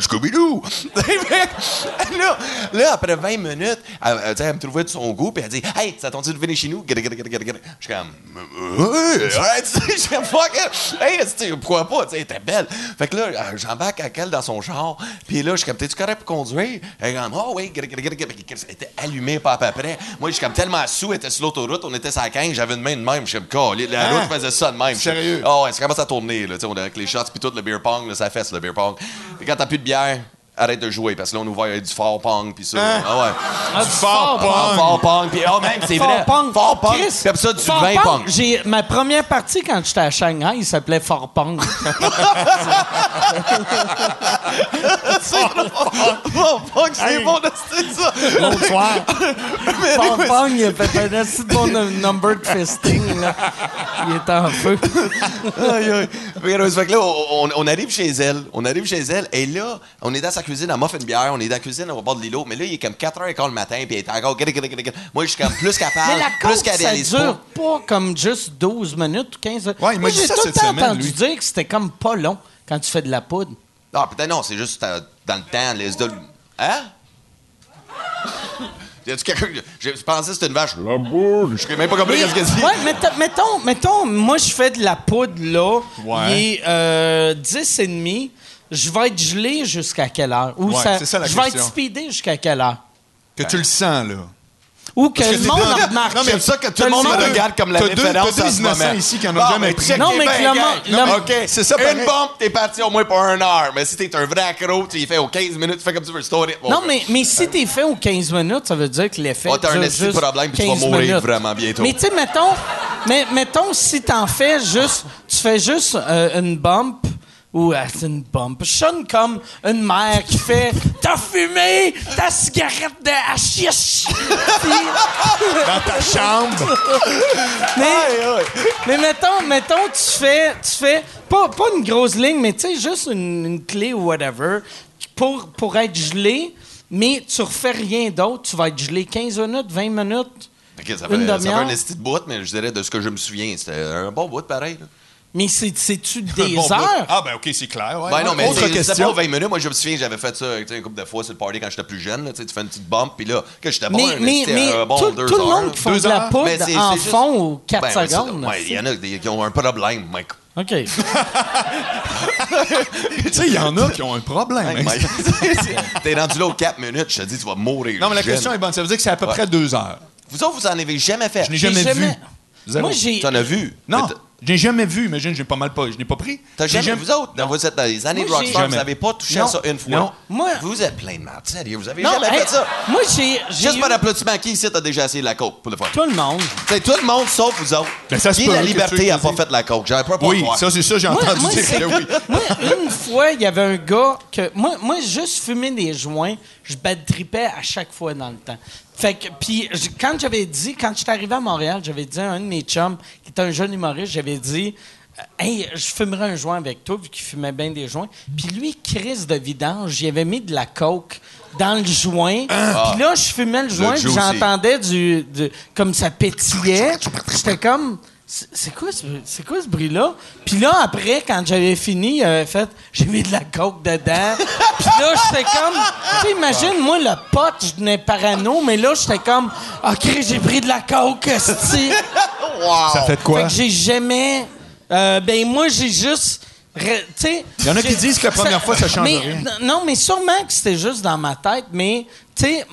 Scooby-Doo. là, là, après 20 minutes, elle, me trouvait de son goût, puis elle dit Hey, ça t'a-tu de venir chez nous. Je suis comme je suis comme fuck it. Hey, pourquoi pas, elle était belle. Fait que là, euh, j'embarque avec elle dans son char, puis là, je suis comme T'es-tu correct pour conduire Elle est comme Oh, oui. Elle était allumée pas à peu près. Moi, je suis comme tellement sous, elle était sur l'autoroute, on était sur la 15, j'avais une main de même, je suis comme La route faisait ça de même. Je Sérieux? Ah ouais, ça commence à tourner, là, tu sais, avec les shots puis tout, le beer pong, là, ça fesse, le beer pong. Quand t'as plus de bière, arrête de jouer, parce que là, on ouvre du fort pong, puis ça. Ah ouais. Ah, du fort Ah, pong. fort pong, puis oh, même, c'est vrai. Pong. Fort pong. Chris, après ça, du Fort vin pong. J'ai, ma première partie, quand j'étais à Shanghai, il s'appelait Fort Pong. Fort pong, c'est bon de citer ça. Bonsoir. Fort Pong, il a fait un assez bon number fisting. Là. Il est en feu. aïe, aïe. Fait que, fait que là, on, on arrive chez elle. On arrive chez elle. Et là, on est dans sa cuisine, elle m'offre une bière. On est dans la cuisine, on va boire de l'îlot. Mais là, il est comme 4h15 le matin, puis elle est encore. Moi, je suis comme plus capable. Mais la plus coke, qu'elle ça réalise dure pas. comme juste 12 minutes ou 15 minutes. Ouais, il Moi, j'ai ça tout le cette temps semaine, entendu lui. dire que c'était comme pas long quand tu fais de la poudre. Ah, peut-être non, c'est juste euh, dans le temps, les de... Hein? Y a-tu quelqu'un. Je je pensais que c'était une vache? La boule. Je sais même pas compris ce qu'elle dit. Ouais, mettons, mettons, mettons, moi, je fais de la poudre, là. Ouais. Il est euh, 10 et demi. Je vais être gelé jusqu'à quelle heure? Ou Ouais, ça la je vais question. être speedé jusqu'à quelle heure? Que tu le sens, là. Ou que le monde dans- remarque. Non, mais ça que tout le monde me regarde comme la référence deux en ce moment. ici qui en ont Bon, jamais mais pris. Non, mais bains, que le gang. monde- Non, le- OK. C'est ça, Une pareil. bombe, t'es parti au moins pour un heure. Mais si t'es un vrai accro, tu y fais aux 15 minutes, tu fais comme tu veux, story. Non, mais, mais si t'es fait aux 15 minutes, ça veut dire que l'effet. Oh, t'as un juste problème, puis tu vas 15 mourir minutes. vraiment bientôt. Mais tu sais, mettons, mais, mettons, si t'en fais juste. Tu fais juste euh, une bump. Ou c'est une bump. Je sonne comme une mère qui fait T'as fumé ta cigarette de hashish! Dans ta chambre. mais, mais mettons, mettons, tu fais, tu fais pas, pas une grosse ligne, mais tu sais, juste une, une clé ou whatever pour, pour être gelé, mais tu refais rien d'autre. Tu vas être gelé 15 minutes, 20 minutes. OK, ça fait, Une ça fait demi-heure. un esti de bout, mais je dirais de ce que je me souviens, c'était un bon bout pareil. là. Mais c'est- c'est-tu des Bon, heures? Ah, ben, OK, c'est clair. ouais. Ben non, mais Autre question. pas 20 minutes. Moi, je me souviens, j'avais fait ça tu sais, une couple de fois sur le party quand j'étais plus jeune. là, tu sais, tu fais une petite bump, puis là, que j'étais bon, mais un mais, un bon tout, deux tout le monde qui Deux de la poudre en juste- fond aux 4 Ben, ouais, secondes. ouais, Il y en a des- qui ont un problème, Mike. OK. Tu sais, il y en a qui ont un problème. Hey, hein. Mike. T'es rendu là aux 4 minutes, je te dis, tu vas mourir. Non, mais la jeune. question est bonne. Ça veut dire que c'est à peu Ouais. près deux heures. Vous autres, vous en avez jamais fait. Je n'ai jamais, vu. Moi, j'ai. T'en as vu? Non, Mais n'ai jamais vu. Imagine, j'ai pas mal pas. Je n'ai pas pris. T'as J'ai jamais, vous autres, dans, vous êtes dans les années de Moi, j'ai- Rockstar, vous Jamais. n'avez pas touché Non. à ça une fois. Non. Moi- Vous êtes plein de merde, sérieux. Vous avez Non, jamais hey, fait ça. Moi, j'ai. j'ai Juste eu- par applaudissement, qui ici a déjà essayé de la coke pour le fun? Tout le monde. C'est tout le monde sauf vous autres. Ben, ça se qui, la que liberté, tu a veux pas fait de la coke? J'avais pas Oui, ça, c'est ça, j'ai entendu moi, dire que oui. moi, une fois, il y avait un gars que. Moi, moi juste fumer des joints, je bad tripais à chaque fois dans le temps. Fait que, puis, quand j'avais dit, quand j'étais arrivé à Montréal, j'avais dit à un de mes chums, qui était un jeune humoriste, j'avais dit. Hey, je fumerais un joint avec toi, vu qu'il fumait bien des joints. Puis lui, crise de vidange, j'y avais mis de la coke dans le joint. Puis là, je fumais le joint, puis juicy. j'entendais du, du- comme ça pétillait. J'étais comme c'est quoi ce, c'est quoi ce bruit-là? Puis là, après, quand j'avais fini, il avait fait j'ai mis de la coke dedans. Puis là, j'étais comme tu sais, imagine, moi, le pote, je devenais parano, mais là, j'étais comme OK, j'ai pris de la coke. Ça fait de quoi? Fait que j'ai jamais. euh, ben, moi, j'ai juste. Il y en a qui disent que la première fois, ça change mais- rien. Non, mais sûrement que c'était juste dans ma tête, mais, tu sais,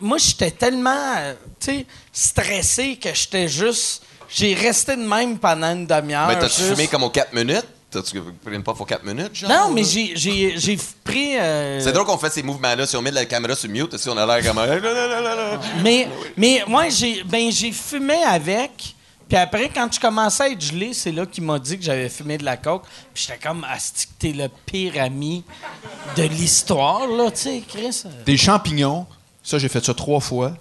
moi, j'étais tellement, euh, tu sais, stressé que j'étais juste. J'ai resté de même pendant une demi-heure. Mais t'as-tu juste- fumé comme aux 4 minutes? T'as-tu pris une puff aux 4 minutes, genre? Non, mais j'ai, j'ai, j'ai pris. euh, C'est drôle qu'on fait ces mouvements-là. Si on met la caméra sur mute, si on a l'air comme. Mais, mais moi, j'ai, ben, j'ai fumé avec. Puis après, quand je commençais à être gelé, c'est là qu'il m'a dit que j'avais fumé de la coke. Puis j'étais comme, Asti, t'es le pire ami de l'histoire, là, tu sais, Chris. Des champignons, ça, j'ai fait ça trois fois.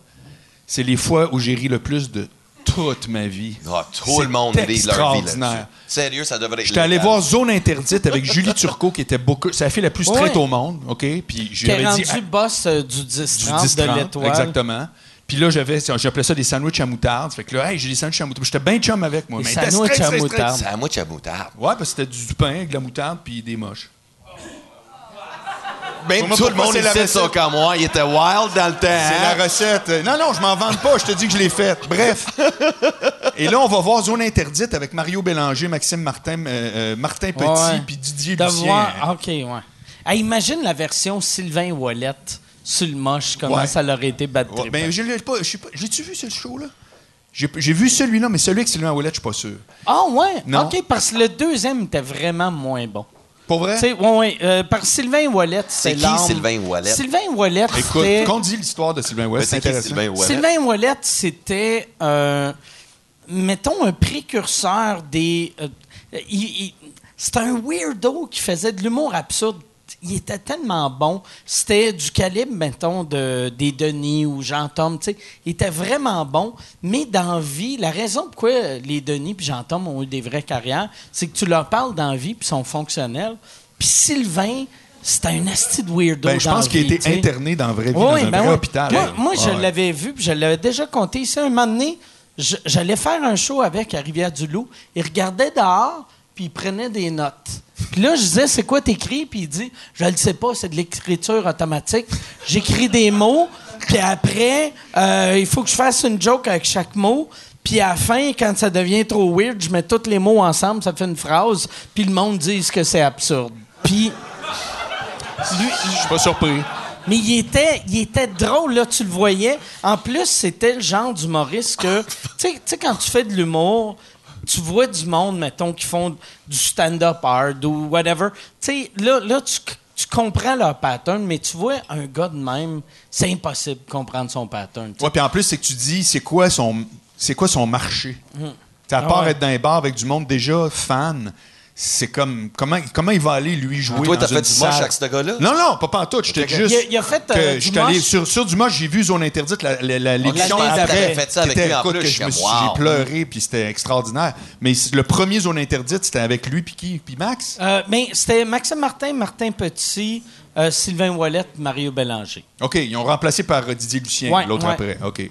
C'est les fois où j'ai ri le plus de toute ma vie. Ah, tout C'est le monde rit leur vie là-dessus. Sérieux, ça devrait être. J'étais allé voir Zone Interdite avec Julie Turcot, qui était beaucoup. C'est la fille la plus straight Ouais. au monde, OK? Puis je lui avais rendu dit. ah, boss euh, du du 10-30 10 de l'étoile. Exactement. Puis là, j'avais, j'appelais ça des sandwichs à moutarde. Fait que là, hey, j'ai des sandwichs à moutarde. J'étais bien chum avec moi. Des mais sandwichs à moutarde. C'est à moutarde. Ouais, parce que c'était du pain avec de la moutarde puis des moches. Même Moi, tout le monde c'est la ici recette? sont comme moi. Il était wild dans le temps. C'est hein? la recette. Non, non, je m'en vante pas. Je te dis que je l'ai faite. Bref. Et là, on va voir Zone Interdite avec Mario Bélanger, Maxime Martin, euh, euh, Martin Petit puis Didier De Lucien. voir- OK, ouais. Hey, imagine la version Sylvain Wallet sur le moche, comment Ouais. ça leur aurait été bad Ouais, ben, je l'ai pas. je sais pas- J'ai-tu vu ce show-là? J'ai j'ai vu celui-là, mais celui avec Sylvain Ouellet, je suis pas sûr. Ah, ouais? Non. OK, parce que le deuxième était vraiment moins bon. Pour vrai? Tu sais, ouais, ouais, euh, par Sylvain Wallet, C'est c'est qui, l'arme. Sylvain Ouellet? Sylvain Wallet, Écoute, c'était... qu'on dit l'histoire de Sylvain Mais c'est C'est qui intéressant. Sylvain Ouellet? Sylvain Wallet, c'était, euh, mettons, un précurseur des... euh, il- il- c'était un weirdo qui faisait de l'humour absurde. Il était tellement bon. C'était du calibre, mettons, de, des Denis ou Jean-Tom. tu sais. Il était vraiment bon. Mais dans la vie, la raison pourquoi les Denis et Jean-Tom ont eu des vraies carrières, c'est que tu leur parles dans la vie puis ils sont fonctionnels. Puis Sylvain, c'était un asti de weirdo Ben, je pense qu'il a été interné dans la vraie vie, Oui, dans un ben vrai oui. hôpital. Moi, moi, je Ouais. l'avais vu, puis je l'avais déjà compté ici. Un moment donné, j'allais faire un show avec à Rivière-du-Loup. Il regardait dehors, puis il prenait des notes. Puis là, je disais, c'est quoi t'écris? Puis il dit, je le sais pas, c'est de l'écriture automatique. J'écris des mots, puis après, euh, il faut que je fasse une joke avec chaque mot. Puis à la fin, quand ça devient trop weird, je mets tous les mots ensemble, ça fait une phrase, puis le monde dit que c'est absurde. Puis... Je suis pas surpris. mais il était, il était drôle, là, tu le voyais. En plus, c'était le genre d'humoriste que, tu sais, quand tu fais de l'humour, tu vois du monde, mettons, qui font du stand-up hard ou whatever. Tu sais, là, là tu, tu comprends leur pattern, mais tu vois un gars de même, c'est impossible de comprendre son pattern. Ouais, puis en plus, c'est que tu dis, c'est quoi son, c'est quoi son marché? T'sais, À part Ah ouais. être dans les bars avec du monde déjà fan, c'est comme comment, comment il va aller lui jouer Toi, dans t'as fait une du moche salle? avec ce gars-là? Non, non, pas pantoute. Je te juste. Il a- il a fait, que euh, moche? sur, sur du moche, j'ai vu Zone Interdite, la- la- la- après. fait ça avec lui en plus, que je je suis me suis- comme, wow. J'ai pleuré, puis c'était extraordinaire. Mais le premier Zone Interdite, c'était avec lui, puis qui? Puis Max? Euh, mais c'était Maxime Martin, Martin Petit, euh, Sylvain Wallet, Mario Bélanger. OK, ils ont remplacé par Didier Lucien, Ouais, l'autre ouais. après. OK.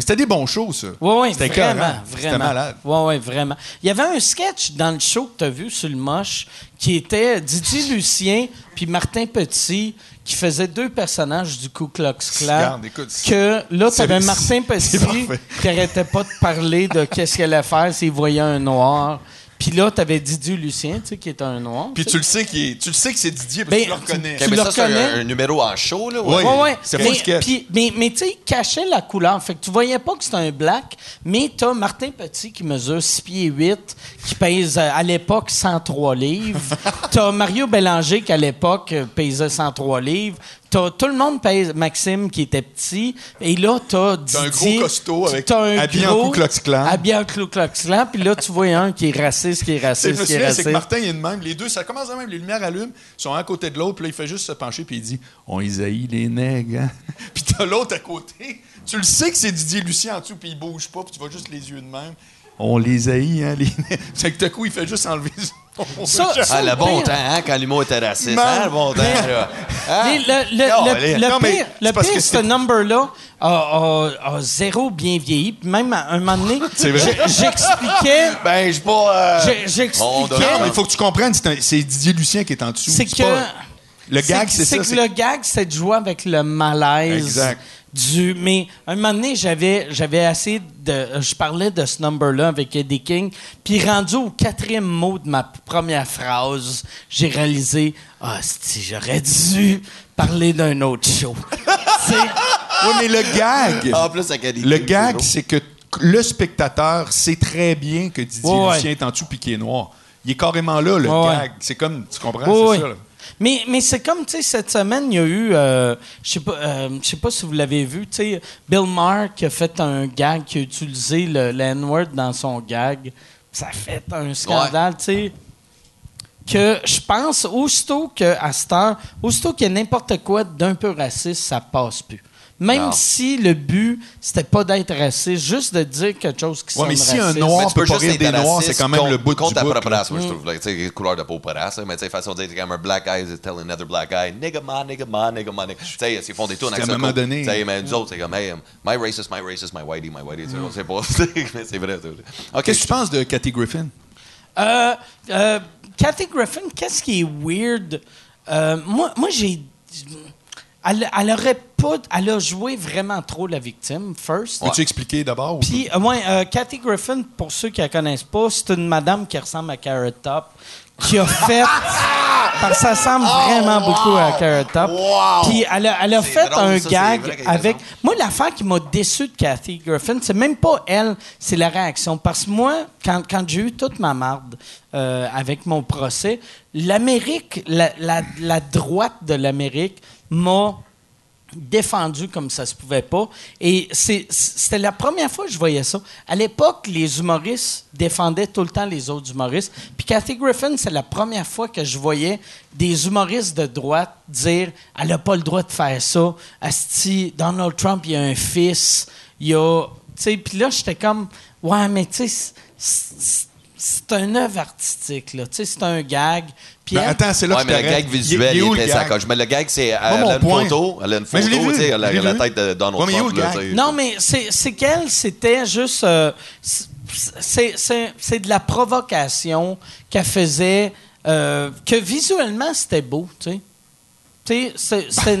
Mais c'était des bons shows, ça. Oui, oui, C'était vraiment, vraiment. C'était malade. Oui, oui, vraiment. Il y avait un sketch dans le show que tu as vu sur le moche qui était Didier Lucien puis Martin Petit qui faisaient deux personnages du Ku Klux Klan. Que là, tu avais Martin Petit qui arrêtait pas de parler de qu'est-ce qu'il allait faire s'il voyait un noir. Puis là, tu avais Didier Lucien, tu sais, qui est un noir. Puis tu le sais qu'il est- tu le sais que c'est Didier parce Ben, que tu le reconnais. tu le ça, c'est un, reconnais? un numéro en show, là? Ouais. Ouais, ouais. C'est mais, pas mais, mais tu sais, il cachait la couleur. Fait que tu voyais pas que c'était un black, mais t'as Martin Petit qui mesure 6 pieds 8, qui pèse euh, à l'époque 103 livres. t'as Mario Bélanger qui à l'époque euh, pesait 103 livres. T'as tout le monde pèse Maxime qui était petit. Et là, t'as T'as un Didier. gros costaud avec- un habillé en gros- Ku Klux Klan. Habillé en Ku Klux Klan. Puis là, tu vois un qui est raciste, qui est raciste, qui est souviens, c'est que raciste. Martin, il est de même. Les deux, ça commence de même. Les lumières allument, ils sont un à côté de l'autre, puis là, il fait juste se pencher, puis il dit On isaïe les nègres, hein? Puis t'as l'autre à côté. Tu le sais que c'est Didier Lucien en dessous, puis il bouge pas, puis tu vois juste les yeux de même. On les haït, hein, les nègres. C'est que tout à coup, il fait juste enlever Ça, ça, Ah, le bon pire- temps, hein, quand l'humour était raciste. Hein, le bon temps, là. Hein? Les- le, le- le- le Non, pire, le pire, que ce number-là a, a- a zéro bien vieilli. Même à un moment donné, j'expliquais. Ben, je suis pas. euh, J'expliquais. Non, mais il faut que tu comprennes, c'est Didier Lucien qui est en dessous. C'est que. pas- Le gag, c'est ça. que c'est- le gag, c'est de jouer avec le malaise. Exact. Du, mais un moment donné, j'avais, j'avais assez de. Je parlais de ce number-là avec Eddie King. Puis rendu au quatrième mot de ma première phrase, j'ai réalisé Ah, si j'aurais dû parler d'un autre show. C'est- Ouais, mais le gag. En plus, avec Eddie Le gag, c'est que le spectateur sait très bien que Didier Ouais, ouais. Lucien est en dessous puis qu'il est noir. Il est carrément là, le Ouais, gag. C'est comme, tu comprends, Oui, c'est oui. ça. là. Mais, mais c'est comme, tu sais, cette semaine, il y a eu, euh, je sais pas, euh, sais pas si vous l'avez vu, tu sais, Bill Maher qui a fait un gag, qui a utilisé le, le N-word dans son gag. Ça a fait un scandale, tu sais. Que je pense, aussitôt qu'à cette heure, aussitôt qu'il y a n'importe quoi d'un peu raciste, ça passe plus. Même Non. si le but, c'était pas d'être raciste, juste de dire quelque chose qui Ouais, mais si un raciste. noir Mais tu peut peux pas juste rire être des noirs, c'est quand même contre- le bout contre du ta bout. propre là. race, moi, je trouve. Like, tu sais, couleur de peau race, mais tu sais, façon de dire, comme un black guy is telling another black guy, nigga man, nigga man, nigga man. Tu sais, ils font des tours C'est à un moment donné. Tu sais, mais nous autres, c'est comme, hey, my racist, my racist, my whitey, my whitey. On sait pas. mais c'est vrai. Qu'est-ce que tu penses de Cathy Griffin? Euh, euh, Kathy Griffin, qu'est-ce qui est weird? Euh, moi, moi j'ai. Elle, elle aurait pas. Elle a joué vraiment trop la victime, first. Peux-tu expliquer d'abord? ou- Puis, euh, ouais, euh, Kathy Griffin, pour ceux qui la connaissent pas, c'est une madame qui ressemble à Carrot Top, qui a fait. parce que ça ressemble vraiment beaucoup à Carrot Top. Puis elle a, elle a C'est fait drôle, un ça, gag avec. Moi, l'affaire qui m'a déçu de Kathy Griffin, c'est même pas elle, c'est la réaction. Parce que moi, quand, quand j'ai eu toute ma marde euh, avec mon procès, l'Amérique, la, la- la droite de l'Amérique m'a défendu comme ça se pouvait pas. Et c'était la première fois que je voyais ça. À l'époque, les humoristes défendaient tout le temps les autres humoristes. Puis Kathy Griffin, c'est la première fois que je voyais des humoristes de droite dire « Elle n'a pas le droit de faire ça. Asti, Donald Trump, il a un fils. Il y a... » Tu sais, puis là, j'étais comme « Ouais, mais tu sais, c'est- un œuvre artistique, là. Tu sais, c'est un gag. » Puis Ben, elle- attends, c'est là Ouais, que mais le gag visuel, Il était sa coche. Mais le gag, c'est. Elle, mon a une point. photo. Elle a une photo, tu sais, la, je l'ai la tête de Donald Ouais, Trump. là. Non, mais c'est qu'elle, c'était juste. euh, c'est- c'est c'est de la provocation qu'elle faisait, euh, que visuellement, c'était beau, tu sais. Tu sais, c'est-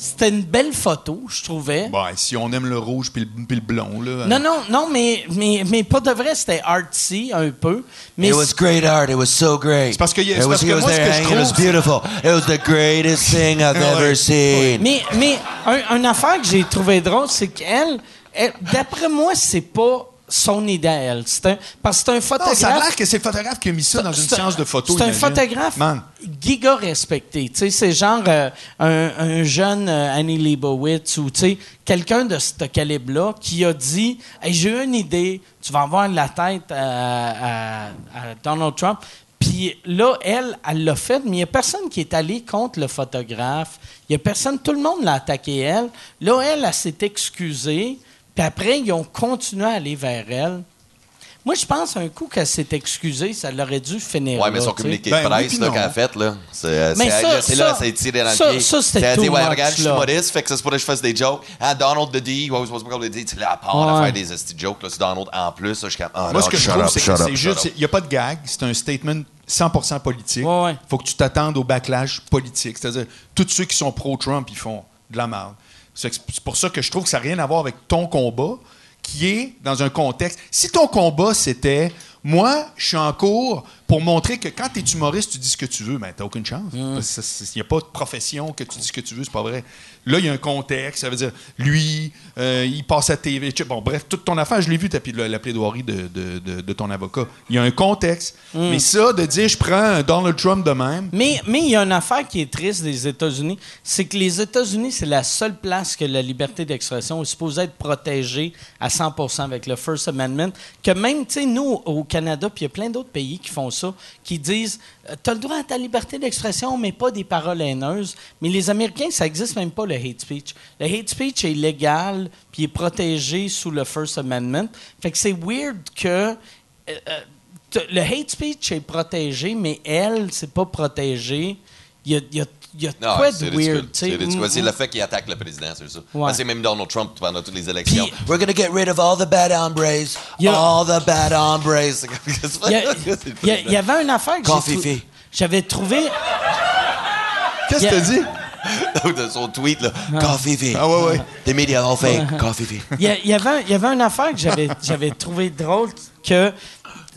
c'était une- belle photo, je trouvais. Bon, si on aime le rouge puis le, puis le blond, là. Non, non, non, mais, mais, mais pas de vrai, c'était artsy un peu. Mais It was great art. It was so great. C'est parce que y a- it c'est was, parce que moi, ce que je hanging, It was trouve- beautiful. It was the greatest thing I've Ouais. ever seen. Mais, mais un, une affaire que j'ai trouvé drôle, c'est qu'elle, elle- d'après moi, c'est pas son idée à elle. C'est un, parce que c'est un Non, photographe. ça a l'air que c'est le photographe qui a mis ça dans une séance de photos. C'est un photographe Man, giga respecté. C'est genre euh, un, un jeune euh, Annie Leibovitz ou quelqu'un de ce calibre-là qui a dit Hey, J'ai une idée, tu vas avoir la tête à, à- à Donald Trump. Puis là, elle, elle l'a fait, mais il n'y a personne qui est allé contre le photographe. Il n'y a personne, tout le monde l'a attaqué elle. Là, elle, elle s'est excusée. Puis après, ils ont continué à aller vers elle. Moi, je pense un coup qu'elle s'est excusée, ça l'aurait dû finir. Ouais, mais son communiqué Ben de oui, presse non. qu'elle a fait, là, c'est Mais c'est- ça- c'est là, ça- c'est tiré dans ça- le pied. ça, c'était Elle a dit, ouais, much, regarde, je suis humoriste, fait que ça se pourrait que je fasse des jokes. Ah, Donald the D, ouais, je pense pas le D, tu l'as à part à Ouais. faire des esti jokes, là, c'est Donald en plus, là, je suis comme, ah, moi, ce que je trouve, c'est que c'est juste. Il n'y a pas de gag, c'est un statement 100% politique. Ouais, ouais. faut que tu t'attendes au backlash politique. C'est-à-dire, tous ceux qui sont pro-Trump, ils font de la merde. C'est pour ça que je trouve que ça n'a rien à voir avec ton combat, qui est dans un contexte. Si ton combat, c'était moi, je suis en cours pour montrer que quand tu es humoriste, tu dis ce que tu veux, mais tu n'as aucune chance. Mm. Il n'y a pas de profession que tu dis ce que tu veux, c'est pas vrai. Là, il y a un contexte, ça veut dire, lui, euh, il passe à TV. tu Bon, bref, toute ton affaire, je l'ai vu, tapis la, la plaidoirie de, de- de- de ton avocat. Il y a un contexte. Mm. Mais ça, de dire, je prends Donald Trump de même, Mais mais il y a une affaire qui est triste des États-Unis, c'est que les États-Unis, c'est la seule place que la liberté d'expression est supposée être protégée à 100% avec le First Amendment. Que même, tu sais, nous, au Canada, puis il y a plein d'autres pays qui font ça, qui disent Tu as le droit à ta liberté d'expression, mais pas des paroles haineuses. Mais les Américains, ça n'existe même pas, le hate speech. Le hate speech est légal, puis est protégé sous le First Amendment. Fait que c'est weird que. euh, euh, le hate speech est protégé, mais elle, c'est pas protégé. Il y a, y a Non, quoi c'est de weird, tu C'est sais? ridicule. C'est le fait qu'il attaque le président, c'est ça. Ouais. Que même Donald Trump pendant toutes les élections. Puis- We're gonna get rid of all the bad hombres. Il y a- All the bad hombres. Il y, a- y a- il y avait une affaire que Coffee trou- j'avais trouvé. Qu'est-ce que Yeah. t'as dit? de son tweet, là. Coffee fee. Ah ouais, ouais. The media all fake. Coffee fee. Il y, a- avait, un- il y avait une affaire que j'avais, j'avais trouvé drôle que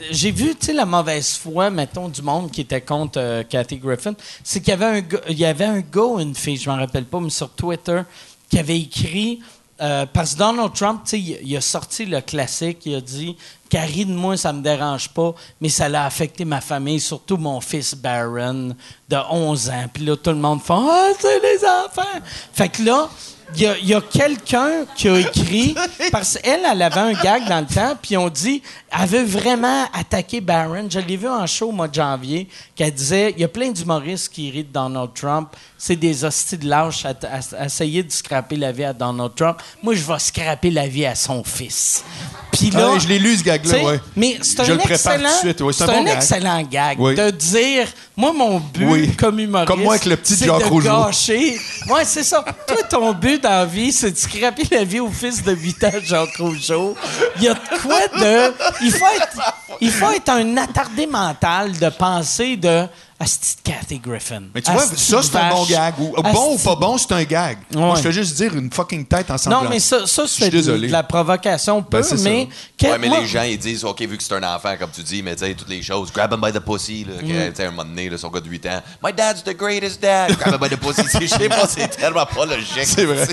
j'ai vu, la mauvaise foi, mettons, du monde qui était contre euh, Kathy Griffin. C'est qu'il y avait un gars, il y avait un gars une fille, je m'en rappelle pas, mais sur Twitter, qui avait écrit. euh, parce que Donald Trump, il a sorti le classique, il a dit Carrie de moi, ça me dérange pas, mais ça l'a affecté ma famille, surtout mon fils Barron de 11 ans. Puis là, tout le monde fait Ah, c'est les enfants! Fait que là, il y a, il y a quelqu'un qui a écrit, parce qu'elle, elle avait un gag dans le temps, puis on dit, elle veut vraiment attaquer Barron. Je l'ai vu en show au mois de janvier, qu'elle disait, il y a plein d'humoristes qui rient de Donald Trump. C'est des hosties de lâches à, à- à essayer de scraper la vie à Donald Trump. Moi, je vais scraper la vie à son fils. Puis là, Ah, je l'ai lu, ce gag-là, ouais. Mais c'est un Je le prépare excellent, tout de suite, ouais, c'est un un, gag. excellent gag Oui. de dire, moi, mon but Oui. comme humoriste, Comme moi avec le petit c'est Jacques de Rougeau. gâcher. Ouais, c'est ça. Toi, ton but dans la vie, c'est de scraper la vie au fils de 8 ans, Jacques Rougeau. Il y a de quoi de... Il faut être, il faut être un attardé mental de penser de... Asti de Kathy Griffin. Mais tu vois, Asti ça, c'est un bon gag. Ou, bon ou pas bon, c'est un gag. Moi, Ouais. je fais juste dire une fucking tête en semblant. Non, mais ça, ça c'est de, la provocation peu, Ben, mais... Ouais, mais moi- les gens, ils disent, OK, vu que c'est un enfant, comme tu dis, mais tu sais, toutes les choses. Grab him by the pussy, là. Mm. Tu sais, un moment donné, là, son gars de 8 ans. My dad's the greatest dad. Grab him by the pussy. C'est- Je sais pas, c'est tellement pas logique. C'est vrai.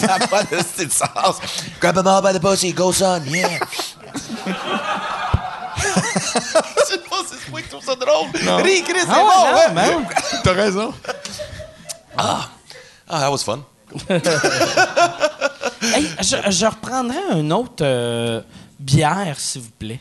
Ça n'a pas de sens. Grab them all by the pussy. Go, son. Yeah. C'est moi qui trouve ça drôle. Ris, Chris, c'est Ah bon, ouais. oui. T'as raison. Ah, that was fun. Hey, je, je reprendrai un autre euh, bière, s'il vous plaît.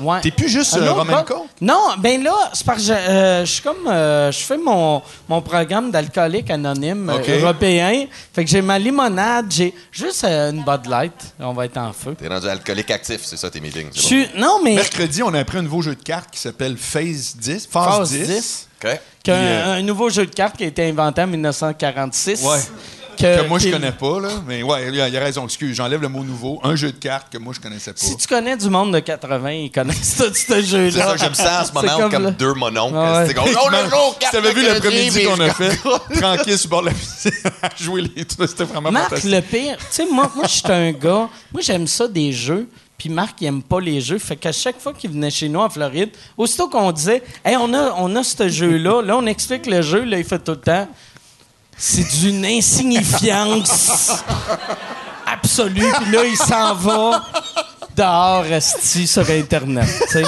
Ouais. T'es plus juste, euh, Coke? Non, ben là, c'est parce que je, euh, je suis comme. euh, je fais mon, mon programme d'alcoolique anonyme euh, européen. Fait que j'ai ma limonade, j'ai juste euh, une Bud Light. On va être en feu. T'es rendu alcoolique actif, c'est ça tes meetings. Je. Non, mais. Mercredi, on a appris un nouveau jeu de cartes qui s'appelle Phase 10. Phase, Phase 10. 10. bon? OK. qu'un- Puis, euh, un nouveau jeu de cartes qui a été inventé en 1946. Ouais. Que, Que moi, je connais pas, là. Mais ouais, il a, il a raison. Excuse, j'enlève le mot nouveau. Un jeu de cartes que moi, je connaissais pas. Si tu connais du monde de 80, ils connaissent tout ce jeu-là. C'est ça que j'aime ça en ce moment, comme comme, le- deux mononcles. Ah ouais. C'est comme, oh, le jour, Si t'avais vu quatre l'après-midi mercredis, qu'on a fait, tranquille sur le bord de la piscine, à jouer les trucs, c'était vraiment Marc, fantastique. le pire, tu sais, moi, moi je suis un gars, moi, j'aime ça des jeux, puis Marc, il aime pas les jeux. Fait qu'à chaque fois qu'il venait chez nous en Floride, aussitôt qu'on disait, hey, on a, on a ce jeu-là, là, on explique le jeu, là, il fait tout le temps, c'est d'une insignifiance absolue, puis là, il s'en va dehors, esti, sur Internet, tu sais.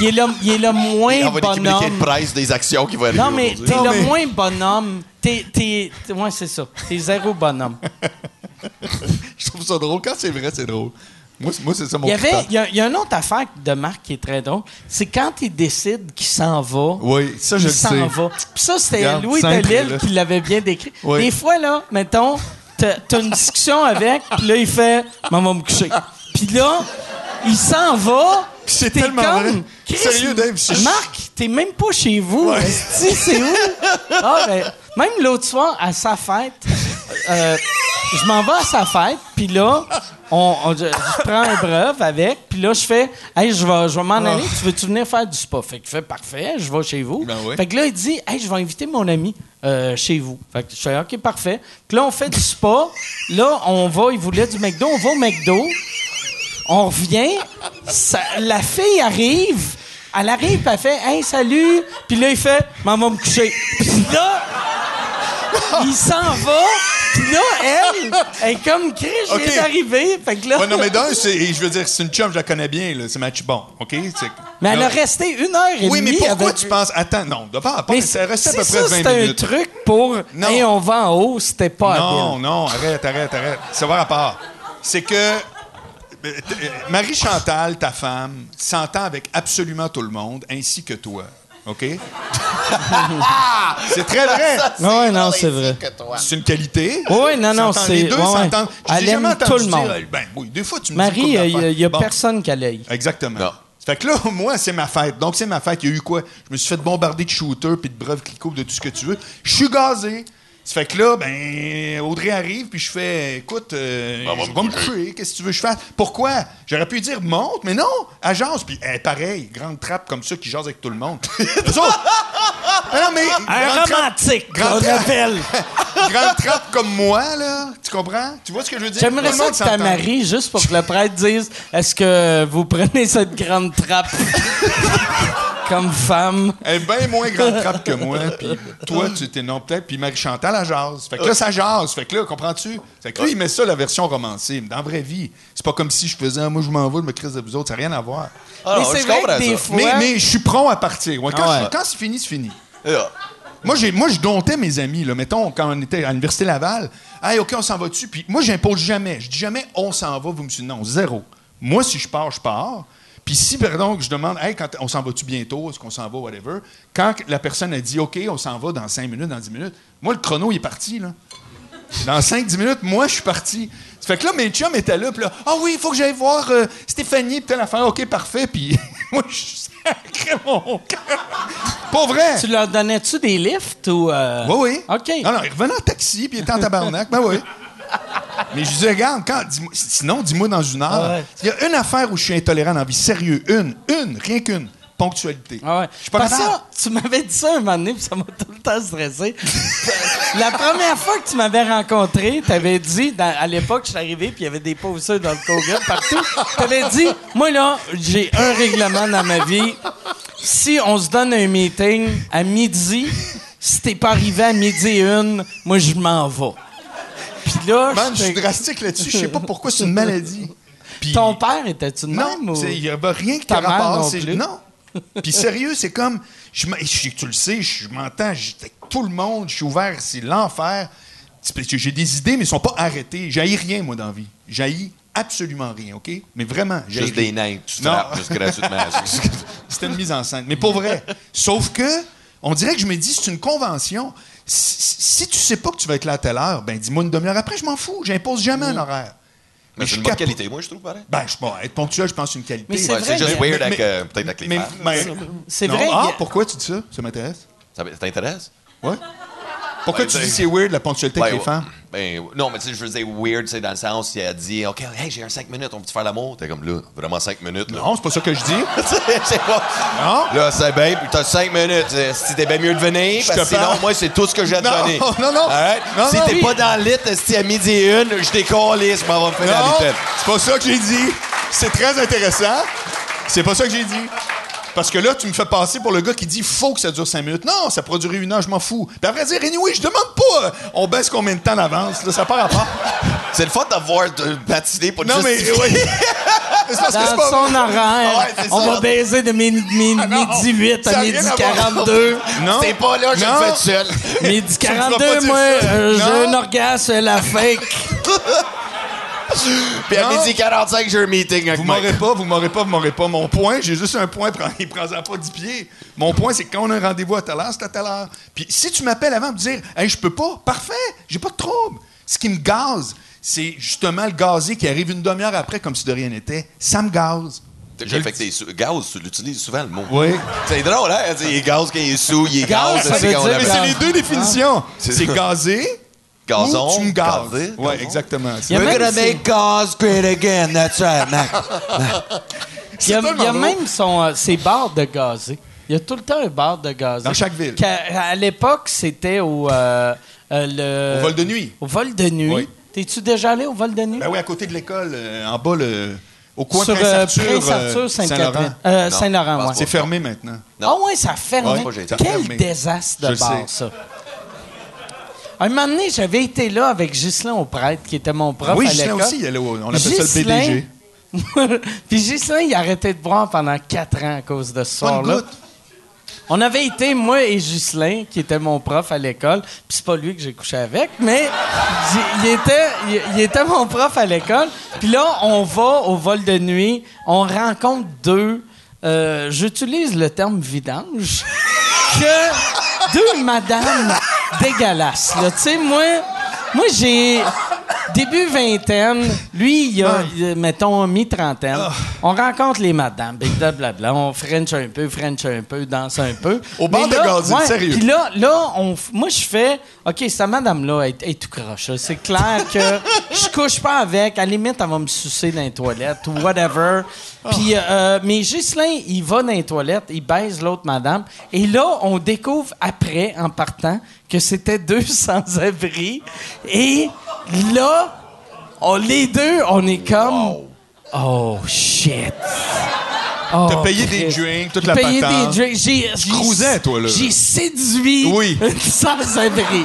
Il est le, il est le moins des communiqués bonhomme. de presse des actions qui vont arriver Non, mais t'es le mais- moins bonhomme. T'es, t'es- ouais, c'est ça. T'es zéro bonhomme. Je trouve ça drôle. Quand c'est vrai, c'est drôle. Moi, c'est- moi c'est ça mon Il y avait, il y a, il y a une autre affaire de Marc qui est très drôle. C'est quand il décide qu'il s'en va. Oui, ça, je il le sais. s'en va. Puis ça, c'était Louis là. qui l'avait bien décrit. Oui. Des fois, là, mettons, t'as, une discussion avec, puis là, il fait « Maman me coucher ». Puis là, il s'en va. C'est tellement comme, vrai. Chris, Sérieux, Dave, Marc, t'es même pas chez vous. esti, c'est où? Ah, ben, même l'autre soir, à sa fête, euh, je m'en vais à sa fête, puis là, on, on- je, je prends un breuve avec, puis là, je fais, hey, je vais, je vais m'en aller, tu veux-tu venir faire du spa? Fait qu'il fait, parfait, je vais chez vous. Ben oui. Fait que là, il dit, hey, je vais inviter mon ami euh, chez vous. Fait que je fais, OK, parfait. Puis là, on fait du spa. Là, on va, il voulait du McDo, on va au McDo. On revient, ça- la fille arrive, elle arrive, puis elle fait Hey, salut! Puis là, il fait Maman va me coucher. Puis là, il s'en va, puis là, elle, elle est comme Chris, je viens OK. d'arriver. Fait que là. Ouais, non, mais d'un, c'est, je veux dire, c'est une chum, je la connais bien, là. C'est match bon, OK? C'est- mais elle a resté une heure et Oui, mais demie pourquoi avec- tu penses. Attends, non, de pas, pas Mais ça restait à peu ça, près 20 c'était un minutes. truc pour Non. Hey, on va en haut, c'était pas Non, habile. non, arrête, arrête, arrête. Ça va à part. C'est que euh, euh, Marie-Chantal, ta femme, s'entend avec absolument tout le monde, ainsi que toi. OK? c'est très vrai. Ouais, non, c'est vrai. C'est une qualité. Oui, non, non, c'est- Les deux ouais, s'entendent. Je Elle t'ai jamais entendu tout le monde. Ben oui, des fois, tu me dis une Marie, il n'y a, d'affaires. y a Bon, personne qui l'aille. Exactement. Non. Ça Fait que là, moi, c'est ma fête. Donc, c'est ma fête. Il y a eu quoi? Je me suis fait bombarder de shooters, puis de breuves clicots, de tout ce que tu veux. Je suis gazé. Ça fait que là, ben, Audrey arrive, puis je fais, écoute, euh, Ah, va je me vais me coucher. Qu'est-ce que tu veux que je fasse? Pourquoi? J'aurais pu dire monte, mais non, jase. Puis, elle est pareil, grande trappe comme ça qui jase avec tout le monde. Ah non, mais. Un romantique, grande trappe- grande trappe comme moi, là. Tu comprends? Tu vois ce que je veux dire? J'aimerais ça que ta Marie, juste pour que le prêtre dise Est-ce que vous prenez cette grande trappe? comme femme Elle est bien moins grande trappe que moi. Puis toi, tu étais non, peut-être. Puis Marie-Chantal, elle jase. Fait que là, ça jase. Fait que là, comprends-tu? Fait que là, il met ça, la version romancée. Mais dans la vraie vie, c'est pas comme si je faisais, moi, je m'en vais, je me crise de vous autres. Ça n'a rien à voir. Ah, Mais c'est je vrai comprends que des ça. fois- Mais, mais je suis prompt à partir. Ouais, quand Ah ouais. je- quand c'est fini, c'est fini. Moi, j'ai, moi, je domptais mes amis. Là. Mettons, quand on était à l'Université Laval, hey, OK, on s'en va dessus. Puis moi, j'impose jamais. Je dis jamais, on s'en va, vous me suivez. Non, zéro. Moi, si je pars, je pars. Puis si, pardon, que je demande, hey, quand on s'en va-tu bientôt? Est-ce qu'on s'en va, whatever? Quand la personne a dit, OK, on s'en va dans 5 minutes, dans 10 minutes, moi, le chrono, il est parti, là. Dans 5-10 minutes, moi, je suis parti. Ça fait que là, mes chums étaient là, puis là, ah oui, il faut que j'aille voir euh, Stéphanie, puis telle affaire. OK, parfait. Puis moi, je sacré mon cœur. Pas vrai. Tu leur donnais-tu des lifts ou. euh, Oui, oui. OK. Non, non, il revenait en taxi, puis il était en tabarnak. ben oui. Mais je disais, regarde, quand, dis-moi- sinon, dis-moi dans une heure. Ah ouais. Il y a une affaire où je suis intolérant dans la vie. Sérieux, une, une, rien qu'une. Ponctualité. Ah ouais. Je suis pas Parce ça, tu m'avais dit ça un moment donné, puis ça m'a tout le temps stressé. La première fois que tu m'avais rencontré, tu avais dit, dans- à l'époque, je suis arrivé, puis il y avait des posters dans le Kogan partout. Tu avais dit, moi là, j'ai un règlement dans ma vie. Si on se donne un meeting à midi, si t'es pas arrivé à midi et une, moi je m'en vais. Puis là, Man, je suis drastique là-dessus. Je sais pas pourquoi c'est une maladie. Puis- ton père était-tu de Non, même? ou- c'est- il n'y avait rien qui Ta rapport. non? Non. Puis sérieux, c'est comme. Je, tu le sais, je m'entends, je- avec tout le monde, je suis ouvert, c'est l'enfer. J'ai des idées, mais elles sont pas arrêtées. J'haïs rien, moi, dans la vie. J'haïs absolument rien, OK? Mais vraiment, j'haïs Juste rien. des nains. Tu Non. frappes juste gratuitement. C'était une mise en scène. Mais pour vrai. Sauf que, on dirait que je me dis, c'est une convention. Si, si tu sais pas que tu vas être là à telle heure, ben dis-moi une demi-heure après, je m'en fous. J'impose jamais un horaire. Mais je c'est une bonne qualité, moi, je trouve, pareil. Ben, je sais pas, être ponctuel, je pense que c'est une qualité. Mais c'est Ouais, vrai c'est juste weird mais- avec, mais- euh, peut-être avec les mais, femmes. mais- C'est vrai. Ah, pourquoi tu dis ça? Ça m'intéresse. Ça ça t'intéresse? Ouais. Pourquoi Ben, tu dis c'est weird la ponctualité avec Ben, les femmes? Ben, non, mais tu sais, je veux dire weird, tu sais, dans le sens, il a dit, OK, hey, j'ai un 5 minutes, on peut faire l'amour? T'es comme là, vraiment 5 minutes, là. Non, c'est pas ça que je dis. Pas. Non? Là, c'est bien, puis t'as 5 minutes. Euh, Si t'es bien mieux de venir, Je parce que te sinon, moi, c'est tout ce que j'ai à te Non, donner. non, non. Alright? Non, si non, t'es oui. pas dans le lit, si à midi et une, je décolle, je m'en vais me faire la Non, c'est pas ça que j'ai dit. C'est très intéressant. C'est pas ça que j'ai dit. Parce que là, tu me fais passer pour le gars qui dit faut que ça dure cinq minutes. Non, ça pourrait durer une heure, je m'en fous. Puis vrai dire, anyway, je demande pas. euh, On baisse combien de temps d'avance. Là, ça part à part. C'est le fun d'avoir de patiner pour Non, mais justifier. oui. C'est parce que c'est Dans pas son horaire, Ouais, c'est on ça. va baiser de mi- mi- Ah non, midi 8 ça a à rien midi à voir. 42. Non. T'es pas là, je Non. le fais tout seul. Midi me feras 42, pas dire moi, ça. euh, j'ai Non. un orgasme à la fake. Puis à midi 45, j'ai un meeting avec Vous m'aurez pas, vous m'aurez pas, vous m'aurez pas. Mon point, j'ai juste un point, prends- il prend pas 10 pieds. Mon point, c'est que quand on a un rendez-vous à telle heure, c'est à telle heure. Puis si tu m'appelles avant pour me dire, hey, je peux pas, parfait, j'ai pas de trouble. Ce qui me gaze, c'est justement le gazé qui arrive une demi-heure après, comme si de rien n'était. Ça me gaze. Je fait que gaz, tu l'utilises souvent le mot. Oui. C'est drôle, hein? Il est gaz quand il est sous, il est Gaz, gaz, ça c'est veut quand on dire- Mais l'appelle. c'est les deux définitions. C'est C'est gazé Gazon, ou tu me gazes. gazé, Oui, gazon. exactement. Il y a We're même, gonna make cars great again. That's right, Mac. il y a, il y a même son, euh, ses bars de gazé. Il y a tout le temps un bar de gazé. Dans chaque ville. Qu'à- à l'époque, c'était au, euh, euh, le... Au vol de nuit. Au vol de nuit. Oui. T'es-tu déjà allé au vol de nuit? Ben oui, à côté de l'école, euh, en bas, le, au coin Sur de euh, Prince-Arthur, Prince-Arthur, euh, Sainte-Catherine. Saint-Laurent. Euh, Non, Saint-Laurent, pense ouais. C'est fermé maintenant. Ah ouais, ça a fermé. Ouais, Quel fermé. désastre de Je le bar, sais. ça. Un moment donné, j'avais été là avec Ghislain au prêtre, qui était mon prof oui, à l'école. aussi, il allait au- on appelle ça le PDG. Puis Ghislain, il a arrêté de boire pendant quatre ans à cause de ce soir-là. On avait été, moi et Ghislain, qui était mon prof à l'école, puis c'est pas lui que j'ai couché avec, mais il, il était, il, il était mon prof à l'école. Puis là, on va au vol de nuit, on rencontre deux, euh, j'utilise le terme vidange, que deux madames dégueulasses. là. Tu sais, moi, moi j'ai... début vingtaine, lui, il a, il a, mettons, mi-trentaine. Ah. On rencontre les madames, blablabla, on french un peu, french un peu, danse un peu. Au Mais de Gazelle, sérieux. Puis là, là on, moi, je fais, OK, cette madame-là, elle est tout croche. C'est clair que je couche pas avec. À la limite, elle va me sucer dans les toilettes ou whatever. Puis, euh, mais Ghislain, il va dans les toilettes, il baise l'autre madame. Et là, on découvre après, en partant, que c'était deux sans-abri. Et là, on, les deux, on est comme... Oh, shit. Oh, T'as payé des drinks, toute J'ai la payé patente. des drinks. J'ai, cruisais, toi, là. J'ai séduit Oui. une sans-abri.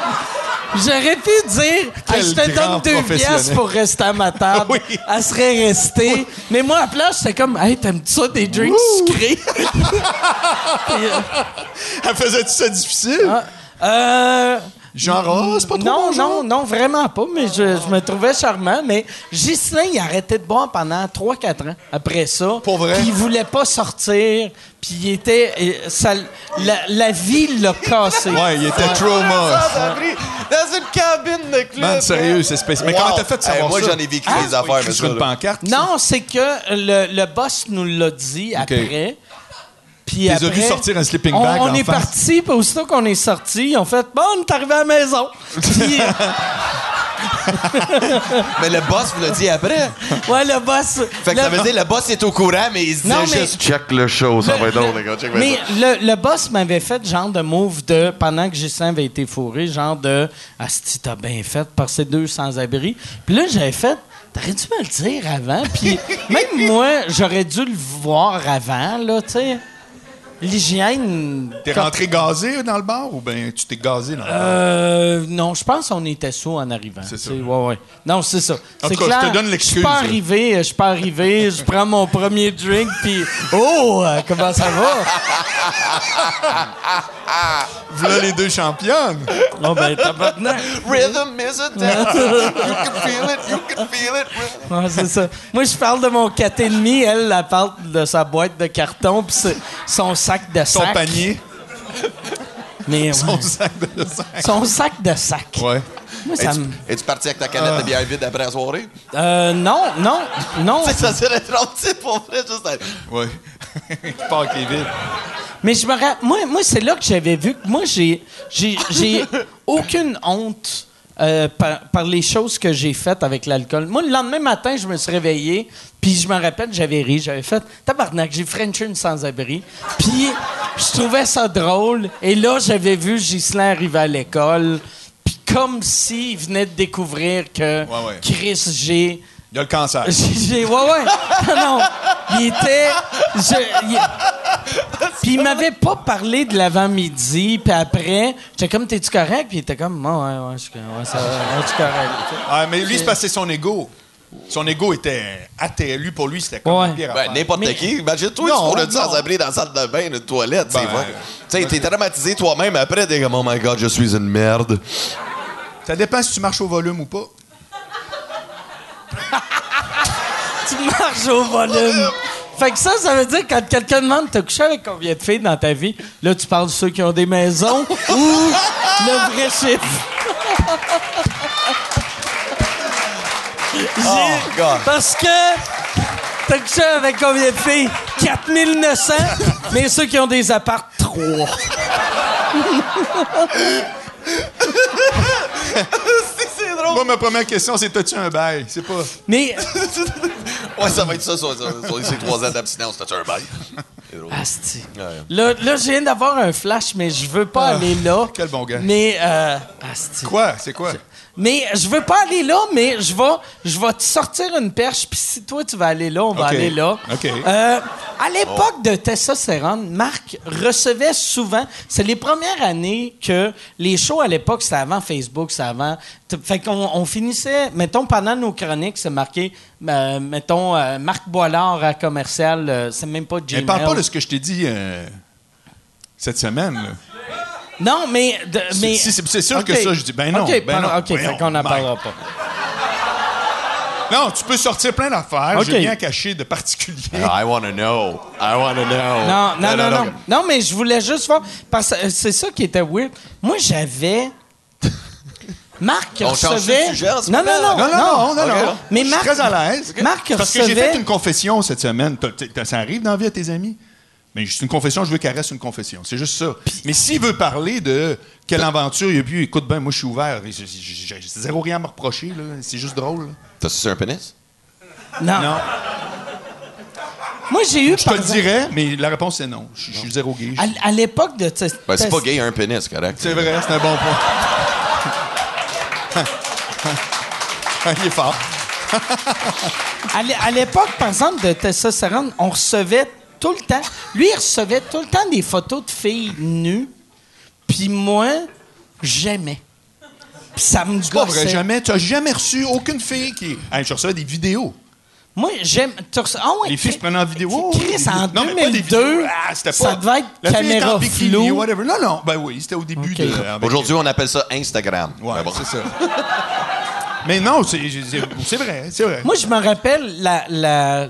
J'aurais pu dire, Ah, je te donne deux pièces pour rester à ma table. Oui. Elle serait restée. Mais moi, à la place, j'étais comme, hey, t'aimes-tu ça des drinks sucrés? Puis, euh, Elle faisait-tu ça difficile? euh, Genre, oh, c'est pas trop non, bon, non, non, vraiment pas, mais je, je me trouvais charmant. Mais Ghislain, il a arrêté de boire pendant 3-4 ans après ça. Pour vrai? Puis il voulait pas sortir. Puis il était. euh, ça- la, la vie l'a cassé. Ouais, il était trauma. Dans une cabine de club. Man, sérieux, c'est spécial. Mais Wow. comment t'as fait de savoir Hey, moi, ça? j'en ai vécu Ah, des affaires, écrit mais sur ça, une là. pancarte? Non, c'est que le, le boss nous l'a dit après. Puis après, vu sortir un sleeping on, bag on est parti, puis aussitôt qu'on est sorti, ils ont fait Bon, on est arrivé à la maison. Puis, Mais le boss vous l'a dit après. ouais, le boss. Fait que le- ça veut dire le boss est au courant, mais il se mais- juste. Check le show, ça va être drôle, les gars. Check Mais le, le boss m'avait fait genre de move de pendant que Gislain avait été fourré, genre de Asti, t'as bien fait par ces deux sans-abri. Puis là, j'avais fait T'aurais dû me le dire avant? Puis même moi, j'aurais dû le voir avant, là, tu sais. L'hygiène. T'es rentré gazé dans le bar ou bien tu t'es gazé dans le bar? Euh, non, je pense qu'on était sous en arrivant. C'est ça. Ouais, ouais. Non, c'est ça. En C'est tout cas, je clair, te donne Je l'excuse, suis pas là. arrivé, je suis pas arrivé, je prends mon premier drink, puis oh, euh, comment ça va? Voilà les deux championnes. Oh ben, tabarnak. Rhythm is a dance. You can feel it, you can feel it. Ouais, c'est ça. Moi, je parle de mon 4,5. Elle, elle parle de sa boîte de carton puis son sac de Son sac. panier, Mais, son ouais, sac de sac. son sac de sac. Ouais. Moi, ça Es-tu me- es-tu parti avec ta canette de bière vide après la soirée? Euh, non, non, non. Tu sais, ça serait trop petit pour vrai, juste être- Ouais. Qui part avec les vides. Mais je me ra- moi, moi c'est là que j'avais vu que moi, j'ai, j'ai, j'ai aucune honte euh, par, par les choses que j'ai faites avec l'alcool. Moi, le lendemain matin, je me suis réveillé, puis je me rappelle, j'avais ri, j'avais fait tabarnak, j'ai Frenché une sans-abri. Puis je trouvais ça drôle. Et là, j'avais vu Ghislain arriver à l'école, puis comme s'il venait de découvrir que Ouais, ouais. Chris, j'ai... Il y a le cancer. J'ai, j'ai- ouais, ouais. Non, non. Il était. je- il- Puis il m'avait pas parlé de l'avant-midi, puis après, j'étais comme, t'es-tu correct? Puis il était comme, ouais, ouais, ouais, je suis correct. Ouais, ça va, ouais, je suis correct. Ah, mais lui, c'est c'est son ego. Son ego était. Lui, pour lui, c'était comme Ouais. pire Ben, n'importe Mais- qui. Imagine-toi, tu pourrais non. sans-abri dans la salle de bain, une toilette, c'est Ben, vrai. Tu sais, t'es traumatisé toi-même après, t'es comme, oh my god, je suis une merde. Ça dépend si tu marches au volume ou pas. Tu marches au volume. Fait que ça, ça veut dire que quand quelqu'un demande, t'as couché avec combien de filles dans ta vie? Là, tu parles de ceux qui ont des maisons ou le vrai chiffre? Oh, God. Parce que t'as couché avec combien de filles? 4900? Mais ceux qui ont des apparts, 3. Moi, ma première question, c'est t'as-tu un bail? C'est pas. Mais, Ouais, ça va être ça sur, sur- sur ces trois ans d'abstinence, t'as-tu un bail? Asti. Ouais. Là, là, je viens d'avoir un flash, mais je veux pas Ah, aller là. quel bon gars. Mais, euh, Asti. Quoi? C'est quoi? Mais je veux pas aller là, mais je vais, je vais te sortir une perche, puis si toi tu vas aller là, on va aller là. Euh, à l'époque de Testostérone, Marc recevait souvent. C'est les premières années que les shows à l'époque, c'était avant Facebook, c'était avant. Fait qu'on on finissait, mettons, pendant nos chroniques, c'est marqué, euh, mettons, euh, Marc Boilard à commercial, c'est même pas Mais Gmail. parle pas de ce que je t'ai dit cette semaine. là. Non, mais. de- mais si, c'est- c'est sûr que ça, je dis, ben non, OK, ben non, OK, voyons, fait qu'on n'en parlera pas. Non, tu peux sortir plein d'affaires. OK. J'ai rien caché de particulier. I wanna know. I wanna know. Non, non, non, non. Non, mais je voulais juste voir. Parce que c'est ça qui était weird. Moi, j'avais. Marc On change recevait. de sujet non, non, non, Non, non, non, non. Mais je suis Marc- très à l'aise. Marc Parce que j'ai fait une confession cette semaine. T'as- t'as- ça arrive dans la vie à tes amis? Mais c'est une confession, je veux qu'elle reste une confession. C'est juste ça. Mais s'il veut parler de quelle aventure il y a pu, écoute bien, moi je suis ouvert. J'ai- zéro rien à me reprocher. là. C'est juste drôle. T'as sucé un pénis? Non. Non. Moi, j'ai eu. Je te le dirais, mais la réponse c'est non. Je suis zéro gay. À, à l'époque de. Ben, c'est pas gay, un pénis, correct? C'est vrai, c'est un bon point. il est fort. À l'époque, par exemple, de testostérone, on recevait tout le temps. Lui, il recevait tout le temps des photos de filles nues. Puis moi, jamais. Puis ça me C'est pas vrai, gossait. jamais. Tu as jamais reçu aucune fille qui. Hey, je recevais des vidéos. Moi, j'aime. tu reçois- Ah ouais, Les filles se prenaient en vidéo. Chris, en Non, mais pas des 2002, vidéos. Ah, c'était ça pas- devait être La fille était caméra en bikini, floue. whatever. Non, non. Ben oui, c'était au début Ok. de. avec- Aujourd'hui, on appelle ça Instagram. Ouais, Ben bon. c'est ça. Mais non, c'est c'est- c'est vrai, c'est vrai. Moi, je me rappelle la, la-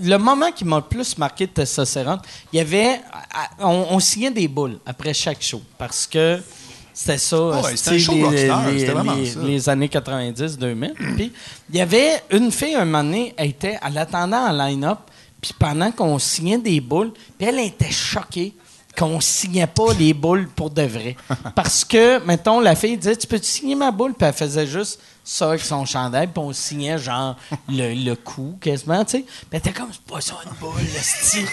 le moment qui m'a le plus marqué de testostérone. Il y avait. à- On, on signait des boules après chaque show parce que c'était ça. ouais, c'était tu les, années 90-2000. Puis il y avait une fille, un moment donné, elle était, elle attendait en line-up. Puis pendant qu'on signait des boules, puis elle était choquée qu'on signait pas les boules pour de vrai. Parce que, mettons, la fille disait Tu peux signer ma boule Puis elle faisait juste ça avec son chandail, puis on signait genre le, le cou quasiment, tu sais. Elle était comme C'est pas ça une boule, esti.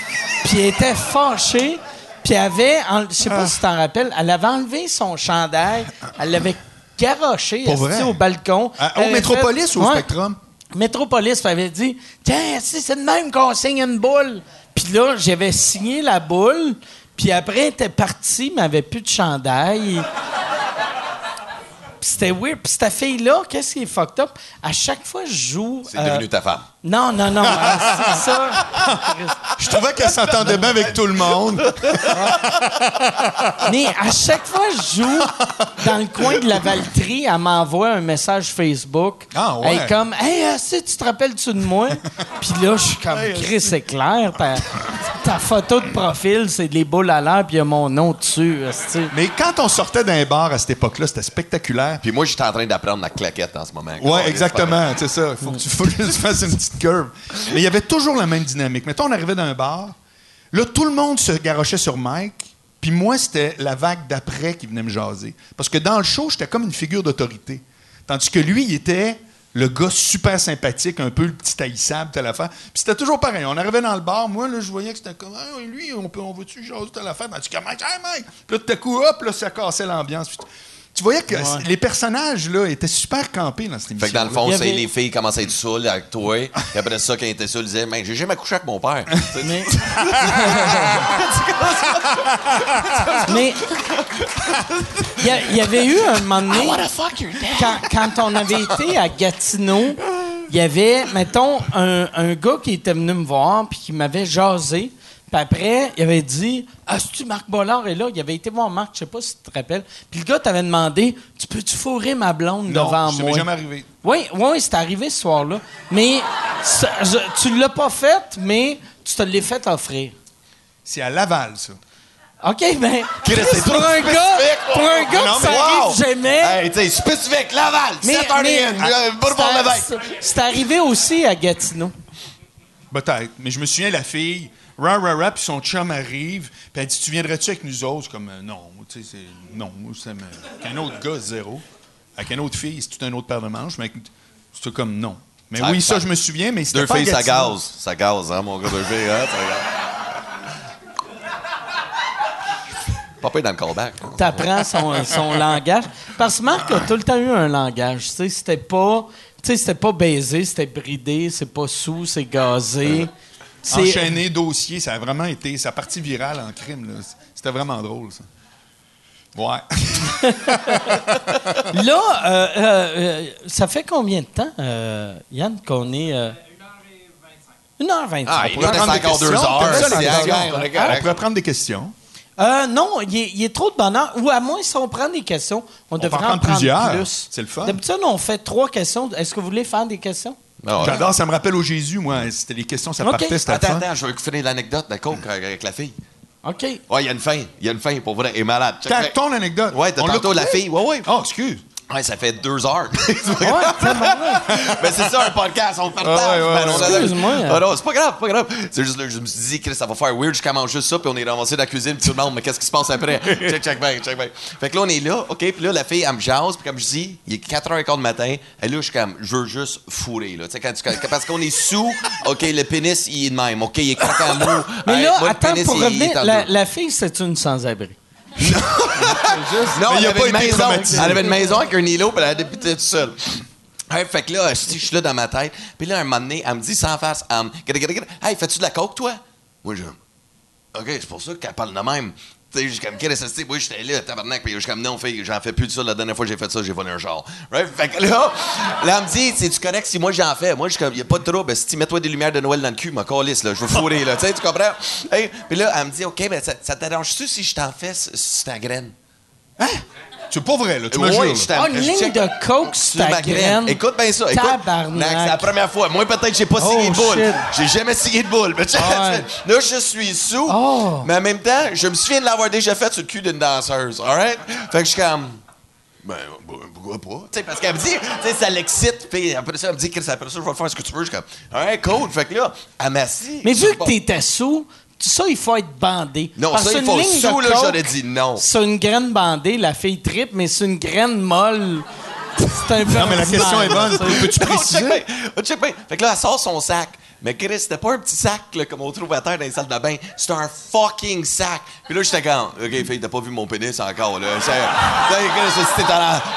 Puis elle était fâchée. Puis elle avait, je sais pas si tu t'en rappelles, elle avait enlevé son chandail, elle l'avait garoché au balcon. À- au Métropolis fait- ou au Ouais. Spectrum? Métropolis elle avait dit Tiens, c'est de même qu'on signe une boule. Puis là, j'avais signé la boule, puis après, elle était partie, mais elle avait plus de chandail. Puis c'était weird. Puis cette fille-là, qu'est-ce qui est fucked up? À chaque fois je joue. C'est euh, devenu ta femme. Non, non, non. euh, c'est ça. Je trouvais qu'elle s'entendait bien avec tout le monde. Mais à chaque fois que je joue dans le coin de la Valtrie, elle m'envoie un message Facebook. Ah, ouais. Elle est comme Hey, si tu te rappelles-tu de moi? Puis là, je suis comme Chris, c'est clair. Ta, ta photo de profil, c'est les boules à l'air, puis il y a mon nom dessus. Mais quand on sortait d'un bar à cette époque-là, c'était spectaculaire. Puis moi, j'étais en train d'apprendre la claquette en ce moment. Ouais, exactement, c'est ça. Faut que tu faut que tu fasses une petite Mais il y avait toujours la même dynamique. Mettons, on arrivait dans un bar, là, tout le monde se garochait sur Mike, puis moi, c'était la vague d'après qui venait me jaser. Parce que dans le show, j'étais comme une figure d'autorité. Tandis que lui, il était le gars super sympathique, un peu le petit haïssable, telle affaire. Puis c'était toujours pareil. On arrivait dans le bar, moi, là, je voyais que c'était comme, ah, lui, on, peut, on veut-tu jaser telle affaire? Tandis que Mike, hey, Mike! Puis là, tout à coup, hop, là, ça cassait l'ambiance. Tu voyais que les personnages, là, étaient super campés dans cette émission. Fait que dans le fond, c'est avait- les filles commençaient à être saoules avec toi. Et après ça, quand ils étaient saouls, ils disaient, mais j'ai jamais couché avec mon père. Mais. Mais. Il y, a- il y avait eu un moment donné. Quand, quand on avait été à Gatineau, il y avait, mettons, un, un gars qui était venu me voir puis qui m'avait jasé. Puis après, il avait dit Ah, tu Marc Bollard est là Il avait été voir Marc, je sais pas si tu te rappelles. Puis le gars t'avait demandé Tu peux-tu fourrer ma blonde Non, devant ça moi? m'est jamais arrivé. Oui, oui, c'est arrivé ce soir-là. Mais ça- je- tu l'as pas fait, mais tu te l'es fait offrir. C'est à Laval, ça. OK, ben. Chris, c'est pour un gars, pour un gars Non, que ça mais arrive wow. jamais. Hey, tu sais, spécifique, Laval, 7 mais- euh, Boulevard c'est- Lévesque. c'est- C'est arrivé aussi à Gatineau. Peut-être. Mais je me souviens, la fille, ra, ra, ra, puis son chum arrive, puis elle dit Tu viendrais-tu avec nous autres? Comme euh, non, tu sais, c'est. Non, ça me. Avec un autre gars, zéro. Avec une autre fille, c'est tout un autre paire de manches, mais c'était comme non. Mais Ça- oui, ça, ça- je me souviens, mais c'était Deux pas filles, ça gaze. Ça gaze, hein, mon gars, deux filles, hein, ça gaze. Pas pire dans le callback. hein. T'apprends son, son langage. Parce que Marc a tout le temps eu un langage. Tu sais, c'était pas. Tu sais, c'était pas baisé, c'était bridé, c'est pas sous, c'est gazé. C'est- Enchaîné, dossier, ça a vraiment été. sa partie virale en crime, là. C'était vraiment drôle, ça. Ouais. Là, euh, euh, ça fait combien de temps, euh, Yann, qu'on est. euh, 1h25. Ah, On il pourrait prendre des encore deux questions. on On pourrait prendre des questions. Euh, non, il est, il est trop de bonheur. Ou à moins, si on prend des questions, on, devrait peut en en prendre prendre plusieurs. plus. C'est le fun. D'habitude, on fait trois questions. Est-ce que vous voulez faire des questions? Ah ouais. J'adore, ça me rappelle au Jésus, moi. C'était les questions, ça Ok. partait, c'était Attends, attends, je vais finir l'anecdote de Coke avec la fille. OK. Ouais, il y a une fin. Il y a une fin, pour vrai. Elle est malade. Check. Ton anecdote. Ouais, l'a tantôt, la fille. Ouais, ouais. Oh, excuse. Ouais, ça fait deux heures. Ouais. Mais c'est ça, un podcast, on partage. Ah ouais, ouais, Excuse-moi. Ah non, c'est pas grave, c'est pas grave. C'est juste là, je me suis dit, Chris, ça va faire weird, je commence juste ça, puis on est ramassé dans la cuisine, puis tout le monde, mais qu'est-ce qui se passe après? check, check, bang, check, bang. Fait que là, on est là, OK, puis là, la fille, elle me jase, puis comme je dis, il est 4h15 du matin, et là, je suis comme, je veux juste fourrer, là. Tu sais, quand tu- parce qu'on est sous, OK, le pénis, il est de même, OK, il est croquant mou. Mais là, attends, pénis, pour il- revenir, la fille, c'est une sans-abri. Non, il elle a avait pas une maison. Elle avait une maison avec un îlot, puis elle a débuté toute seule. Ouais, fait que là, je suis là dans ma tête. Puis là, un moment donné, elle me dit sans face, um, Hey, fais-tu de la coke, toi? Moi, je. OK, c'est pour ça qu'elle parle de même. Tu sais, je suis comme, quelle cette Moi, j'étais là, tabarnak. Puis je comme, non, fille, j'en fais plus de ça. La dernière fois que j'ai fait ça, j'ai volé un. Right? Fait que là, là, elle me dit, c'est-tu correct si moi j'en fais? Moi, je suis comme, y a pas de trouble. Si tu mets-toi des lumières de Noël dans le cul, ma calisse, là, je veux fourrer, là. Tu sais, tu comprends? Hey, puis là, elle me dit, OK, ben, ça, ça te dérange-tu si je t'en fais sur ta graine? C'est pas vrai, là. Tu me Oui, jures. là. Ah, une je ligne de coke sur ta graine. Écoute bien ça. Écoute, Tabarnak. c'est la première fois. Moi, peut-être, j'ai pas Oh, signé de boule. shit. J'ai jamais signé de boule. Mais tu sais, Ouais. là, je suis sous. Oh. Mais en même temps, je me souviens de l'avoir déjà fait sur le cul d'une danseuse. All right? Fait que je suis comme. Ben, ben, pourquoi pas? Tu sais, parce qu'elle me dit, tu sais, ça l'excite. Puis après ça, elle me dit, Chris, après ça, je vais faire ce que tu veux. Je suis comme, all right, cool. Fait que là, elle m'assit. Mais vu que t'étais sous, ça, il faut être bandé. Non, Parce ça, que il faut ligne de sous, là, j'aurais dit non. C'est une graine bandée, la fille tripe, mais c'est une graine molle. C'est un peu. Non, mais la question est bonne. Peux-tu préciser? check bien, oh, check bien. Fait que là, elle sort son sac. Mais Chris, c'était pas un petit sac là, comme on trouve à terre dans les salles de bain. C'était un fucking sac. Puis là, j'étais comme, OK, fille, t'as pas vu mon pénis encore, là.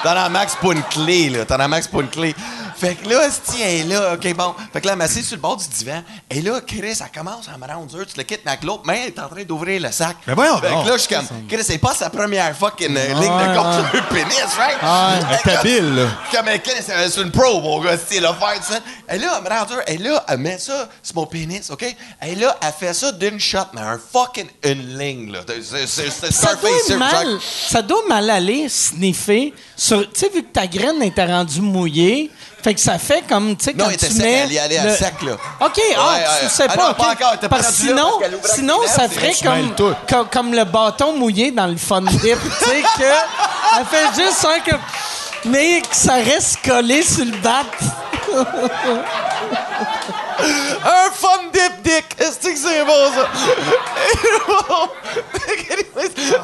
Dans la max pour une clé, là. Dans la max pour une clé. Fait que là, si elle est là, OK, bon. Fait que là, elle m'assied sur le bord du divan. Et là, Chris, elle commence à me rendre dur. Tu le quittes, mais avec l'autre main, elle est en train d'ouvrir le sac. Mais voyons Fait donc. que là, je suis comme, Chris, c'est pas sa première fucking euh, ligne Ouais, de compte ouais. sur le pénis, right? Ouais. Elle est habile, là. Comme elle, c'est c'est une pro, mon gars, c'est le faire, ça. Et là, elle me rend dur. Et là, elle met ça sur mon pénis, OK? Et là, elle fait ça d'une shot, mais un fucking une ligne, là. C'est- C'est c'est Ça doit, c'est mal, ça doit mal aller sniffer. sur- Tu sais, vu que ta graine était rendue mouillée, fait que ça fait comme, tu sais, Non, quand était tu mets... elle y allait à le- sec, là. OK, ah, tu ouais. sais Ah pas. non, OK. pas encore, était Parce là, sinon, parce sinon ça ferait comme, comme, comme le bâton mouillé dans le fun dip, tu sais, que elle fait juste un que... Mais que ça reste collé sur le bat. Un fun dip dick! Est-ce que c'est bon, ça?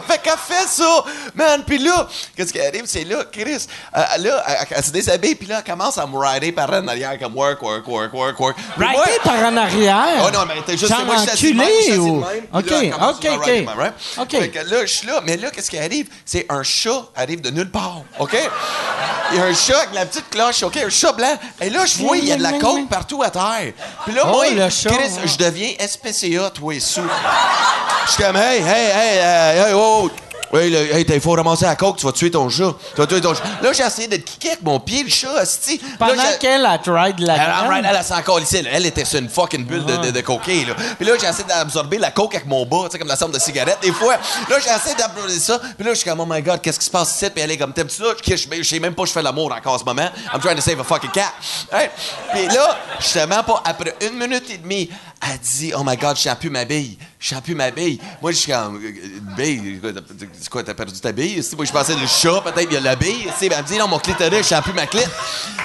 fait qu'elle fait ça, man. Puis là, qu'est-ce qui arrive? C'est là, Chris, euh, là, elle, elle se déshabille, puis là, elle commence à me rider par en arrière, comme work, work, work, work, work. Moi- Rider par en arrière? Oh non, mais t'es juste moi, je suis assis assis de ou... même, OK, là, OK, OK. même, right? OK. Fait que là, je suis là, mais là, qu'est-ce qui arrive? C'est un chat arrive de nulle part, OK? Il y a un chat avec la petite cloche, OK? Un chat blanc. Et là, je vois, il y a de la coke partout à terre. Puis là, Oh, moi, Chris, ouais. je deviens SPCA, toi, sous. Je suis comme, hey, hey, hey, euh, hey, oh, Hey, le- hey, t'as- il faut ramasser la coke, tu vas tuer ton chat. Tu vas tuer ton chat. Là, j'ai essayé de le kicker avec mon pied, le chat. Là, Pendant qu'elle a te ride la elle, elle, elle, elle s'en calissait, là. Elle était sur une fucking bulle de, de, là. Puis là, j'ai essayé d'absorber la coke avec mon bas, tu sais, comme la somme de cigarette, des fois. Là, j'ai essayé d'absorber ça. Puis là, je suis comme, oh my god, qu'est-ce qui se passe ici? Puis elle est comme, t'aimes-tu ça? Je, sais même pas, je fais l'amour encore en ce moment. I'm trying to save a fucking cat. Hein? Puis là, justement, pas, après une minute et demie, elle dit, oh my god, je plus ma bille. Plus ma bille. Moi, je suis comme, euh, euh, bille, c'est quoi, t'as perdu ta bille? Si, moi, je pensais le chat, peut-être, il y a la bille. Elle me dit, non, mon clitoris, je plus ma clit.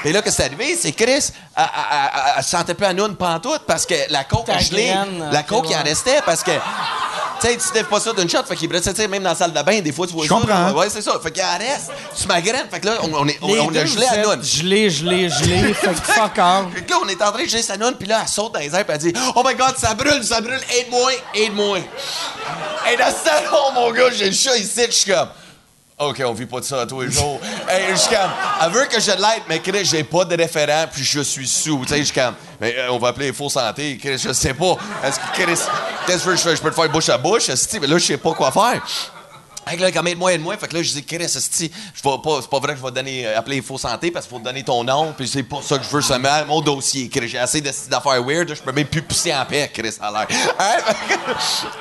Et là, qu'est-ce qui est arrivé? C'est Chris, elle, elle, elle, elle se sentait plus à nous une pantoute parce que la coke Ta a gelé. graine, La ok, coke, il en restait parce que. Tu sais, tu lèves pas ça d'une shot, fait qu'il brûle, tu sais, même dans la salle de bain, des fois, tu vois Je ça. comprends. Ouais, c'est ça. Fait qu'il reste. Tu ma graine. Fait que là, on, on est, on, Les on deux, a gelé à êtes nous. Gelé, gelé, gelé. fait que fuck off. Fait que là, on est en train de geler sa nonne, puis là, elle saute dans les airs, puis elle dit Oh my god, ça brûle, ça brûle, aide-moi, aide-moi. Et dans ce salon, mon gars, j'ai le chat ici, je suis comme OK, on vit pas de ça tous les jours. Et je comme, elle veut que je l'aide, mais Chris, j'ai pas de référent, puis je suis sous. Tu sais, je comme, mais euh, on va appeler Faux Santé. Chris, je sais pas. Est-ce que Chris, qu'est-ce que je fais? Je peux te faire bouche à bouche, mais là, je sais pas quoi faire. Fait que là, comme aide-moi, aide-moi. Fait que là, je dis, Chris, vais pas, c'est pas vrai que je vais donner, euh, appeler Faux Santé parce qu'il faut te donner ton nom, puis c'est pas ça que je veux seulement, mon dossier. Chris, j'ai assez d'affaires weird, je peux même plus pousser en paix, Chris, à l'air. Hein?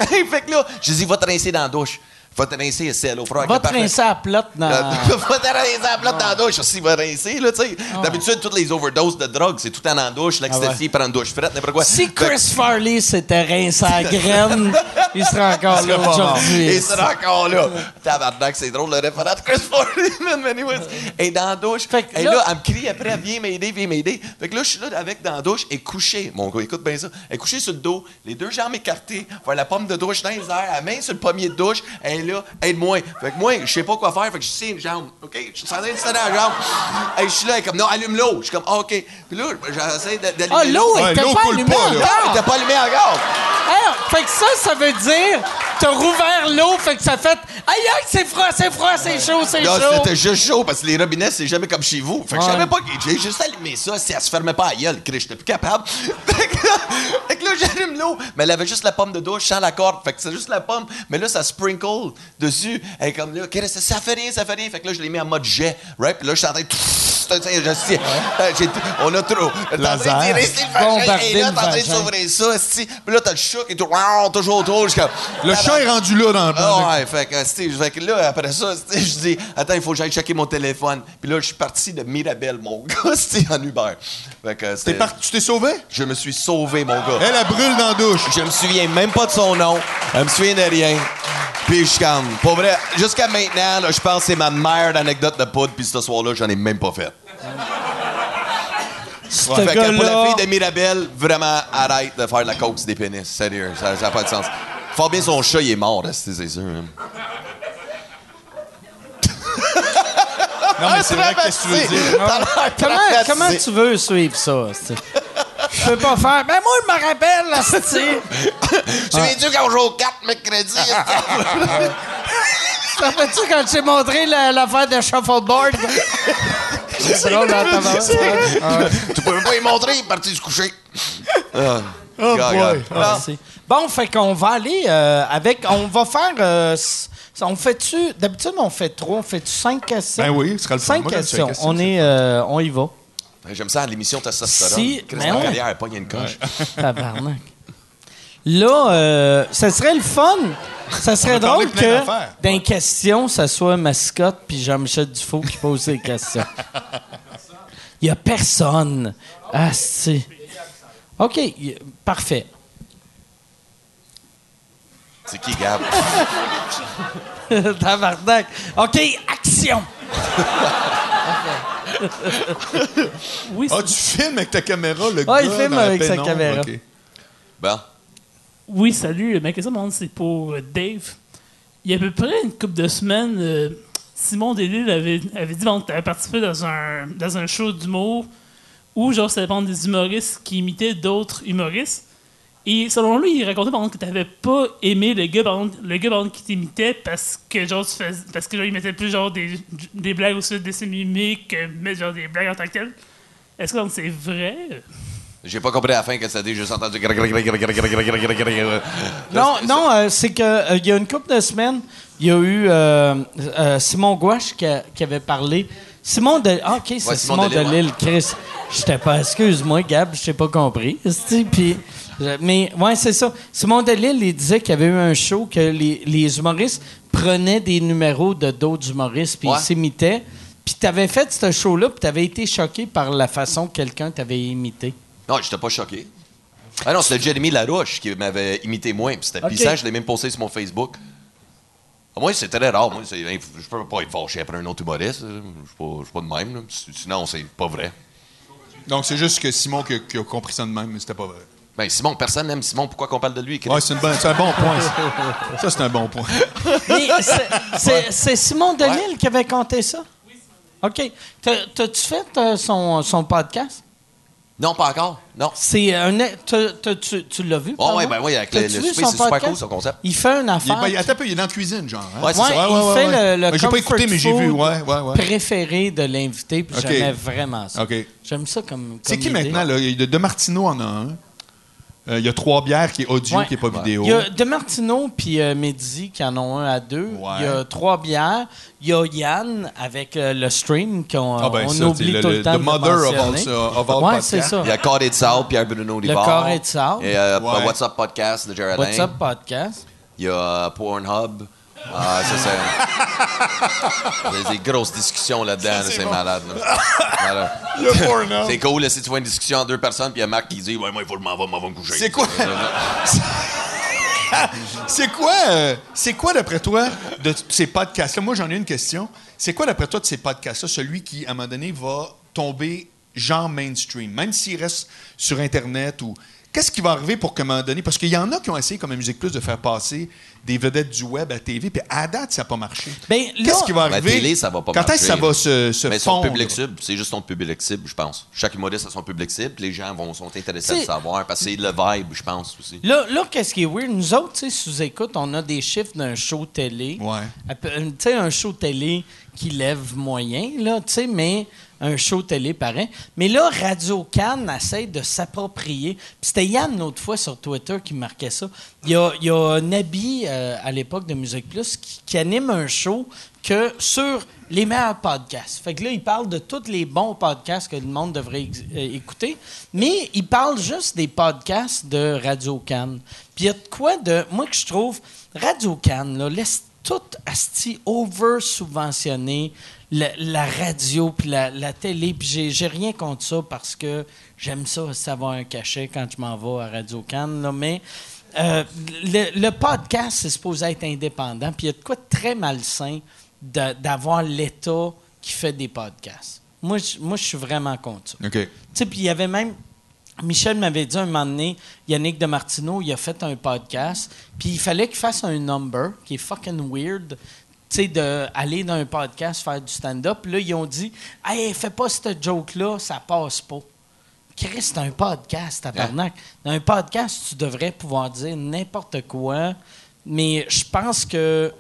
Fait que là, je dis, va te rincer dans la douche. Va te rincer, c'est là. Va te rincer à plate dans... Euh, va te rincer à plate dans la douche. Si, va rincer, là, tu sais. D'habitude, toutes les overdoses de drogue, c'est tout en en douche. L'ecstasy, Ah prend une douche frette, n'importe quoi. Si Chris Farley s'était rincé à graine, il serait encore là aujourd'hui. Et c'est encore là. Tabarnak, c'est drôle le référent de Chris Farley, man, anyways. Et dans la douche, et là- elle me crie après, viens m'aider, viens m'aider. Fait que là, je suis là avec dans la douche, et couché, mon gars, écoute bien ça, elle est couchée sur le dos, les deux jambes écartées, vers la pomme de douche dans les airs, la main sur le pommier de douche, elle là, aide-moi. Fait que moi, je sais pas quoi faire, fait que je sais une jambe, OK? Je suis en train de serrer la jambe. Et je suis là, elle est comme, non, allume l'eau. Je suis comme, Ah, OK. Puis là, j'essaie d'a- d'allumer Ah, l'eau était pas allumée encore! Elle était pas allumée encore. Hey, fait que ça, ça veut dire t'as rouvert l'eau, fait que ça fait aïe aïe, c'est froid, c'est froid, c'est chaud, c'est Là, chaud. c'était juste chaud parce que les robinets, c'est jamais comme chez vous. Fait que je savais pas que j'ai juste allumé ça si elle se fermait pas à gueule. Chris, J'étais plus capable. fait que là, fait que là, j'allume l'eau. Mais elle avait juste la pomme de douche sans la corde. Fait que c'est juste la pomme. Mais là, ça sprinkle dessus. Elle est comme là, ça, ça fait rien, ça fait rien. Fait que là, je l'ai mis en mode jet. Right? Puis là, je suis en train de. Euh, on a trop. T'es en train de tirer Bombarder et là, t'es en train de s'ouvrir ça. Puis là, t'as le choc et tout, wow, toujours comme, Le chat est rendu là dans le ah ouais, fait que, esti, fait que là, après ça, je dis, attends, il faut que j'aille checker mon téléphone. Puis là, je suis parti de Mirabel, mon gars, c'était en Uber. Fait que, T'es c'était- par- Tu t'es sauvé? Je me suis sauvé, mon gars. Elle, elle brûle dans la douche. Je me souviens même pas de son nom. Elle me souvient de rien. Puis je suis comme, pour vrai, jusqu'à maintenant, là, je pense que c'est ma meilleure anecdote de poudre, puis ce soir-là, j'en ai même pas fait. Ce Fait que pour la fille de Mirabel, vraiment, arrête de faire de la coke des pénis. Sérieux, ça n'a pas de sens. Fort bien, son chat, il est mort, c'est sûr. hein. Non, mais c'est vrai, qu'est-ce que tu veux dire? T'as l'air comment, traumatisé. comment tu veux suivre ça? Je peux pas faire. Ben moi, je me rappelle, là, c'est. Tu viens-tu qu'on joue au 4 mercredi? Ça fait-tu quand tu t'ai montré la- l'affaire de shuffleboard? C'est drôle, là, tabarnak. tu peux pas y montrer, il est parti se coucher. Ah. Oh God, boy. God. Ah, Merci. Bon, fait qu'on va aller euh, avec. On va faire. euh, on fait-tu. D'habitude, on fait trois. On fait-tu cinq questions? Ben oui, ce sera le fun. Cinq questions, On, est, euh, on y va. J'aime ça, l'émission testostérone. Si, Chris, mais ma ouais. carrière, pogne une coche. Tabarnak. Là, euh, ça serait le fun. Ça serait drôle que les questions, ça soit mascotte puis Jean-Michel Dufault qui pose les questions. Il y a personne. Ah, c'est. OK, y- parfait. C'est qui, Gab? Tabarnak. OK, action. Oui, Ah, tu filmes avec ta caméra, le Ah, gars il filme dans la avec sa pénombre, caméra. ok. Bon. oui, salut. Ma question, mon c'est pour euh, Dave? Il y a à peu près une couple de semaines, euh, Simon Delille avait, avait dit bon, que tu avais participé dans un, dans un show d'humour où, genre, ça dépend des humoristes qui imitaient d'autres humoristes. Et selon lui, il racontait par exemple que t'avais pas aimé le gars, par qui t'imitait parce que genre tu fais, parce que genre, il mettait plus genre des, des blagues au-dessus de ses mimiques que genre des blagues en tant que telles. Est-ce que c'est vrai? J'ai pas compris à la fin que ça dit, juste entendu. Non, non, euh, c'est que euh, il y a une couple de semaines, il y a eu euh, Simon Gouache qui, a- qui avait parlé. Simon de ah, OK, c'est Simon Simon, Delille, Chris. J'étais pas excuse-moi Gab, je t'ai pas compris. Puis mais ouais, c'est ça. Simon Delille, il disait qu'il y avait eu un show que les, les humoristes prenaient des numéros de d'autres humoristes puis Ouais. ils s'imitaient. Puis t'avais fait ce show-là, puis t'avais été choqué par la façon que quelqu'un t'avait imité. Non, j'étais pas choqué. Ah non, c'était Jeremy Larouche qui m'avait imité moi. Puis c'était Ok. pissant, je l'ai même posté sur mon Facebook. Ah, moi, c'est très rare. Moi, c'est- je peux pas être fâché après un autre humoriste. Je suis pas, je suis pas de même. là. Sinon, c'est pas vrai. Donc, c'est juste que Simon qui a, qui a compris ça de même, mais c'était pas vrai. Ben, Simon, personne n'aime Simon. Pourquoi qu'on parle de lui? Ouais, c'est une bonne- c'est un bon point. Ça, Ça, c'est un bon point. Mais c'est- c'est c'est Simon Delille qui avait compté ça? OK. T'as- T'as-tu fait euh, son, son podcast? Non, pas encore. Non. C'est un. t'as- t'as- tu tu l'as vu? Oh, ouais, ben oui, avec le, le vu souper, son c'est super podcast? cool, son concept. Il fait une Il est, affaire. pas- attends un peu, il est dans la cuisine, genre. hein? Ouais, c'est Ouais, ça. il fait le, le Mais j'ai pas comfort écouté, mais j'ai vu. food Ouais, ouais, ouais. préféré de l'invité, puis OK. j'aimais vraiment ça. OK. J'aime ça comme. C'est comme qui idée. maintenant, là? Il y a de, de Martino en a un. Euh, il y a trois bières qui est audio, Ouais. qui n'est pas vidéo. Il y a De Martino puis euh, Mehdi qui en ont un à deux. Ouais. Il y a trois bières. Il y a Yann avec euh, le stream qu'on Ah, ben, on ça, oublie c'est tout le- le temps the de mother mentionner. of all ouais, podcasts. c'est ça. Il y a Carré de Sable, Pierre Bruno Rivard. Carré de Sable. Et euh, Ouais. What's Up Podcast de Jared What's. Up Podcast? Il y a euh, Pornhub. Ah, ça, c'est. Il y a des grosses discussions là-dedans, là, c'est malade. là. Malade. C'est cool, là, si tu vois une discussion entre deux personnes, puis il y a Marc qui dit Ouais, moi, il faut que je m'en va, m'en me coucher. C'est quoi? C'est quoi, euh, c'est quoi d'après toi de ces podcasts-là? Moi, j'en ai une question. C'est quoi d'après toi de ces podcasts-là, celui qui, à un moment donné, va tomber genre mainstream, même s'il reste sur Internet ou. Qu'est-ce qui va arriver pour qu'à un moment donné. Parce qu'il y en a qui ont essayé, comme à Musique Plus, de faire passer des vedettes du web à TV, puis à date, ça n'a pas marché. Ben, là- Qu'est-ce qui va La arriver? télé, ça va pas Quand est-ce que ça marcher. va se, se Mais son fondre? public cible, c'est juste son public cible, je pense. Chaque humoriste a son public cible, puis les gens vont, sont intéressés à le savoir, parce que c'est le vibe, je pense aussi. Là, là qu'est-ce qui est weird? Nous autres, tu sais, sous écoute, on a des chiffres d'un show télé. Ouais. À peu- Tu sais, un show télé qui lève moyen, là, tu sais, mais un show télé pareil. Mais là, Radio Cannes essaie de s'approprier. C'était Yann, l'autre fois, sur Twitter, qui marquait ça. Il y a, il y a Nabi, euh, à l'époque de Musique Plus, qui, anime un show que sur les meilleurs podcasts. Fait que là, il parle de tous les bons podcasts que le monde devrait euh, écouter, mais il parle juste des podcasts de Radio Cannes. Puis il y a de quoi de... Moi, que je trouve, Radio Cannes, là, laisse tout asti over-subventionné, la, la radio puis la, la télé, puis j'ai, j'ai rien contre ça parce que j'aime ça, savoir un cachet quand je m'en vais à Radio Cannes, là, mais euh, le, le podcast, c'est supposé être indépendant, puis il y a de quoi de très malsain de- d'avoir l'État qui fait des podcasts. Moi, je, moi, je suis vraiment contre ça. OK. Tu sais, puis il y avait même. Michel m'avait dit un moment donné, Yannick de Martineau, il a fait un podcast, puis il fallait qu'il fasse un number qui est fucking weird. Tu sais, d'aller dans un podcast faire du stand-up. Là, ils ont dit Hey, fais pas cette joke-là, ça passe pas. Chris, c'est un podcast, tabarnak. Dans un podcast, tu devrais pouvoir dire n'importe quoi, mais je pense que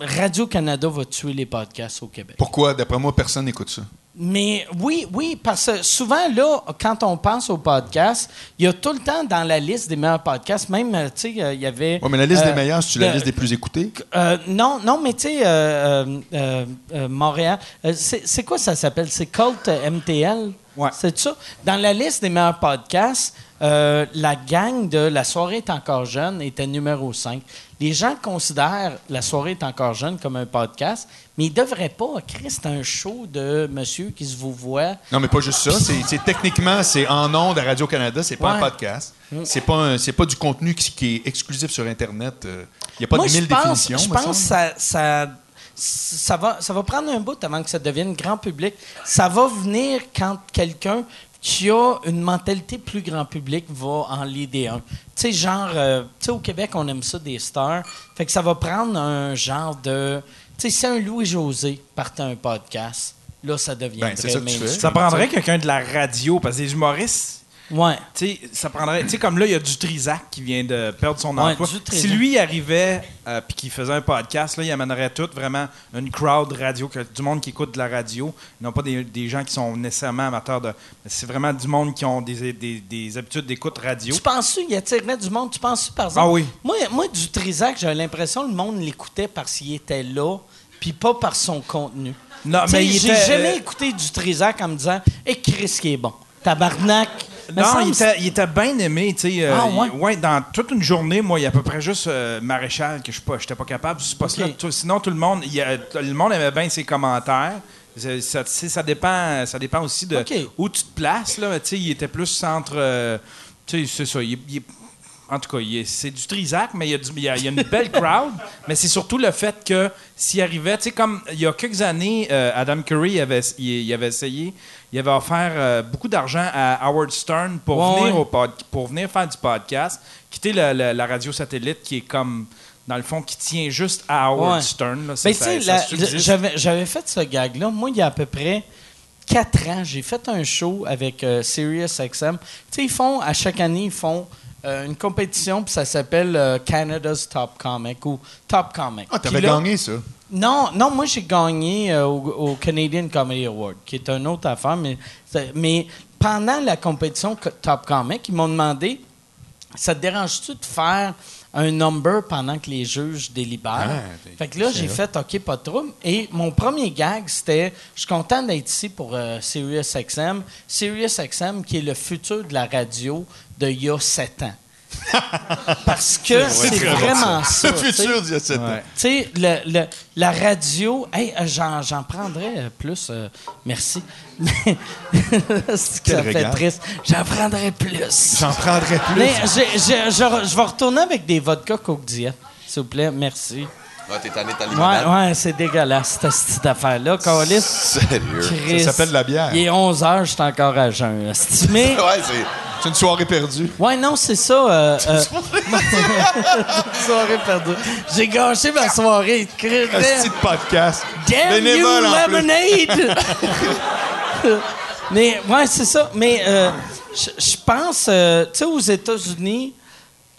Radio-Canada va tuer les podcasts au Québec. Pourquoi? D'après moi, personne n'écoute ça. Mais oui, oui, parce que souvent, là, quand on pense au podcast, il y a tout le temps dans la liste des meilleurs podcasts, même, euh, tu sais, euh, il y avait... Oui, mais la liste euh, des meilleurs, c'est-tu la liste des plus écoutés? euh, non, non, mais tu sais, euh, euh, euh, euh, Montréal, euh, c'est quoi ça s'appelle? C'est Cult euh, MTL? Ouais. C'est ça? Dans la liste des meilleurs podcasts, euh, la gang de La soirée est encore jeune était numéro 5. Les gens considèrent La soirée est encore jeune comme un podcast, mais ils ne devraient pas. Chris, c'est un show de monsieur qui se vous voit. Non, mais pas juste ça. C'est, techniquement, c'est en ondes à Radio-Canada, c'est pas un Ouais. Mm. podcast. C'est pas, c'est pas du contenu qui, qui est exclusif sur Internet. Il n'y a pas Moi, de mille pense, définitions. je pense que ça, ça, va, ça va prendre un bout avant que ça devienne grand public. Ça va venir quand quelqu'un qui a une mentalité plus grand public va en l'idée un. Tu sais, genre, euh, tu sais, au Québec, on aime ça des stars. Fait que ça va prendre un genre de. Tu sais, si un Louis-José partait un podcast, là, ça devient Ben, ça que tu fais. Ça prendrait quelqu'un de la radio, parce que les humoristes, Ouais. tu sais, ça prendrait. Tu sais, comme là, il y a du Trisac qui vient de perdre son Ouais, emploi. Si lui arrivait euh, puis qu'il faisait un podcast, là, il amènerait tout vraiment une crowd radio, que- du monde qui écoute de la radio, non pas des, des gens qui sont nécessairement amateurs de. C'est vraiment du monde qui ont des, des, des habitudes d'écoute radio. Tu penses-tu qu'il attirerait du monde? Tu penses-tu, par exemple? Ah oui. Moi, moi du Trisac, j'avais l'impression que le monde l'écoutait parce qu'il était là, puis pas par son contenu. Non, Tu sais, mais j'ai jamais euh, écouté du Trisac en me disant « Et Chris qui est bon. Tabarnak. » Non, il était, il était bien aimé, tu sais. euh, Ah, ouais? il- ouais, dans toute une journée, moi, il y a à peu près juste euh, Maréchal que je suis pas, pas capable. Ce poste-là. Ok. Tout- sinon, tout le monde, il le monde aimait bien ses commentaires. Ça, dépend, ça dépend aussi de où tu te places. Là, il était plus centre. euh, tu sais, c'est ça. il en tout cas, il est- c'est du Trisac, mais il y, a du- il y a, il y a une belle crowd. mais c'est surtout le fait que s'il arrivait, tu sais, comme il y a quelques années, euh, Adam Curry avait, il avait essayé, il avait offert euh, beaucoup d'argent à Howard Stern pour, Ouais, venir ouais. au pod- pour venir faire du podcast, quitter la, la- la radio satellite qui est comme, dans le fond, qui tient juste à Howard Ouais. Stern. là. Ça- Ben, ça- ça j'avais, fait ce gag-là. Moi, il y a à peu près quatre ans, j'ai fait un show avec euh, SiriusXM. Tu sais, ils font, à chaque année, ils font euh, une compétition, puis ça s'appelle euh, Canada's Top Comic ou Top Comic. Ah, t'avais gagné ça. Non, non, moi j'ai gagné euh, au, au Canadian Comedy Award, qui est une autre affaire, mais, mais pendant la compétition Co- Top Comic, ils m'ont demandé Ça te dérange-tu de faire un number pendant que les juges délibèrent? Ah, Fait que là, j'ai fait OK, pas de trouble. Et mon premier gag, c'était Je suis content d'être ici pour euh, SiriusXM. SiriusXM, qui est le futur de la radio d'il y a sept ans. Parce que c'est vraiment ça. Le tu sais. futur d'il y a 7 ans. Ouais. Tu sais, le, le- la radio, hey, euh, j'en, j'en prendrais euh, plus. euh, merci. Ça fait triste. J'en prendrais plus. J'en prendrais plus. Mais je vais retourner avec des vodka Coke Diet, s'il vous plaît. Merci. Ouais, t'es tanné ta Ouais, limonade? ouais, c'est dégueulasse, cette petite affaire-là. Carlis, Sérieux? Chris. Ça s'appelle de la bière. Il est 11 h, je suis encore à jeun. esti. Mais, Ouais, c'est. C'est une soirée perdue. ouais, non, c'est ça. Euh, euh, soirée perdue. J'ai gâché ma soirée. Un petit podcast. Damn you, lemonade! Mais, ouais, c'est ça. Mais euh, je je pense, euh, tu sais, aux États-Unis,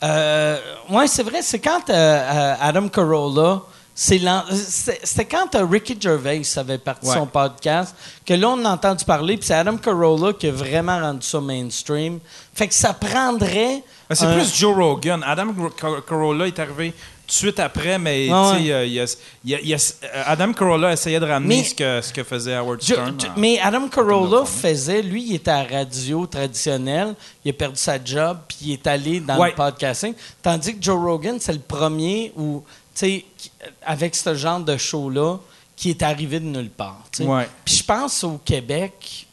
euh, ouais, c'est vrai, c'est quand euh, euh, Adam Carolla, c'était quand euh, Ricky Gervais avait parti Ouais. son podcast que là, on a entendu parler, puis c'est Adam Carolla qui a vraiment rendu ça mainstream. Fait que ça prendrait. Ben, c'est un- plus Joe Rogan. Adam Car- Carolla est arrivé de suite après, mais Ah tu sais, ouais. euh, il y a- il y a- il y a- euh, Adam Carolla essayait de ramener Mais- ce, que, ce que faisait Howard Je- Stern. mais Adam Carolla faisait, lui, il était à la radio traditionnelle, il a perdu sa job, puis il est allé dans Ouais. le podcasting. Tandis que Joe Rogan, c'est le premier où, tu sais, qui- avec ce genre de show-là, qui est arrivé de nulle part. Puis je pense au Québec,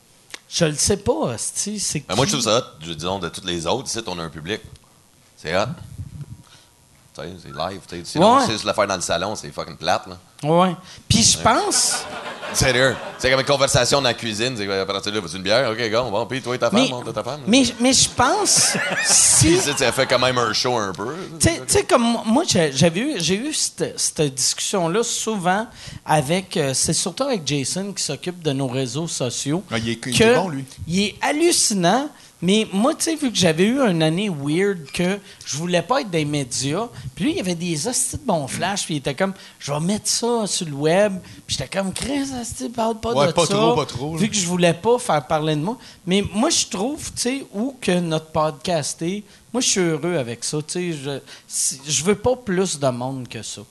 je le sais pas, c'est Ben, moi, je trouve ça hot. Je- Disons, de toutes les autres, ici, on a un public. C'est hot. Tu c'est live. tu sais. Sinon, Ouais. juste le faire dans le salon, c'est fucking plate, là. Ouais. Puis je pense... Sérieux. C'est comme une conversation dans la cuisine. C'est quoi, à partir de là, une bière? OK, go, bon, puis toi et ta femme, Mais, on ta femme. mais, mais je pense... si... Ici, ça fait quand même un show un peu. Tu sais- tu comme moi- moi, j'ai- j'avais eu, j'ai eu cette, cette discussion-là souvent avec. euh, c'est surtout avec Jason qui s'occupe de nos réseaux sociaux. Ah, il est- il que est bon, lui. Il est hallucinant. Mais moi, tu sais, vu que j'avais eu une année weird, que je voulais pas être des médias, puis lui, il y avait des hosties de bons flashs, puis il était comme, je vais mettre ça sur le web, puis j'étais comme, Chris, hostie, parle pas Ouais, de pas ça? trop, pas trop. Vu que je voulais pas faire parler de moi. Mais moi, je trouve, tu sais, où que notre podcast est, moi, je suis heureux avec ça. Tu sais, je, je veux pas plus de monde que ça.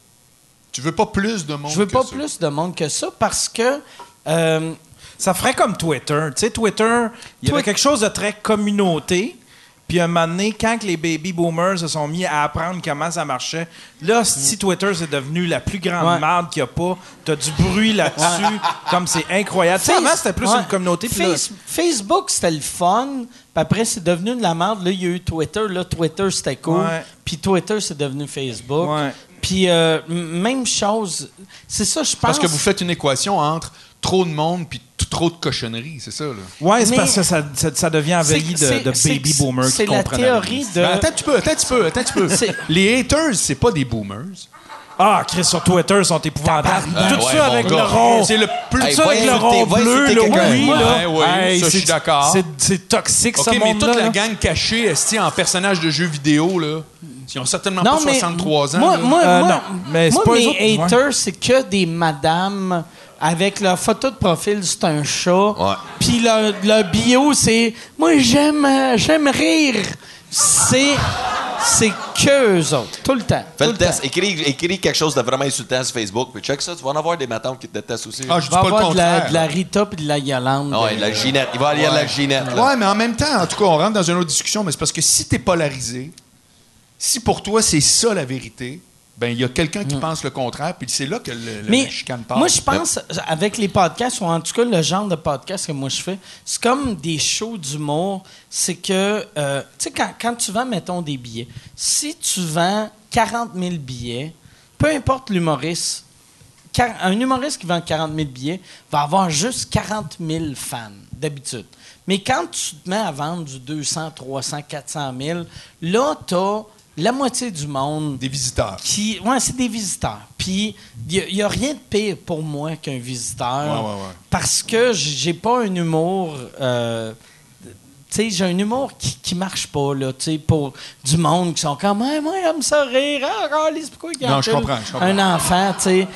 Tu veux pas plus de monde Je veux que pas ça. plus de monde que ça parce que. euh, Ça ferait comme Twitter. Tu sais, Twitter, il y avait quelque chose de très communauté. Puis un moment donné, quand que les baby boomers se sont mis à apprendre comment ça marchait, là, si Twitter c'est devenu la plus grande Mm. Ouais. merde qu'il n'y a pas, t'as du bruit là-dessus, comme c'est incroyable. Tu sais, avant, c'était plus Ouais. une communauté. là- Face- Facebook, c'était le fun. Puis après, c'est devenu de la merde. Là, il y a eu Twitter. Là, Twitter, c'était cool. Ouais. Puis Twitter, c'est devenu Facebook. Puis euh, même chose. C'est ça, je pense. Parce que vous faites une équation entre trop de monde puis trop de cochonneries, c'est ça, là. Ouais, c'est Mais- parce que ça, ça, ça devient envahi de, de baby c'est- boomers qui C'est la comprennent théorie de. Ben, attends un petit peu, attends un petit peu, attends un petit peu. C'est- Les haters, c'est pas des boomers. Ah, Chris, sur Twitter, sont épouvantables. Tout ouais, ça avec gars. le rond. C'est le plus... Hey, Tout ça avec le rond bleu, quelqu'un. oui, là. Hey, ça, je suis c'est- d'accord. c'est- C'est toxique, OK, ce mais toute la gang cachée, esti, en personnage de jeux vidéo, là, ils ont certainement pas 63 ans. Moi, là. moi, Euh, moi, non, mais moi, pas mes autres, ouais. haters, c'est que des madames avec leur photo de profil, c'est un chat. Puis leur, leur bio, c'est Moi, j'aime euh, j'aime rire. C'est. C'est que eux autres, tout le temps. Fais le test. Écris, écris quelque chose de vraiment insultant sur Facebook, puis check ça. Tu vas en avoir des matons qui te détestent aussi. Ah, je dis pas le avoir de la, contraire. de la Rita puis de la Yolande. Ah ouais, la Ginette. Il va aller à la. Ginette. là. Ouais, mais en même temps, en tout cas, on rentre dans une autre discussion, mais c'est parce que si t'es polarisé, si pour toi c'est ça la vérité, ben il y a quelqu'un qui pense le contraire, puis c'est là que le, Mais la chicane part. moi, je pense, avec les podcasts, ou en tout cas le genre de podcast que moi je fais, c'est comme des shows d'humour. C'est que, euh, tu sais, quand, quand tu vends, mettons, des billets, si tu vends 40 000 billets, peu importe l'humoriste, un humoriste qui vend 40 000 billets va avoir juste 40 000 fans, d'habitude. Mais quand tu te mets à vendre du 200, 300, 400 000, là, tu as la moitié du monde Des visiteurs. qui ouais c'est des visiteurs puis il n'y a, rien de pire pour moi qu'un visiteur Ouais, ouais, ouais. parce que j'ai pas un humour euh, tu sais j'ai un humour qui, qui marche pas là tu sais pour du monde qui sont comme ah, moi j'aime ça rire ah câlisse, pourquoi il Non, je comprends, je comprends. un enfant tu sais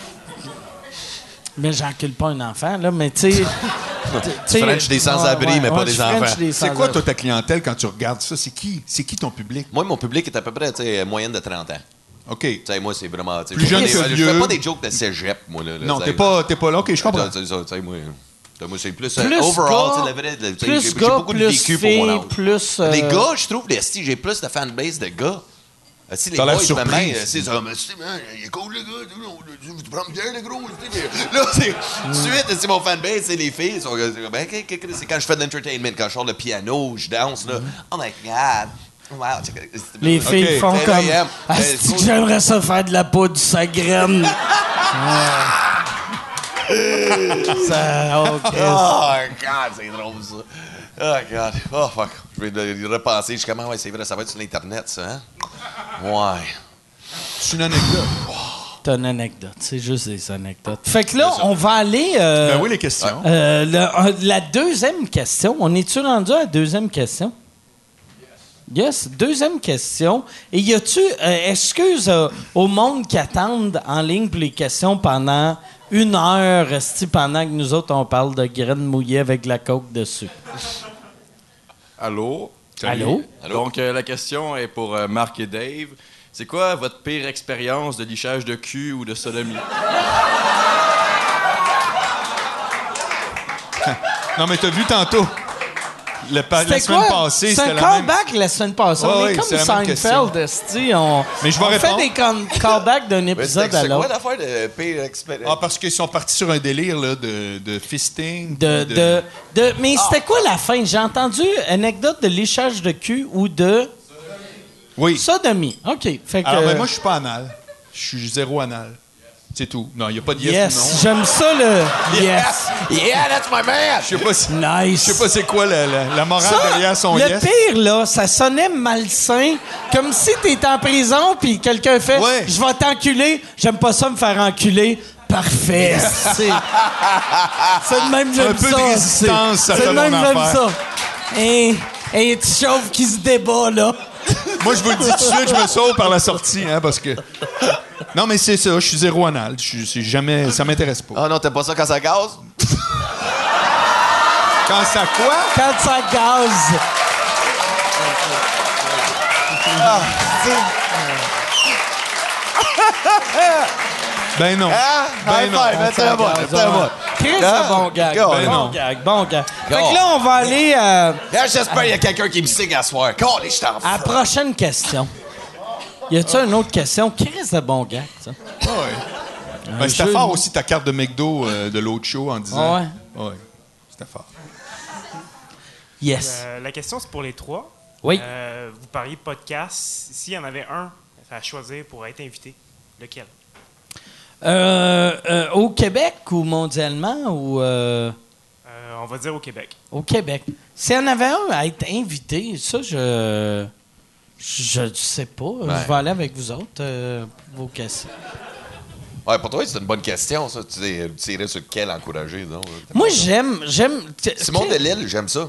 mais j'encule pas un enfant là mais tu sais tu French des sans-abri, Ouais, ouais, mais pas ouais, des enfants. des C'est quoi, toi, ta clientèle, quand tu regardes ça? C'est qui? C'est qui ton public? Moi, mon public est à peu près, tu sais, moyenne de 30 ans. OK. Tu sais, moi, c'est vraiment. Plus je fais jeune pas que vieux. Je fais pas des jokes de cégep, moi, là. Non, tu t'es pas, t'es pas là. OK, je comprends. Tu sais, ça, tu sais, moi. Moi, c'est plus, euh, Plus overall, gars, tu sais, le vrai, le- tu sais, plus j'ai beaucoup de plus vécu pour mon âge. plus, euh, Les gars, je trouve, j'ai plus de fanbase de gars. Euh, Si les boys, maman, euh, c'est ça, mais c'est, man, il est cool, le gars, tu sais, tu prends bière, le gros, tu sais, là, c'est, suite, c'est mon fanbase, c'est les filles, c'est, ben, c'est quand je fais de l'entertainment, quand je sors le piano, je danse, là, oh my God, wow, Les filles font comme. Ah, euh, j'aimerais ça faire de la poudre sa graine. Ça, ok. Oh, God, c'est drôle, ça. Oh, God. Oh, fuck. Je vais de repenser. Je suis comme, ah ouais, c'est vrai, ça va être sur l'Internet, ça, hein? Ouais. C'est une anecdote. T'as une anecdote. C'est juste des anecdotes. Fait que là, on va aller. euh, Ben oui, les questions. euh, le- euh, la deuxième question. On est-tu rendu à la deuxième question? Yes, deuxième question. Et y a-tu, euh, excuse euh, au monde qui attendent en ligne pour les questions pendant une heure, pendant que nous autres on parle de graines mouillées avec de la coke dessus? Allô? Allô? Donc, euh, la question est pour euh, Marc et Dave. C'est quoi votre pire expérience de lichage de cul ou de sodomie? Non, mais t'as vu tantôt. Le pa- la C'était semaine quoi? passée, C'est c'était un la même. callback la semaine passée. Ouais, on ouais, est c'est comme la même question. Seinfeld, esti, on, Mais je vais on fait répondre. des con- callbacks d'un Mais épisode à c'est quoi l'autre. l'affaire de pire expérience? Ah, parce qu'ils sont partis sur un délire là, de, de fisting. De, de, de- mais c'était quoi la fin? J'ai entendu anecdote de léchage de cul ou de Oui. sodomie. OK. Fait que, Alors, ben, moi, je suis pas anal. Je suis zéro anal. C'est tout. Non, il n'y a pas de yes, ou yes, non. j'aime ça le yes. Yeah, that's my man! Je sais pas, si- Nice. je sais pas c'est quoi la, la- la morale Ça, derrière son le yes. pire, là, ça sonnait malsain, comme si t'étais en prison puis quelqu'un fait Ouais. Je vais t'enculer, j'aime pas ça me faire enculer. Parfait. C'est c'est de même, j'aime Un peu ça. de résistance, ça C'est de même, j'aime ça. Et, et petit chauve qui se débat, là? Moi, je vous le dis tout de suite, je me sauve par la sortie, hein, parce que. Non, mais c'est ça, je suis zéro anal. Je suis jamais. Ça m'intéresse pas. Ah non, t'aimes pas ça quand ça gaze? Quand ça quoi? Quand ça gaze. Ben non. Ah, Ben non. Mettez-le moi, mettez-le moi. Chris, Ah, bon gag. God, bon non. gag, bon gag. Fait que là, on va aller euh, J'espère qu'il y a quelqu'un qui me signe à soir. God, je t'en à la prochaine question. Y a-tu une autre question? Chris de bon gag, ça. Ah ouais. Ben, c'était fort aussi ta carte de McDo euh, de l'autre show en disant. Ah ouais? C'était fort. Yes. Euh, la question, c'est pour les trois. Oui. Euh, vous parliez de podcast. S'il y en avait un à choisir pour être invité, lequel? Euh, euh, au Québec ou mondialement ou euh, Euh, on va dire au Québec. au Québec? S'il y en avait un à être invité, ça, je. Je ne sais pas. Je vais aller avec vous autres, euh, vos questions. Ouais, pour toi, c'est une bonne question, ça. Tu sais, tirer sur quel encourager, non? Moi, j'aime. j'aime Simon Delille, j'aime ça.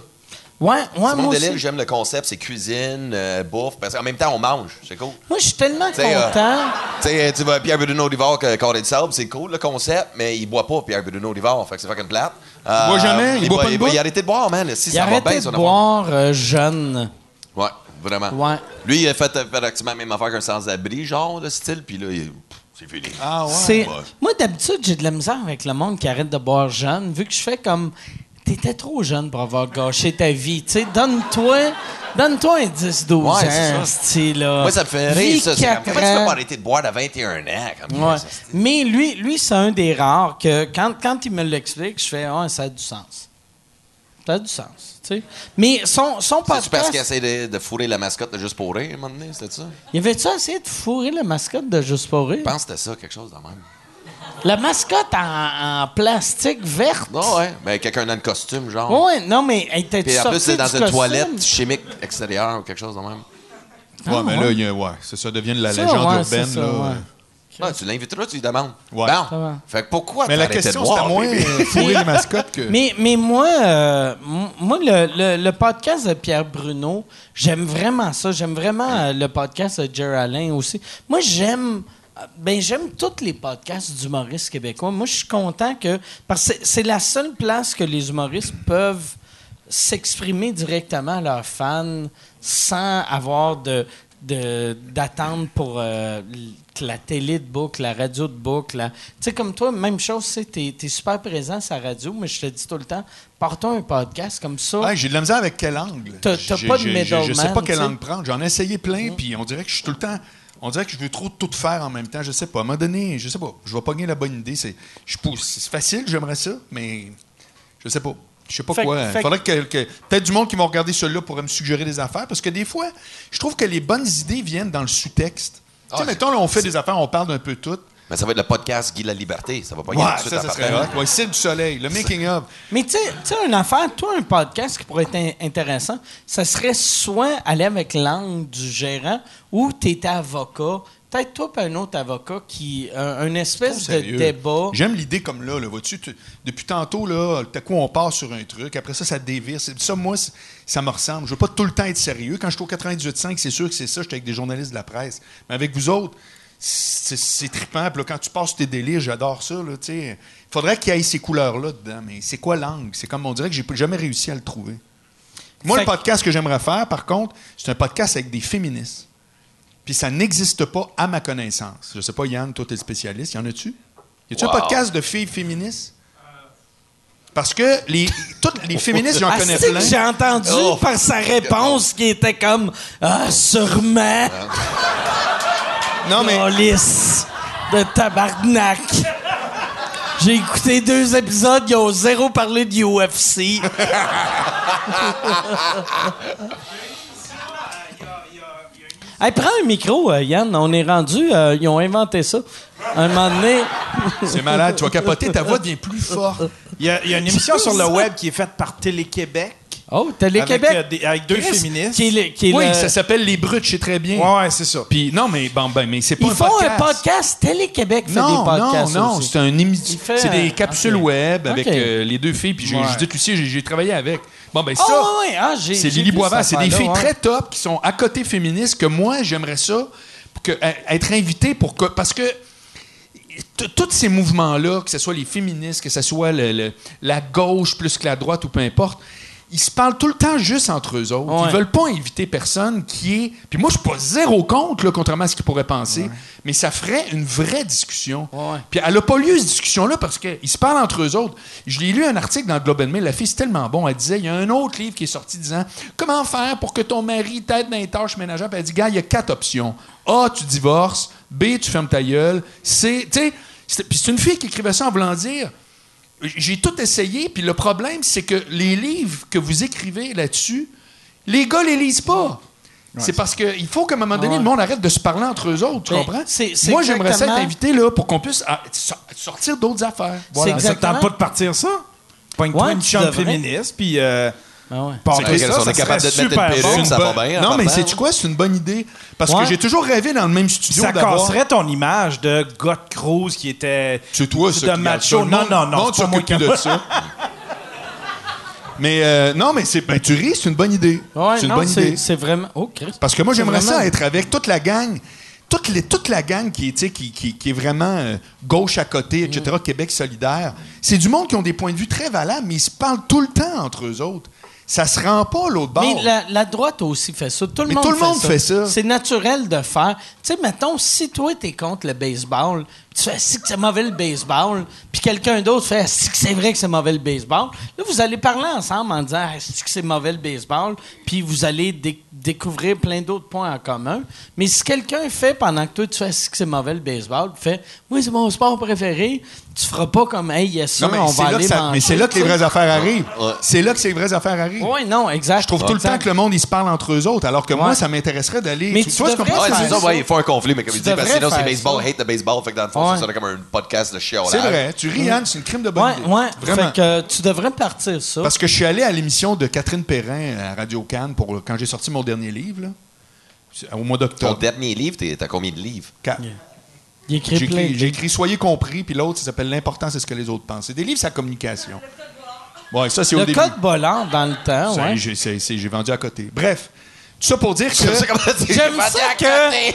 Ouais, ouais, Simon moi Delille, j'aime le concept, c'est cuisine, euh, bouffe, parce qu'en même temps, on mange, c'est cool. Moi, je suis tellement T'sais, euh, content. Tu sais, tu vas à Pierre Bruno Rivard, Carré de sable, c'est cool le concept, mais il boit pas Pierre Bruno Rivard, fait que c'est fucking plate. Euh, boit jamais? Il boit pas il il a arrêté de boire, man. Si Il ça a arrêté de boire euh, jeune. Ouais, vraiment. Ouais. Lui, il a fait euh, pratiquement la même affaire qu'un sans-abri, genre, de style, puis là, il- c'est fini. Ah ouais. Moi, d'habitude, j'ai de la misère avec le monde qui arrête de boire jeune, vu que je fais comme. T'étais trop jeune pour avoir gâché ta vie. Tu sais, donne-toi. Donne-toi un 10-12 Ouais, ans, c'est ça. style-là. Moi, ça me fait rire, ça. Comment tu peux pas arrêter de boire à 21 ans? Comme Ouais. ça, Mais lui, lui c'est un des rares que quand, quand il me l'explique, je fais Ah, ça a du sens. Ça a du sens. tu sais. Mais son, son C'est-tu parce podcast. qu'il essaie de, de fourrer la mascotte de Juste pour rire, à un moment donné, c'était ça? Il avait-tu essayé de fourrer la mascotte de Juste pour rire? Je pense que c'était ça, quelque chose de même. La mascotte en, en plastique verte? Non, ouais. Mais quelqu'un dans le costume, genre. Ouais, non, mais elle était Puis en sortie plus, c'est dans une costume? toilette chimique extérieure ou quelque chose de même. Ouais, Ah, mais ouais. là, il y a- ouais, c'est ça devient de la Ça, légende ouais, c'est urbaine. ça, là. ouais. Ah, tu l'inviteras, tu lui demandes. Ouais. Bon. Fait que pourquoi Mais la question, de c'était moins fourrer les mascottes que. Mais, mais moi, euh, moi le, le- le podcast de Pierre Bruno, j'aime vraiment ça. J'aime vraiment euh, le podcast de Jerry Alain aussi. Moi, j'aime. euh, Ben, j'aime tous les podcasts d'humoristes québécois. Moi, je suis content que. Parce que c'est- c'est la seule place que les humoristes peuvent s'exprimer directement à leurs fans sans avoir de. D'attendre pour euh, la télé de boucle, la radio de boucle. la- Tu sais, comme toi, même chose, tu es, super présent sur la radio, mais je te dis tout le temps, partons un podcast comme ça. Ouais, j'ai de la misère avec quel angle. T'as- pas de j'ai- Je sais middleman, pas quel angle prendre. J'en ai essayé plein, puis on dirait que je suis tout le temps. On dirait que je veux trop tout faire en même temps. Je sais pas. À un moment donné, je sais pas. Je vais pogner la bonne idée. C'est facile, j'aimerais ça, mais je sais pas. Je sais pas Fait quoi. fait Faudrait que, que- peut-être du monde qui va regarder celui-là pourrait me suggérer des affaires, parce que des fois, je trouve que les bonnes idées viennent dans le sous-texte. tu sais, Ah, mettons, là, on fait des affaires, on parle d'un peu tout. Mais ça va être le podcast Guy la Liberté. Ça va pas y Ouais, ça, ça en serait. Ouais, Cirque du soleil, le making of. Mais tu sais, tu sais, une affaire, toi, un podcast qui pourrait être in- intéressant, ça serait soit aller avec l'angle du gérant ou tu étais avocat. Peut-être toi et un autre avocat qui. un, une espèce de Sérieux. débat. J'aime l'idée comme là, là vois-tu, tu- depuis tantôt, là, à coup, on part sur un truc, après ça, ça dévire. Ça, moi, ça me ressemble. Je veux pas tout le temps être sérieux. Quand je suis au 98.5, c'est sûr que c'est ça, j'étais avec des journalistes de la presse. Mais avec vous autres, c'est trippant. Puis là, quand tu passes tes délires, j'adore ça, là, tu sais. Il faudrait qu'il y ait ces couleurs-là dedans. Mais c'est quoi l'angle? C'est comme, on dirait que j'ai jamais réussi à le trouver. Moi, Fait le podcast que j'aimerais faire, par contre, c'est un podcast avec des féministes. Puis ça n'existe pas à ma connaissance. Je sais pas, Yann, toi, t'es le spécialiste. Y en a-tu? Y a-tu Wow. un podcast de filles féministes? Parce que les, toutes les féministes, j'en Ah, connais plein. j'ai entendu Oh. par sa réponse qui était comme Ah, sûrement. Non, mais Lisse de tabarnak. J'ai écouté deux épisodes, ils ont zéro parlé de UFC. hey, prends un micro, euh, Yann. On est rendu. euh, ils ont inventé ça. Un moment donné. c'est malade. Tu vas capoter, ta voix devient plus forte. Il y, a, il y a une émission sur le web qui est faite par Télé-Québec. Oh, Télé-Québec. Avec, euh, des- avec deux Chris, féministes. Qui est le- qui est Oui, le- ça s'appelle Les Brutes, je sais très bien. Ouais, ouais, c'est ça. Puis non, mais bon, ben, mais c'est pas Ils un font podcast. un podcast. Télé-Québec fait Non, des non, podcasts. non, aussi. c'est un émi- Il fait c'est des un- capsules ok. web avec Ok. euh, les deux filles. Puis j'ai- Ouais. Judith Lucier, j'ai- j'ai travaillé avec. Bon, ben ça, Ah, ouais, ouais. Ah, j'ai- c'est j'ai Lily vu Boisvert. cette C'est des filles ouais. très top qui sont à côté féministes que moi, j'aimerais ça pour que, à- être invité pour que. Parce que. t- Tous ces mouvements-là, que ce soit les féministes, que ce soit le- le- la gauche plus que la droite ou peu importe, ils se parlent tout le temps juste entre eux autres. Ouais. Ils veulent pas inviter personne qui est. Puis moi, je suis pas zéro contre, là, contrairement à ce qu'ils pourraient penser, mais ça ferait une vraie discussion. Ouais. Puis elle a pas lieu, cette discussion-là, parce qu'ils se parlent entre eux autres. Je l'ai lu un article dans le Globe and Mail, la fille, c'est tellement bon. Elle disait il y a un autre livre qui est sorti disant Comment faire pour que ton mari t'aide dans les tâches ménagères Puis elle dit Gars, il y a quatre options. A, tu divorces. B, tu fermes ta gueule. C, tu sais. c'est une fille qui écrivait ça en voulant dire j'ai tout essayé, puis le problème, c'est que les livres que vous écrivez là-dessus, les gars les lisent pas. c'est parce qu'il faut qu'à un moment donné, Ouais. le monde arrête de se parler entre eux autres, tu Mais comprends? c'est- c'est Moi, j'aimerais ça être exactement- invité là, pour qu'on puisse ah, so- sortir d'autres affaires. Voilà. C'est Ça exactement- tente pas de partir ça? Pogne-toi Ouais, une féministe, puis euh, Ah ouais. vrai ça, est ça capable de te mettre super une bon. perruque, ça va bien. en Non, mais c'est quoi? C'est une bonne idée? Parce Ouais. que j'ai toujours rêvé dans le même studio Ça casserait ton image de God Cruz qui était C'est toi, ça, de macho. Non, non, non, moi s'occupe qui de ça. Mais euh, non, mais c'est ben, tu ris, c'est une bonne idée. Ouais, c'est une non, bonne idée. C'est vraiment. Oh, Christ. Parce que moi, j'aimerais vraiment- ça être avec toute la gang. Toute, les- toute la gang qui est, tu sais, qui, qui- qui est vraiment euh, gauche à côté, etc., Québec solidaire. C'est du monde qui ont des points de vue très valables, mais ils se parlent tout le temps entre eux autres. Ça se rend pas l'autre bord. Mais la, la droite aussi fait ça. Tout le Mais monde, tout le fait, monde ça. fait ça. C'est naturel de faire. Tu sais, mettons, si toi, t'es contre le baseball, tu fais si que c'est mauvais le baseball, puis quelqu'un d'autre fait si que c'est vrai que c'est mauvais le baseball, là, vous allez parler ensemble en disant si que c'est mauvais le baseball, puis vous allez dé- découvrir plein d'autres points en commun. Mais si quelqu'un fait pendant que toi, tu fais si que c'est mauvais le baseball, tu fais oui, c'est mon sport préféré, tu feras pas comme hey, yes, ça, Non, mais on c'est va là, aller que ça- manger. mais c'est là que les vraies affaires arrivent. Ouais. C'est là que ces vraies affaires arrivent. Oui, non, exact. Je trouve tout le temps que le monde, ils se parle entre eux autres, alors que moi, ça m'intéresserait d'aller... Mais tu vois c'est faire? ça, ouais, il faut un conflit, mais comme Tu il dit, parce que sinon c'est baseball, ça. hate the baseball, fait que dans le fond, Ouais. ça sonne comme un podcast de chiolage. C'est vrai. Tu ris, Anne, c'est une crime de bonne Ouais, idée. ouais. Vraiment. Fait que euh, tu devrais partir ça. Parce que je suis allé à l'émission de Catherine Perrin à Radio Cannes pour quand j'ai sorti mon dernier livre, là, C'est au mois Ton d'octobre. dernier livre, t'as combien de livres? Quatre. J'ai écrit, écrit Soyez compris, puis l'autre, ça s'appelle L'important, c'est ce que les autres pensent. C'est des livres sur la communication. Ouais, ça, c'est au Le début. code volant dans le temps, Ça, ouais. j'ai, c'est- c'est- j'ai vendu à côté. Bref, ça pour dire que. J'aime ça que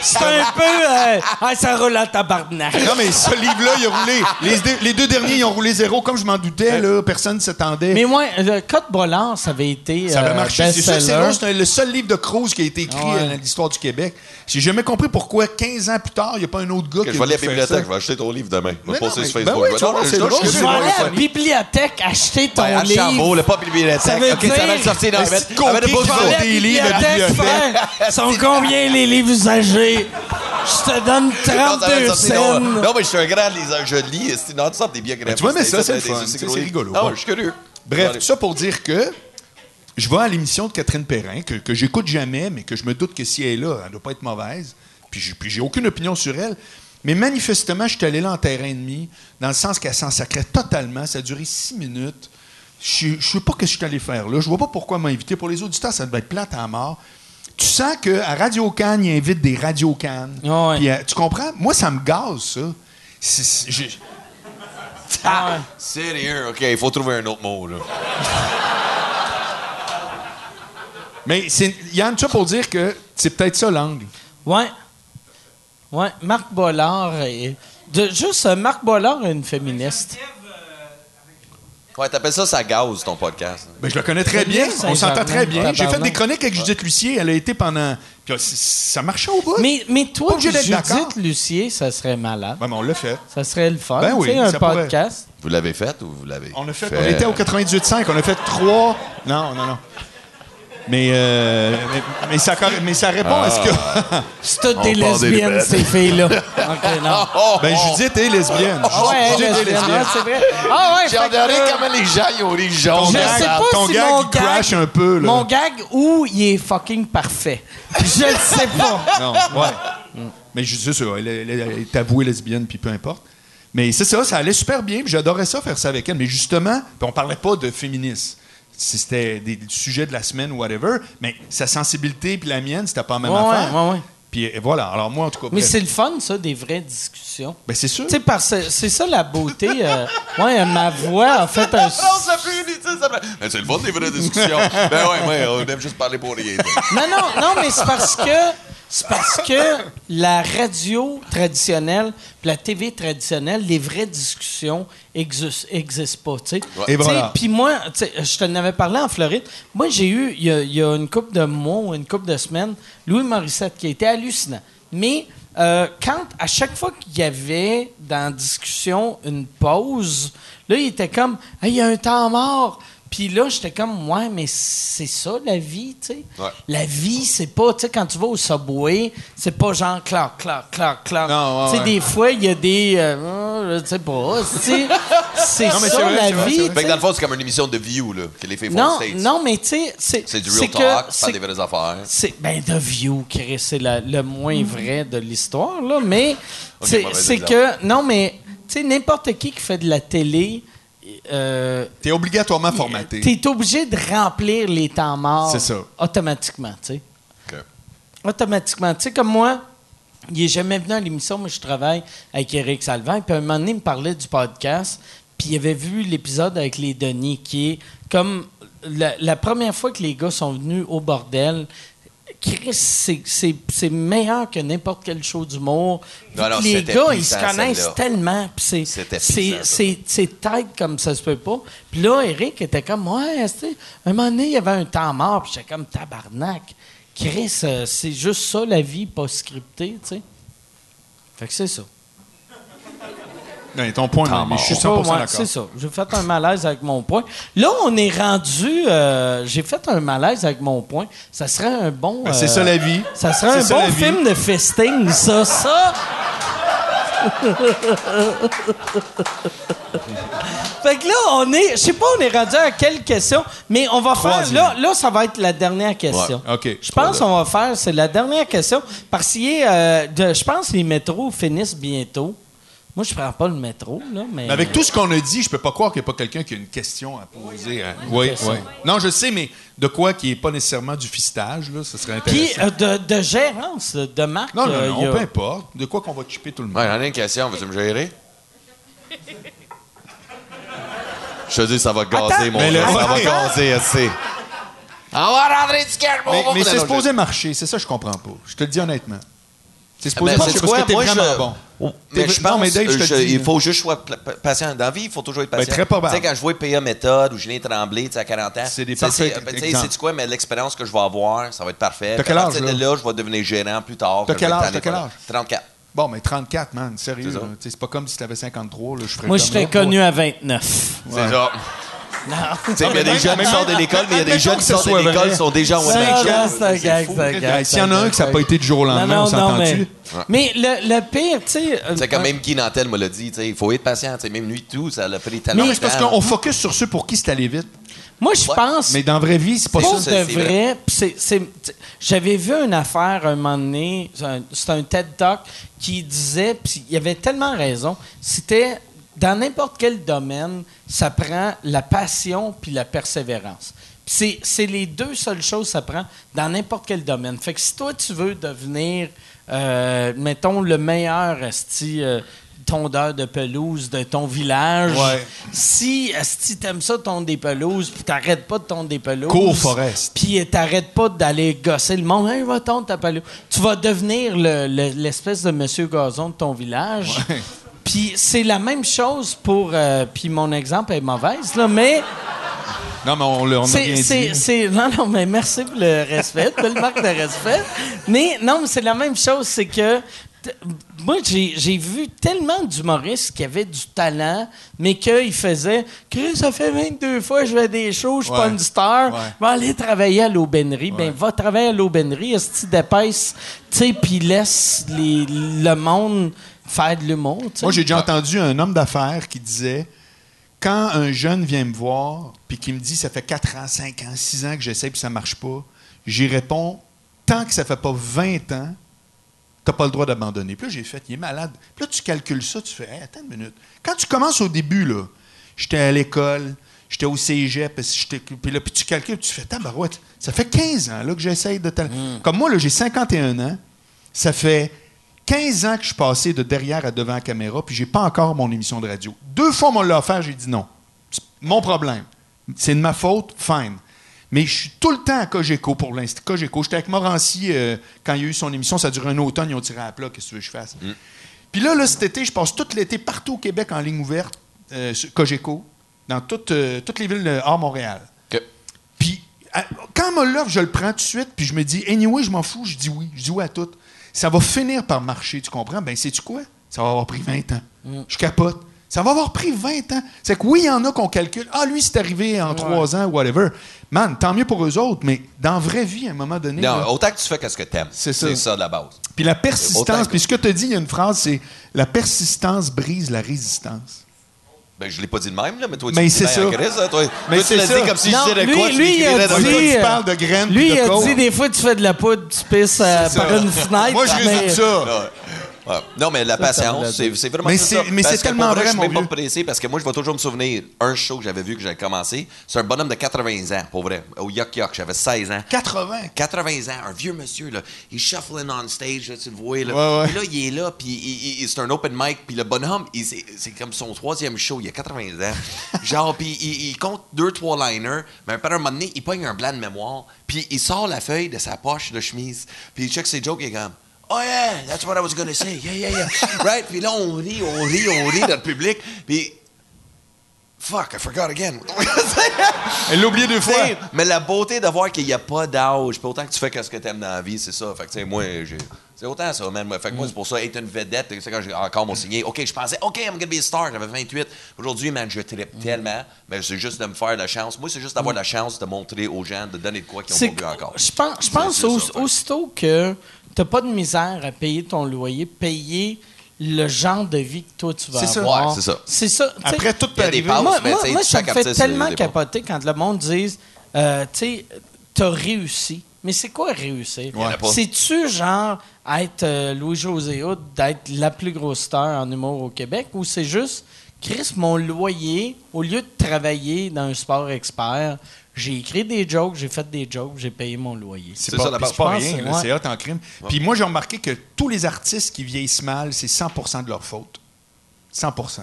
c'est un peu. euh, ah, ça roule à tabarnak. Non, mais ce livre-là, il a roulé. Les deux, les deux derniers, ils ont roulé zéro. Comme je m'en doutais, là, personne ne s'attendait. Mais moi, le Code Bollard, ça avait été. Ça avait euh, marché. C'est le seul livre de Cruz qui a été écrit Ouais. euh, dans l'histoire du Québec. J'ai jamais compris pourquoi 15 ans plus tard, il n'y a pas un autre gars Que qui je vais aller à la bibliothèque, je vais acheter ton livre demain. Je vais non, poster sur ben Facebook. je- vais aller à la bibliothèque acheter ton Ben, livre. Chambault, le pas bibliothèque. Ça veut Ok, dire- ça va sortir dans le frère. Sont combien les livres usagés? Je te donne Non, ça va le 32 sortir dans- cents. Non, mais je suis un grand liseur. Je lis. C'est non-stop des biographies. tu vois, mais ça, c'est rigolo. Bon. je suis curieux. Bref, tout ça pour dire que je vais à l'émission de Catherine Perrin, que, que j'écoute jamais, mais que je me doute que si elle est là, elle ne doit pas être mauvaise. Puis j'ai, puis j'ai aucune opinion sur elle. Mais manifestement, je suis allé là en terrain ennemi, dans le sens qu'elle s'en sacrait totalement. Ça a duré six minutes. Je ne sais pas ce que je suis allé faire là. Je vois pas pourquoi elle m'a invité. Pour les auditeurs, ça devait être plate à mort. Tu sens qu'à Radio Cannes, il invite des Radio Cannes. Ah ouais. Puis, euh, tu comprends? Moi, ça me gaze, ça. C'est- c'est- j'ai- Ah, Sérieux, OK, il faut trouver un autre mot, là. Mais c'est, Yann, tout ça pour dire que c'est peut-être ça l'angle. Ouais. Ouais. Marc Bollard. est- de, juste, euh, Marc Bollard est une féministe. Ouais, t'appelles ça ça gaz, ton podcast. Ben, je le connais très bien. On s'entend très bien. J'ai fait des chroniques avec Judith Lucier. Elle a été pendant. Puis, c- ça marchait au bout. Mais, mais toi, Pas Judith. Lucier, ça serait malade. Ouais, mais on l'a fait. Ça serait le fun. Ben oui, un ça pourrait. podcast. Vous l'avez fait ou vous l'avez On a fait. On était au 98.5. On a fait trois. Non, non, non. Mais, euh, mais, mais ça, corre- mais ça répond à ce que. C'est toutes des lesbiennes, ces filles-là. OK, non. ben, Judith est lesbienne. Ah ouais, Judith est lesbienne, c'est vrai. Ah ouais, J'ai que, euh, comment les gens ils ont les jambes. Ton Je gag- sais pas ton si gag, mon il crash un peu, là. Mon gag où il est fucking parfait. Je le sais pas. Non, ouais. Mais ça, elle, elle- elle est avouée lesbienne, puis peu importe. Mais c'est ça, ça allait super bien, puis j'adorais ça faire ça avec elle. Mais justement, on parlait pas de féminisme. Si C'était des sujets de la semaine ou whatever, mais sa sensibilité puis la mienne, c'était pas la même Ouais, affaire. ouais, ouais. Puis et voilà, alors moi, en tout cas, Mais c'est le fun, ça, des vraies discussions. Ben, c'est sûr. Tu sais, c'est ça la beauté. euh, ouais, ma voix a fait un. Non, ça fait Ben, c'est le fun des vraies discussions. ben ouais, ouais, on aime juste parler pour rien. Non, non, non, mais c'est parce que c'est parce que la radio traditionnelle puis la TV traditionnelle, les vraies discussions n'existent pas. Et voilà. Puis moi, je t'en avais parlé en Floride. Moi, j'ai eu, il y a, il y a une couple de mois ou une couple de semaines, Louis Morissette, qui a été hallucinant. Mais euh, quand, à chaque fois qu'il y avait dans la discussion une pause, là, il était comme, Hey, il y a un temps mort. Puis là, j'étais comme, ouais, mais c'est ça la vie, tu sais. Ouais. La vie, c'est pas, tu sais, quand tu vas au subway, c'est pas genre clac, clac, clac, clac. Non, ouais, tu sais, ouais. des fois, il y a des. euh, je sais pas, tu sais. C'est ça vrai, la vrai, vie. Fait que dans le fond, c'est comme une émission de View, là, que les filles font Non, States. non, mais tu sais, c'est. C'est du real que- talk, c'est- des vraies affaires. c'est ben The View, Chris, c'est la- le moins vrai de l'histoire là, mais Ok, c'est que non mais tu sais n'importe qui qui fait de la télé euh, T'es obligatoirement formaté. T'es obligé de remplir les temps morts C'est ça. automatiquement, tu sais. OK. Automatiquement. Tu sais, comme moi, il est jamais venu à l'émission, mais je travaille avec Eric Salvin. Puis à un moment donné, il me parlait du podcast. Puis il avait vu l'épisode avec les Denis, qui est comme la, la première fois que les gars sont venus au bordel. Chris, c'est- meilleur que n'importe quel show d'humour. Les gars, ils se connaissent tellement. c'est- tête comme ça se peut pas. Puis là, Eric était comme, ouais, un moment donné, il y avait un temps mort, puis j'étais comme tabarnak. Chris, euh, c'est juste ça la vie, pas scriptée, tu sais. Fait que c'est ça. Non, ton point, mais je suis Ouais, 100% ouais, d'accord. c'est ça. J'ai fait un malaise avec mon point. Là, on est rendu. euh, J'ai fait un malaise avec mon point. Ça serait un bon. Ben, c'est euh, ça la vie. Ça serait un ça, bon vie. film de festing, ça. Ça. fait que là, on est. Je sais pas, on est rendu à quelle question, mais on va faire. Là, là, ça va être la dernière question. Ouais, OK. Je pense qu'on va faire. C'est la dernière question. Parce a, euh, je pense que les métros finissent bientôt. Moi, je prends pas le métro, là, mais. Mais avec tout ce qu'on a dit, je peux pas croire qu'il n'y a pas quelqu'un qui a une question à poser. Oui, oui. Non, je sais, mais de quoi qui n'est pas nécessairement du fistage, là, ce serait Puis intéressant. euh, de, de gérance, de marque. non, non, euh, non, a- peu importe. De quoi qu'on va chipper tout le monde? Ouais, j'en ai une question. Veux-tu me gérer? Je te dis, ça va gazer, Attends, mon mais gars. Ça va gazer, assez. On va rentrer du Mais, mais c'est supposé marcher, c'est ça que je comprends pas. Je te le dis honnêtement. C'est je- supposé Mais marcher c'est parce quoi, que t'es moi, vraiment je- bon. Mais T'es- je non, pense mais Dave, je je- il faut juste pa- patient. Dans la vie, il faut toujours être Ben, patient. très probable. Tu sais, quand je vois PA Méthode ou Julien Tremblay, tu sais, à 40 ans, C'est des parfaits c'est- ben, tu sais, quoi, mais l'expérience que je vais avoir, ça va être parfait. T'as quel âge, là? je vais devenir gérant plus tard. T'as quel âge, t'as quel âge? 34. Bon, mais 34, man, sérieux. C'est C'est pas comme si t'avais 53, là, je ferais Moi, je là. connu à 29. C'est ça. Il y a des jeunes qui sortent de l'école, mais il y a des jeunes qui sortent de l'école qui sont déjà en Ça, cinq là, ans. c'est un gag, c'est un gag. S'il y en a un que ça n'a pas été du jour au lendemain, non, on non, mais, s'entend-tu? mais le, pire, tu sais. euh, C'est comme même Guy Nantel me l'a dit, tu sais, il faut être patient, tu sais, même lui tout, ça l'a pris tellement mais c'est parce qu'on focus sur ceux pour qui c'est allé vite. Moi, je pense. Mais dans la vraie vie, c'est pas ça. de c'est vrai. j'avais vu une affaire un moment donné, c'est un TED Talk qui disait, puis il avait tellement raison, c'était dans n'importe quel domaine, ça prend la passion puis la persévérance. C'est c'est les deux seules choses que ça prend dans n'importe quel domaine. Fait que si toi, tu veux devenir, euh, mettons, le meilleur esti, euh, tondeur de pelouse de ton village, Ouais. si esti, t'aimes ça tondre des pelouses, puis t'arrêtes pas de tondre des pelouses, Cours Forest. puis t'arrêtes pas d'aller gosser le monde, hey, va tondre ta pelouse. Tu vas devenir le- le- l'espèce de monsieur gazon de ton village. Ouais. Puis c'est la même chose pour. euh, puis mon exemple est mauvaise, là, mais. Non, mais on on a c'est, dit. non, non, mais merci pour le respect, belle marque de respect. Mais non, mais c'est la même chose, c'est que moi, j'ai, vu tellement d'humoristes qui avaient du talent, mais qu'ils faisaient Chris, ça fait 22 fois que je fais des shows, je suis pas Ouais. une star, Ouais. va aller travailler à l'aubainerie. Ben, va travailler à l'aubainerie, est-ce que tu sais, puis laisse les, le monde faire de l'humour. Moi, j'ai déjà entendu un homme d'affaires qui disait quand un jeune vient me voir puis qui me dit ça fait 4 ans, 5 ans, 6 ans que j'essaie puis ça marche pas, j'y réponds tant que ça fait pas 20 ans, t'as pas le droit d'abandonner. Puis là, j'ai fait, il est malade. Puis là, tu calcules ça, tu fais, Hey, attends une minute. Quand tu commences au début, là, j'étais à l'école, j'étais au cégep, puis là, puis tu calcules, tu fais, tabarouette, ça fait 15 ans là, que j'essaye de... tal- Comme moi, là, j'ai 51 ans, ça fait 15 ans que je suis passé de derrière à devant la caméra, puis j'ai pas encore mon émission de radio. Deux fois, on l'a offert, j'ai dit non. C'est mon problème. C'est de ma faute, fine. Mais je suis tout le temps à Cogeco pour l'instant. Cogeco. J'étais avec Morancy euh, quand il y a eu son émission. Ça a duré un automne, ils ont tiré à plat. Qu'est-ce que tu veux que je fasse? Puis là, là, cet été, je passe tout l'été partout au Québec en ligne ouverte, euh, Cogeco, dans toutes, euh, toutes les villes de- hors Montréal. Puis, à- quand on me l'offre, je le prends tout de suite, puis je me dis, anyway, je m'en fous, je dis oui, je dis oui à tout. Ça va finir par marcher, tu comprends? Ben, sais-tu quoi? Ça va avoir pris 20 ans. Je capote. Ça va avoir pris 20 ans. C'est que oui, il y en a qu'on calcule. Ah, lui, c'est arrivé en 3 ans, whatever. Man, tant mieux pour eux autres, mais dans la vraie vie, à un moment donné. Non, là- autant que tu fais qu'est-ce que t'aimes. C'est ça. C'est ça de la base. puis la persistance, puis ce que tu as dit, il y a une phrase, c'est la persistance brise la résistance. Ben, je l'ai pas dit de même, là, mais toi, tu Mais c'est dis, ça. Chris, hein, toi, Mais toi, tu l'as dit comme si Non, je disais de lui- quoi, tu lui, il a l'écrirais dans dit- Toi, un- tu parles de graines Lui, il a dit des fois, tu fais de la poudre, tu pisses euh, par une fenêtre. Moi, je résume mais- ça. Ouais. Non, mais la Ça, ça patience, c'est c'est vraiment Mais ça. c'est- mais Parce c'est que tellement vrai, vrai, Je suis même pas pressé parce que moi, je vais toujours me souvenir un show que j'avais vu que j'avais commencé. C'est un bonhomme de 80 ans, pour vrai, au Yuck Yuck. J'avais 16 ans. 80. 80 ans, un vieux monsieur, là. Il shuffling on stage, là, tu le vois, là. Ouais, ouais. Puis là, il est là, puis il- il- c'est un open mic, puis le bonhomme, il- c'est c'est comme son troisième show, il a 80 ans. Genre, puis il, il compte deux, trois liners, mais à un moment donné, il pogne un blanc de mémoire, puis il sort la feuille de sa poche de chemise, puis il check ses jokes, il est comme... Oh yeah, that's what I was gonna say. Yeah, yeah, yeah. right? Puis là, on rit, on rit, on rit dans le public. Puis, fuck, I forgot again. Elle l'a oublié deux fois. T'sais, mais la beauté de voir qu'il n'y a pas d'âge, puis autant que tu fais ce que tu aimes dans la vie, c'est ça. Fait que, tu sais, moi, j'ai. C'est autant ça, man. Fait que moi, c'est pour ça, être une vedette, c'est quand j'ai encore mon signé. OK, je pensais, OK, I'm gonna be a star. J'avais 28. Aujourd'hui, man, je trippe tellement. Mais c'est juste de me faire la chance. Moi, c'est juste d'avoir la chance de montrer aux gens, de donner de quoi qu'ils n'ont pas vu encore. Je pense, je pense C'est- c'est au- ça, fait. Tu pas de misère à payer ton loyer, payer le genre de vie que toi tu vas C'est ça. avoir. Ouais, c'est ça. C'est ça. Après, tout peut arriver. passes, moi, mais moi, tu sais, moi, ça chaque me fait artiste, tellement dépend. capoter quand le monde dise, euh, tu sais, t'as réussi. Mais c'est quoi réussir? pas. C'est-tu genre être euh, Louis-José d'être la plus grosse star en humour au Québec, ou c'est juste, Chris, mon loyer, au lieu de travailler dans un sport expert, j'ai écrit des jokes, j'ai fait des jokes, j'ai payé mon loyer. C'est pas, ça, la base. c'est pas rien, ouais. c'est hot en crime. Puis moi, j'ai remarqué que tous les artistes qui vieillissent mal, c'est 100% de leur faute. 100%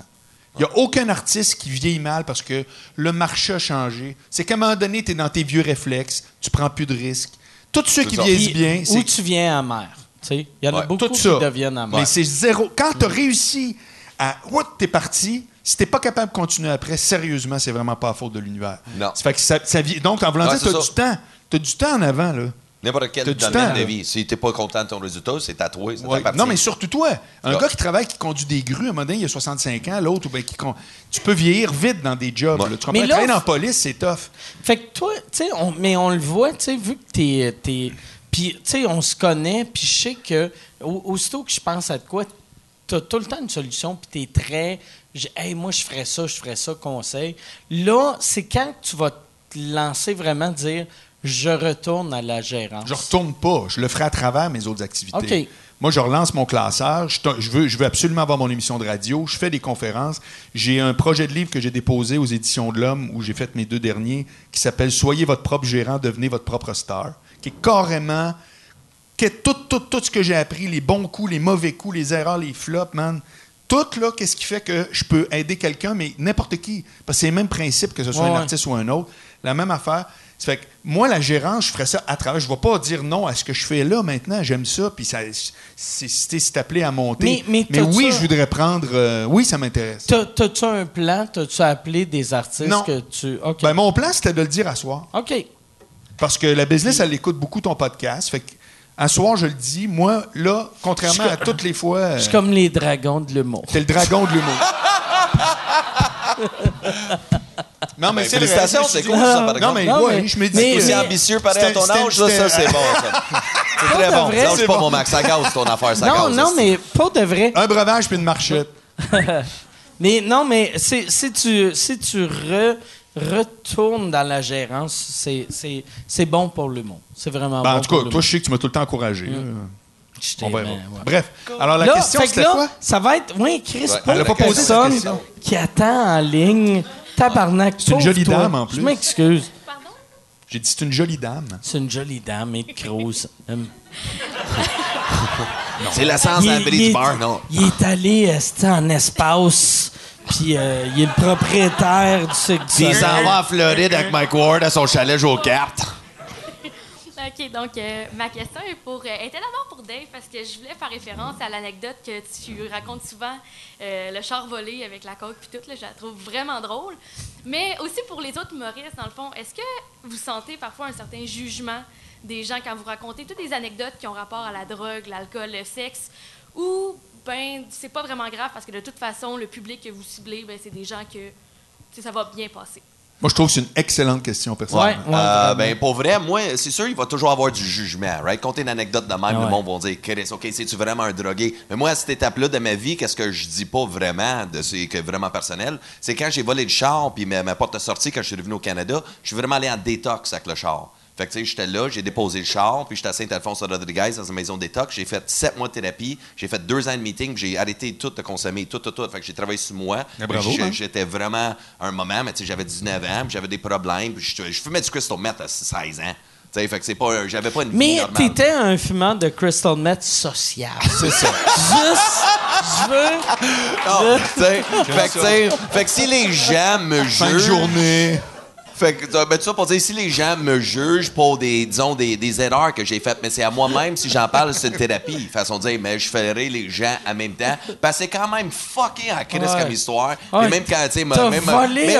Il n'y a aucun artiste qui vieillit mal parce que le marché a changé. C'est qu'à un moment donné, tu es dans tes vieux réflexes, tu prends plus de risques. Tous ceux qui ça. vieillissent Puis, bien, Où c'est tu viens amer. Tu sais, Il y en a Ouais, beaucoup tout qui ça. deviennent amers. Mais c'est zéro. Quand tu as réussi à. Oups, t'es parti. Si t'es pas capable de continuer après, sérieusement, c'est vraiment pas la faute de l'univers. Non. Ça fait que ça, ça vit- Donc, en voulant Ouais, dire, t'as du temps. T'as du temps en avant, là. N'importe quel domaine temps, de là. vie. Si t'es pas content de ton résultat, c'est à toi. Ouais. Non, mais surtout toi. Un Ouais. gars qui travaille, qui conduit des grues, à un moment donné, il a 65 ans, l'autre, ben, qui con- tu peux vieillir vite dans des jobs. Ouais. là. Tu comprends? Travailler f- police, c'est tough. Fait que toi, tu sais, on- mais on le voit, tu sais, vu que t'es. t'es puis, tu sais, on se connaît, puis je sais que, au- aussitôt que je pense à de quoi, t'as tout le temps une solution, puis t'es très. J'ai- Hey, moi, je ferais ça, je ferais ça, conseil. Là, c'est quand tu vas te lancer vraiment, dire, je retourne à la gérance? Je retourne pas. Je le ferai à travers mes autres activités. Moi, je relance mon classeur. Je, je veux, je veux absolument avoir mon émission de radio. Je fais des conférences. J'ai un projet de livre que j'ai déposé aux Éditions de l'Homme, où j'ai fait mes deux derniers, qui s'appelle Soyez votre propre gérant, devenez votre propre star, qui est carrément que tout, tout, tout ce que j'ai appris, les bons coups, les mauvais coups, les erreurs, les flops, man. Tout, là, qu'est-ce qui fait que je peux aider quelqu'un, mais n'importe qui. Parce que c'est le même principe, que ce soit Ouais, un ouais. artiste ou un autre. La même affaire. Ça fait que moi, la gérance, je ferais ça à travers. Je ne vais pas dire non à ce que je fais là maintenant. J'aime ça. Puis ça, c'est, appelé à monter. Mais- oui, ça- je voudrais prendre. euh, oui, ça m'intéresse. T'as- T'as-tu un plan? T'as-tu appelé des artistes Non. que tu. Ben, mon plan, c'était de le dire à soir. OK. Parce que la business, elle écoute beaucoup ton podcast. Fait que, à soir, je le dis. Moi, là, contrairement à toutes les fois. euh, Je suis comme les dragons de l'humour. T'es le dragon de l'humour. non, mais Ben, c'est félicitations, c'est cool, ça, par Non, exemple. mais, Non, ouais, mais- je me dis mais- ambitieux pareil à ton âge, là, ça, c'est bon, ça. C'est très bon. vrai, Lâche pas bon. mon Max, ça gaz ton affaire, ça Non, gaz, non, ça. mais pas de vrai. Un breuvage puis une marchette. Mais non, mais si tu, si tu re- retournes dans la gérance, c'est- c'est c'est bon pour l'humour. C'est vraiment Ben, bon en tout pour cas, toi, je sais que tu m'as tout le temps encouragé. Je On ouais. Bref. Alors, la Là, question, c'était quoi? Ça va être. Oui, Chris, Ouais, pas elle a pas personne posé qui attend en ligne. Tabarnak. C'est une jolie toi. dame, en plus. Je m'excuse. J'ai dit, c'est une jolie dame. C'est une jolie dame, et grosse. Hum. C'est il Billy est- Bar, non? Il est allé euh, c'était en espace, puis euh, il est le propriétaire du Cirque du Puis il s'en va en Floride avec Mike Ward à son chalet jouer aux cartes. OK, donc euh, ma question est pour, euh, était d'abord pour Dave parce que je voulais faire référence à l'anecdote que tu racontes souvent, euh, le char volé avec la coque puis tout, là, je la trouve vraiment drôle. Mais aussi pour les autres humoristes, dans le fond, est-ce que vous sentez parfois un certain jugement des gens quand vous racontez? Toutes les anecdotes qui ont rapport à la drogue, l'alcool, le sexe, ou ben c'est pas vraiment grave parce que de toute façon, le public que vous ciblez, ben, c'est des gens que ça va bien passer. Moi, je trouve que c'est une excellente question, personnellement. Ouais, ouais, Euh, ben, pour vrai, moi, c'est sûr, il va toujours avoir du jugement, right? Compter une anecdote de même, Ah le ouais. monde va dire, Chris, OK, c'est-tu vraiment un drogué? Mais moi, à cette étape-là de ma vie, qu'est-ce que je dis pas vraiment, de c'est que vraiment personnel, c'est quand j'ai volé le char, puis ma, ma porte de sortie, quand je suis revenu au Canada, je suis vraiment allé en détox avec le char. Fait que, tu sais, j'étais là, j'ai déposé le char, puis j'étais à Saint-Alphonse-Rodriguez, dans une maison de détox. J'ai fait sept mois de thérapie, j'ai fait deux ans de meeting, puis j'ai arrêté tout de consommer, tout, tout, tout. Fait que j'ai travaillé sur moi. Ah, bravo, Puis j'ai- hein. J'étais vraiment un moment, mais tu sais, j'avais 19 ans, puis j'avais des problèmes, puis je, je fumais du crystal meth à 16 ans. Tu sais, fait que c'est pas, j'avais pas une vie Mais normale. t'étais un fumeur de crystal meth social. C'est ça. Juste, je veux. Non, tu sais, fait que, fait que si les gens me Fin de jugent. journée. Fait que, ben, tout ça pour dire, si les gens me jugent pour des, disons, des, des erreurs que j'ai faites, mais c'est à moi-même, si j'en parle, c'est une thérapie. Façon de dire, mais je ferai les gens en même temps. Parce que c'est quand même fucking à Chris Ouais. comme histoire. Ouais. Puis même quand, tu sais, même, même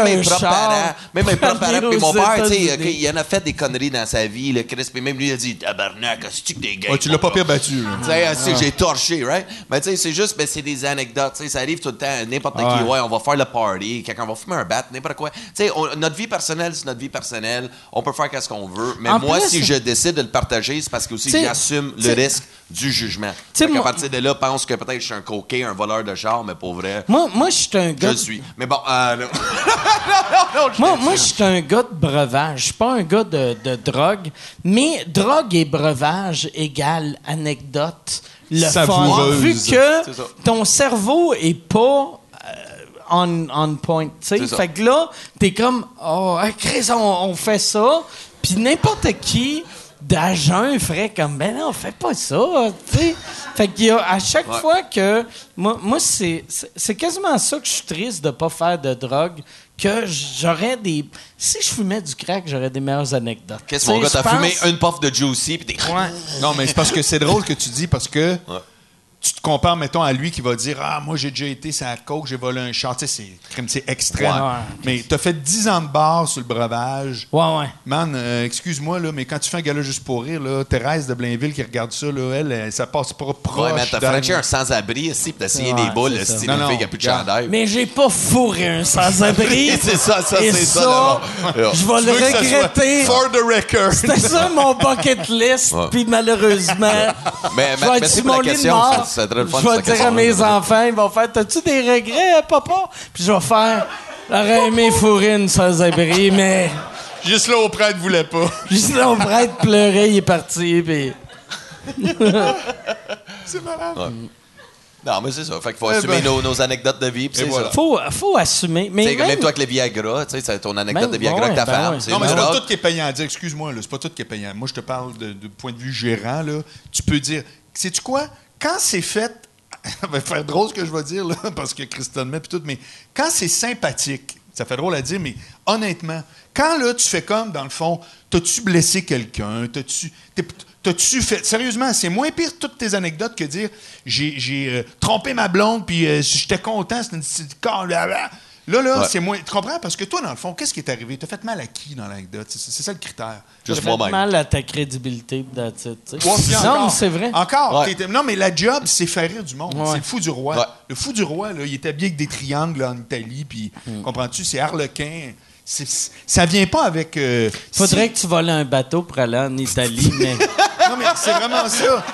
mes propres parents, même mes propres parents, puis mon père, tu sais, États-Unis. ok, il en a fait des conneries dans sa vie, le Chris, puis même lui, il a dit, tabarnak, c'est-tu que des gars? Ouais, tu l'as pas pire battu. Tu sais, j'ai torché, right? Mais tu sais, c'est juste, ben, c'est des anecdotes. Tu sais, ça arrive tout le temps. N'importe qui, Ouais. on va faire le party, quelqu'un va fumer un bat, n'importe quoi. Tu sais, on- notre vie personnelle, c'est notre vie personnelle. On peut faire qu'est-ce qu'on veut. Mais En moi, plus- si je décide de le partager, c'est parce que aussi j'assume le risque du jugement. Moi- partir de là, pense que peut-être je suis un coquet, un voleur de char, mais pour vrai, Moi, moi je suis un je gars. le suis. Mais bon, euh, non. Moi, moi je suis un gars de breuvage. Je suis pas un gars de, de drogue. Mais drogue et breuvage égale anecdote. Le fun. Savoureuse. Vu que ton cerveau est pas on, on point. tu sais. C'est ça. Fait que là, t'es comme, oh, Chris, on, on fait ça. Puis n'importe qui d'agent ferait comme ben non, fais pas ça, tu sais. Fait qu'il y a à chaque Ouais. fois que moi, moi c'est, c'est quasiment ça que je suis triste de pas faire de drogue que j'aurais des si je fumais du crack, j'aurais des meilleures anecdotes. Qu'est-ce sais, mon gars, t'as pense- fumé une puff de Juicy pis t'es. Non, mais c'est parce que c'est drôle que tu dis parce que tu te compares, mettons, à lui qui va dire Ah, moi, j'ai déjà été sur la coke, j'ai volé un char. Tu sais, c'est c'est extrême. Ouais, ouais. Mais t'as fait 10 ans de bar sur le breuvage. Ouais, ouais. Man, euh, excuse-moi, là, mais quand tu fais un gala juste pour rire, là, Thérèse de Blainville qui regarde ça, là, elle, elle, ça passe pas proche. Ouais, mais t'as franchi un sans-abri ici pis t'as signé Ouais, des boules, c'est c'est une fille qui a plus de chandail. Mais j'ai pas fourré un sans-abri. C'est ça, ça, c'est ça, je vais Tu le regretter. For the record. C'était ça mon bucket list, puis malheureusement, Mais, je vais être merci sur pour mon la lit de question. Mort. ça- ça serait le fun, je vais dire à mes enfants, ils vont faire T'as-tu des regrets, papa? Puis je vais faire J'aurais aimé fourrer une sans-abri, mais Juste là, au prêtre voulait pas. juste là, on prêtre pleurait, il est parti, puis. C'est malade. Non, mais c'est ça. Fait qu'il faut Eh assumer ben. nos, nos anecdotes de vie c'est voilà. ça. Faut, faut assumer. Mais même- même toi avec le Viagra, tu sais, c'est ton anecdote Même- de Viagra ouais, avec ta ben femme. ouais. Non, mais c'est pas tout qui est payant à dire. Excuse-moi, là, c'est pas tout qui est payant. Moi, je te parle de, de point de vue gérant. Là. Tu peux dire, sais-tu quoi? Quand c'est fait, ça va faire drôle ce que je vais dire, parce que Christophe met puis tout, mais quand c'est sympathique, ça fait drôle à dire, mais honnêtement, quand là, tu fais comme, dans le fond, t'as-tu blessé quelqu'un? T'as-tu. T'as-tu fait. Sérieusement, c'est moins pire toutes tes anecdotes que dire j'ai, euh, trompé ma blonde, puis euh, j'étais content, c'était une Là, là, Ouais. c'est moins. Tu comprends? Parce que toi, dans le fond, qu'est-ce qui est arrivé? T'as fait mal à qui dans l'anecdote? C'est, c'est ça le critère. Juste fait moi-même. mal à ta crédibilité, puis Non, encore, mais c'est vrai. Encore. Ouais. Non, mais la job, c'est faire rire du monde. Ouais. C'est le fou du roi. Ouais. Le fou du roi, là, il était habillé avec des triangles là, en Italie, puis Hmm. comprends-tu, c'est harlequin. Ça vient pas avec. euh, Faudrait si- que tu voles un bateau pour aller en Italie, mais. Non, c'est vraiment ça.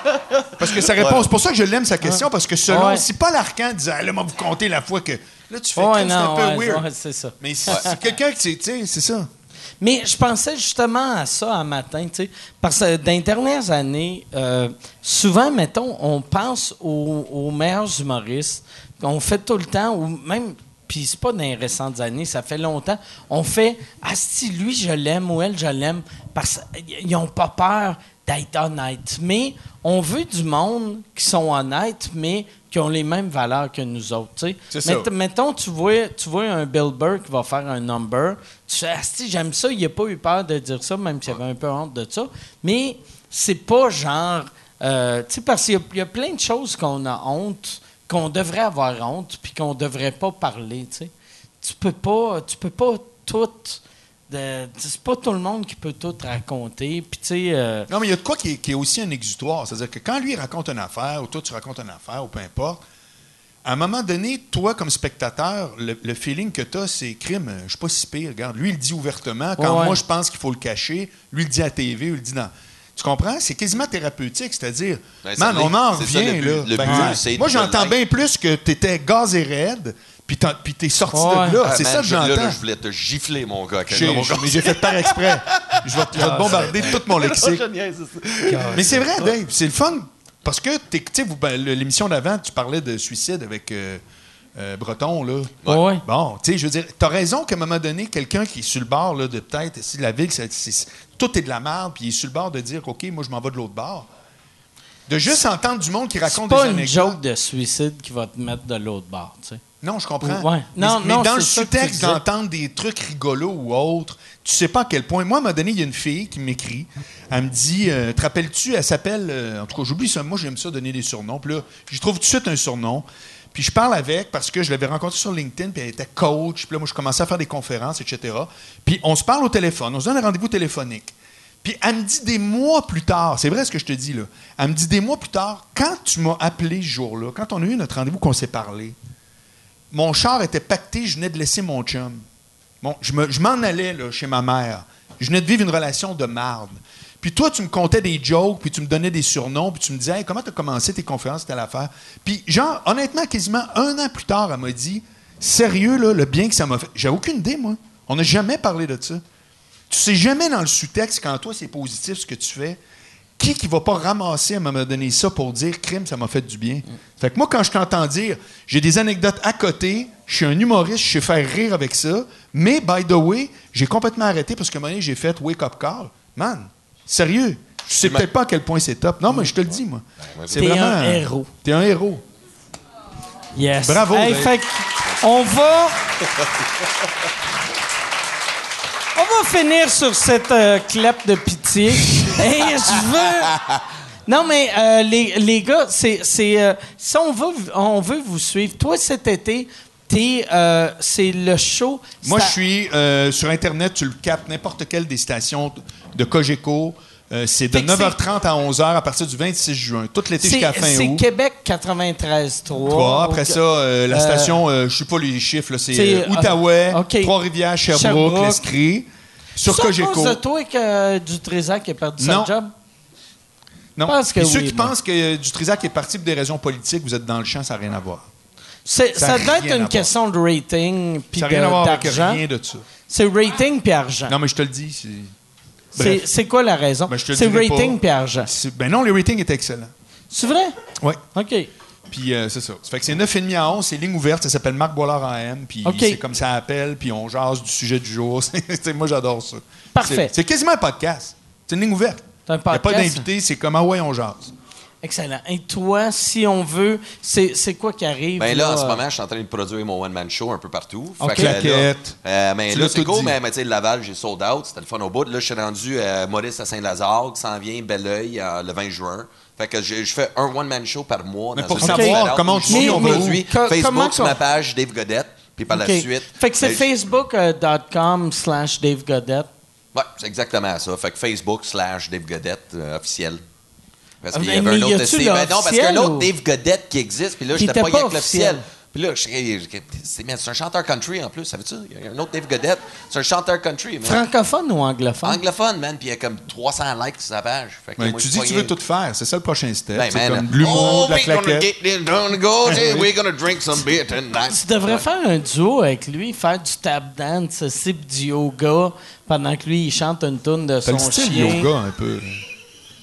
Parce que ça répond. C'est pour ça que je l'aime, sa question, parce que selon. Ouais. Si Paul Arcan disait, ah, là, moi, vous comptez la fois que. Là, tu fais Ouais, c'est un non, peu weird. ouais, c'est ça. Mais si c'est quelqu'un qui. Tu sais, c'est ça. Mais je pensais justement à ça un matin, tu sais. Parce que dans les dernières années, euh, souvent, mettons, on pense aux, aux meilleurs humoristes. On fait tout le temps, ou même. Puis c'est pas dans les récentes années, ça fait longtemps. On fait Ah, si lui, je l'aime ou elle, je l'aime. Parce qu'ils n'ont pas peur d'être honnêtes. Mais on veut du monde qui sont honnêtes, mais qui ont les mêmes valeurs que nous autres. sais. C'est ça. Mett- mettons, tu vois, tu vois un Bill Burr qui va faire un number, tu fais, Asti, j'aime ça, il n'a pas eu peur de dire ça, même s'il avait un peu honte de ça. Mais c'est pas genre. euh, tu sais, parce qu'il y a- il y, a plein de choses qu'on a honte, qu'on devrait avoir honte, puis qu'on devrait pas parler, tu sais. Tu peux pas, tu peux pas tout. C'est pas tout le monde qui peut tout raconter. Puis, tu sais. euh, Non, mais il y a de quoi qui est, qui est aussi un exutoire. C'est-à-dire que quand lui raconte une affaire, ou toi tu racontes une affaire, ou peu importe, à un moment donné, toi, comme spectateur, le, le feeling que tu as, c'est crime, je suis pas si pire. Regarde, lui, il le dit ouvertement. Quand Ouais, ouais. moi, je pense qu'il faut le cacher, lui, il le dit à la TV, il le dit dans. Tu comprends? C'est quasiment thérapeutique, c'est-à-dire, Ben, man, on en ça, revient, le but- là. le Ben, but, ouais. c'est moi, j'entends bien plus que tu étais gaz et raide, puis t'es sorti Ouais. de là. Ah, c'est ça que j'entends. là, je voulais te gifler, mon gars. J'ai- j'ai- mais j'ai fait par exprès. Je vais te, je vais te bombarder tout mon lexique. Mais c'est vrai, Dave. C'est le fun. Parce que, t'es- tu sais, vous- ben, l'émission d'avant, tu parlais de suicide avec euh, euh, Breton, là. Ouais. Bon, tu sais, je veux dire, t'as raison qu'à un moment donné, quelqu'un qui est sur le bord, là, de peut-être, si la ville, c'est- c'est- tout est de la merde, puis il est sur le bord de dire, OK, moi, je m'en vais de l'autre bord. De juste entendre du monde qui C'est raconte pas des une anecdotes. joke de suicide qui va te mettre de l'autre bord, tu sais. Non, je comprends. Ouais. Mais- Non, mais, non, dans le sous-texte, d'entendre des trucs rigolos ou autres, tu sais pas à quel point. Moi, à un moment donné, il y a une fille qui m'écrit. Elle me dit euh, Te rappelles-tu Elle s'appelle. euh, en tout cas, j'oublie ça. Moi, j'aime ça donner des surnoms. Puis là, je trouve tout de suite un surnom. Puis je parle avec parce que je l'avais rencontrée sur LinkedIn, puis elle était coach. Puis là, moi, je commençais à faire des conférences, etc. Puis on se parle au téléphone. On se donne un rendez-vous téléphonique. Puis elle me dit des mois plus tard, c'est vrai ce que je te dis là, elle me dit des mois plus tard, quand tu m'as appelé ce jour-là, quand on a eu notre rendez-vous, qu'on s'est parlé, mon char était pacté, je venais de laisser mon chum. Je me- je m'en allais chez ma mère. Je venais de vivre une relation de marde. Puis toi, tu me contais des jokes, puis tu me donnais des surnoms, puis tu me disais comment tu as commencé tes conférences, telle affaire? Puis, genre, honnêtement, quasiment un an plus tard, elle m'a dit Sérieux, le bien que ça m'a fait. J'ai aucune idée, moi. On n'a jamais parlé de ça. Tu sais jamais dans le sous-texte, quand toi, c'est positif ce que tu fais, qui qui va pas ramasser à un moment donné ça pour dire crime, ça m'a fait du bien? Fait que moi, quand je t'entends dire, j'ai des anecdotes à côté, je suis un humoriste, je sais faire rire avec ça, mais by the way, j'ai complètement arrêté parce qu'à un moment donné, j'ai fait wake up call. Man, sérieux, Je sais peut-être pas à quel point c'est top. Non, mais je te le dis, moi. C'est T'es vraiment. un héros. T'es un héros. Yes. Bravo, Hey, fait que on va. On va finir sur cette euh, clap de pitié. Hey, je veux? Non, mais euh, les, les gars, c'est. c'est, euh, si on veut, on veut vous suivre, toi, cet été, t'es, euh, c'est le show. Moi, ça- je suis euh, sur Internet, tu le captes n'importe quelle des stations de Cogeco. Euh, c'est de Fait que 9h30 à 11h à partir du 26 juin. Tout l'été C'est, jusqu'à fin c'est août. Québec 93.3. Trois. Après Ok. ça, euh, la station, euh, je sais pas les chiffres, là, c'est c'est, euh, Outaouais, euh, ok. Trois-Rivières, Sherbrooke, Sherbrooke. l'Escrit. Sur C'est à Cogeco. cause de toi que euh, Dutrisac a perdu Non. sa job? Non. pense que Et ceux oui, qui moi. pensent que euh, Dutrisac est parti pour des raisons politiques, vous êtes dans le champ, ça n'a rien à voir. C'est- Ça ça, rien être une question de rating puis Ça de- n'a rien à voir avec d'argent. rien de ça. C'est rating puis argent. Non, mais je te le dis. c'est- C'est quoi la raison? Ben, le c'est rating puis argent. Ben non, les ratings étaient excellents. C'est vrai? Oui. OK. Puis euh, c'est ça. Ça fait que c'est 9,5 à 11, c'est ligne ouverte, ça s'appelle Marc Boilard AM, puis OK. c'est comme ça appelle, puis on jase du sujet du jour. Moi, j'adore ça. Parfait. C'est- quasiment un podcast. C'est une ligne ouverte. C'est un Il n'y a pas d'invité, c'est comme ah ouais, on jase. Excellent. Et toi, si on veut, c'est quoi qui arrive? Ben là, en ce euh, moment, je suis en train de produire mon one-man show un peu partout. Ok. que, là, Claquette. euh, mais Tu là, c'est tout cool, dit. mais, mais tu sais, Laval, j'ai sold out. C'était le fun au bout. Là, je suis rendu à Maurice à Saint-Lazare, qui s'en vient, Belleuil, euh, le 20 juin. Fait que je, je fais un one-man show par mois. Mais dans pour savoir comment tu suis, on produit Facebook ma page Dave Godette. Puis par la suite. Fait que c'est ben, facebook.com slash Dave Godette. Ouais, c'est exactement ça. Fait que Facebook slash Dave Godette euh, officiel. Parce qu'il y Ah, avait mais un autre ben non, parce qu'il y a un autre ou- Dave Godette qui existe, puis là, j'étais pas pas avec l'officiel. Puis là, je c'est un chanteur country en plus, savais-tu? Il y a un autre Dave Godette. C'est un chanteur country, man. Francophone ou anglophone? Anglophone, man, puis il y a comme 300 likes sur sa page. Fait que Ben, moi, tu dis que tu veux tout faire, c'est ça le prochain step. Ben, c'est man, comme l'humour, oh, de la we're gonna claquette. get this done, go, yeah, we're gonna drink some beer tonight. Tu devrais Ouais. faire un duo avec lui, faire du tap dance, sip du yoga, pendant que lui, il chante une tune de son le style chien. yoga un peu.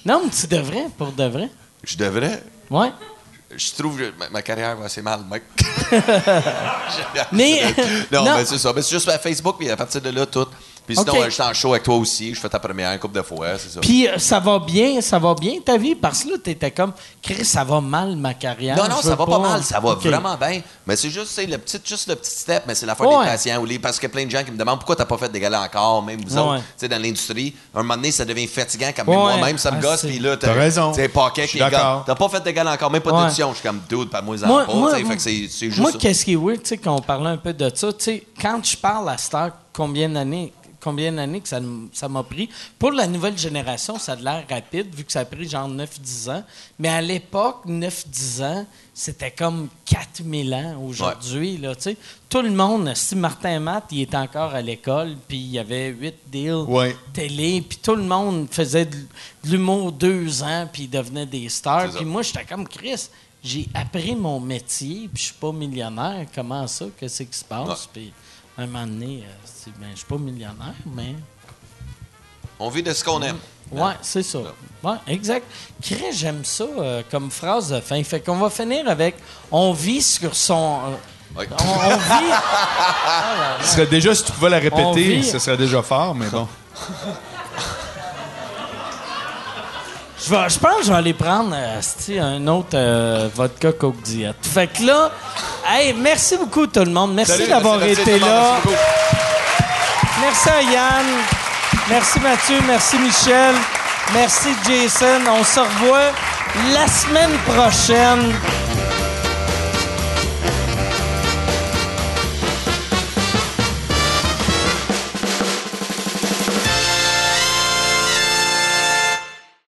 Non, mais tu devrais, pour de vrai. Je devrais. Ouais. Je trouve que ma, ma carrière va assez mal, mec. Mais- non, non. mais c'est ça. Mais c'est juste à Facebook, puis à partir de là, tout. Puis sinon, euh, je suis en show avec toi aussi. Je fais ta première une couple de fois, c'est ça. Puis euh, ça va bien, ça va bien ta vie, parce que là, t'étais comme, Chris, ça va mal ma carrière. non, non, ça va pas mal, ça va vraiment bien. Mais c'est juste, c'est le petit, juste le petit step, mais c'est la fois Ouais. des patients. Ou les, parce qu'il y a plein de gens qui me demandent pourquoi t'as pas fait des galas encore, même vous Ouais. autres, tu sais, dans l'industrie. À un moment donné, ça devient fatigant quand même Ouais. moi-même, ça me Ah, gosse. Puis là, T'as raison. Tu suis qui T'as pas fait de galas encore, même pas Ouais. d'audition. Je suis comme, dude, pas moi, Moi, en moi, Fait que c'est juste moi, qu'est-ce qui est weird, tu sais, quand on parlait un peu de ça, tu sais, quand je parle à Star, combien d'années? Combien d'années que ça m'a pris. Pour la nouvelle génération, ça a l'air rapide, vu que ça a pris genre 9-10 ans. Mais à l'époque, 9-10 ans, c'était comme 4000 ans aujourd'hui. sais. Tout le monde, si Martin Matt, il était encore à l'école, puis il y avait 8 deals Ouais. télé, puis tout le monde faisait de, l'humour deux ans, puis ils devenaient des stars. Puis moi, j'étais comme Chris. J'ai appris mon métier, puis je suis pas millionnaire. Comment ça? Qu'est-ce qui se passe? Puis un moment donné, euh, c'est- ben, je suis pas millionnaire, mais. On vit de ce qu'on aime. Ouais, c'est ça. Ouais, exact. J'aime ça euh, comme phrase de fin. Fait qu'on va finir avec On vit sur son. euh, on, on vit. Ah là là. Ce serait déjà, si tu pouvais la répéter, vit- ce serait déjà fort, mais bon. Je, vais- je pense que je vais aller prendre euh, un autre euh, vodka Coke Diet. Fait que là, hey, merci beaucoup tout le monde. Merci d'avoir été là. Merci. Merci à Yann. Merci Mathieu. Merci Michel. Merci Jason. On se revoit la semaine prochaine.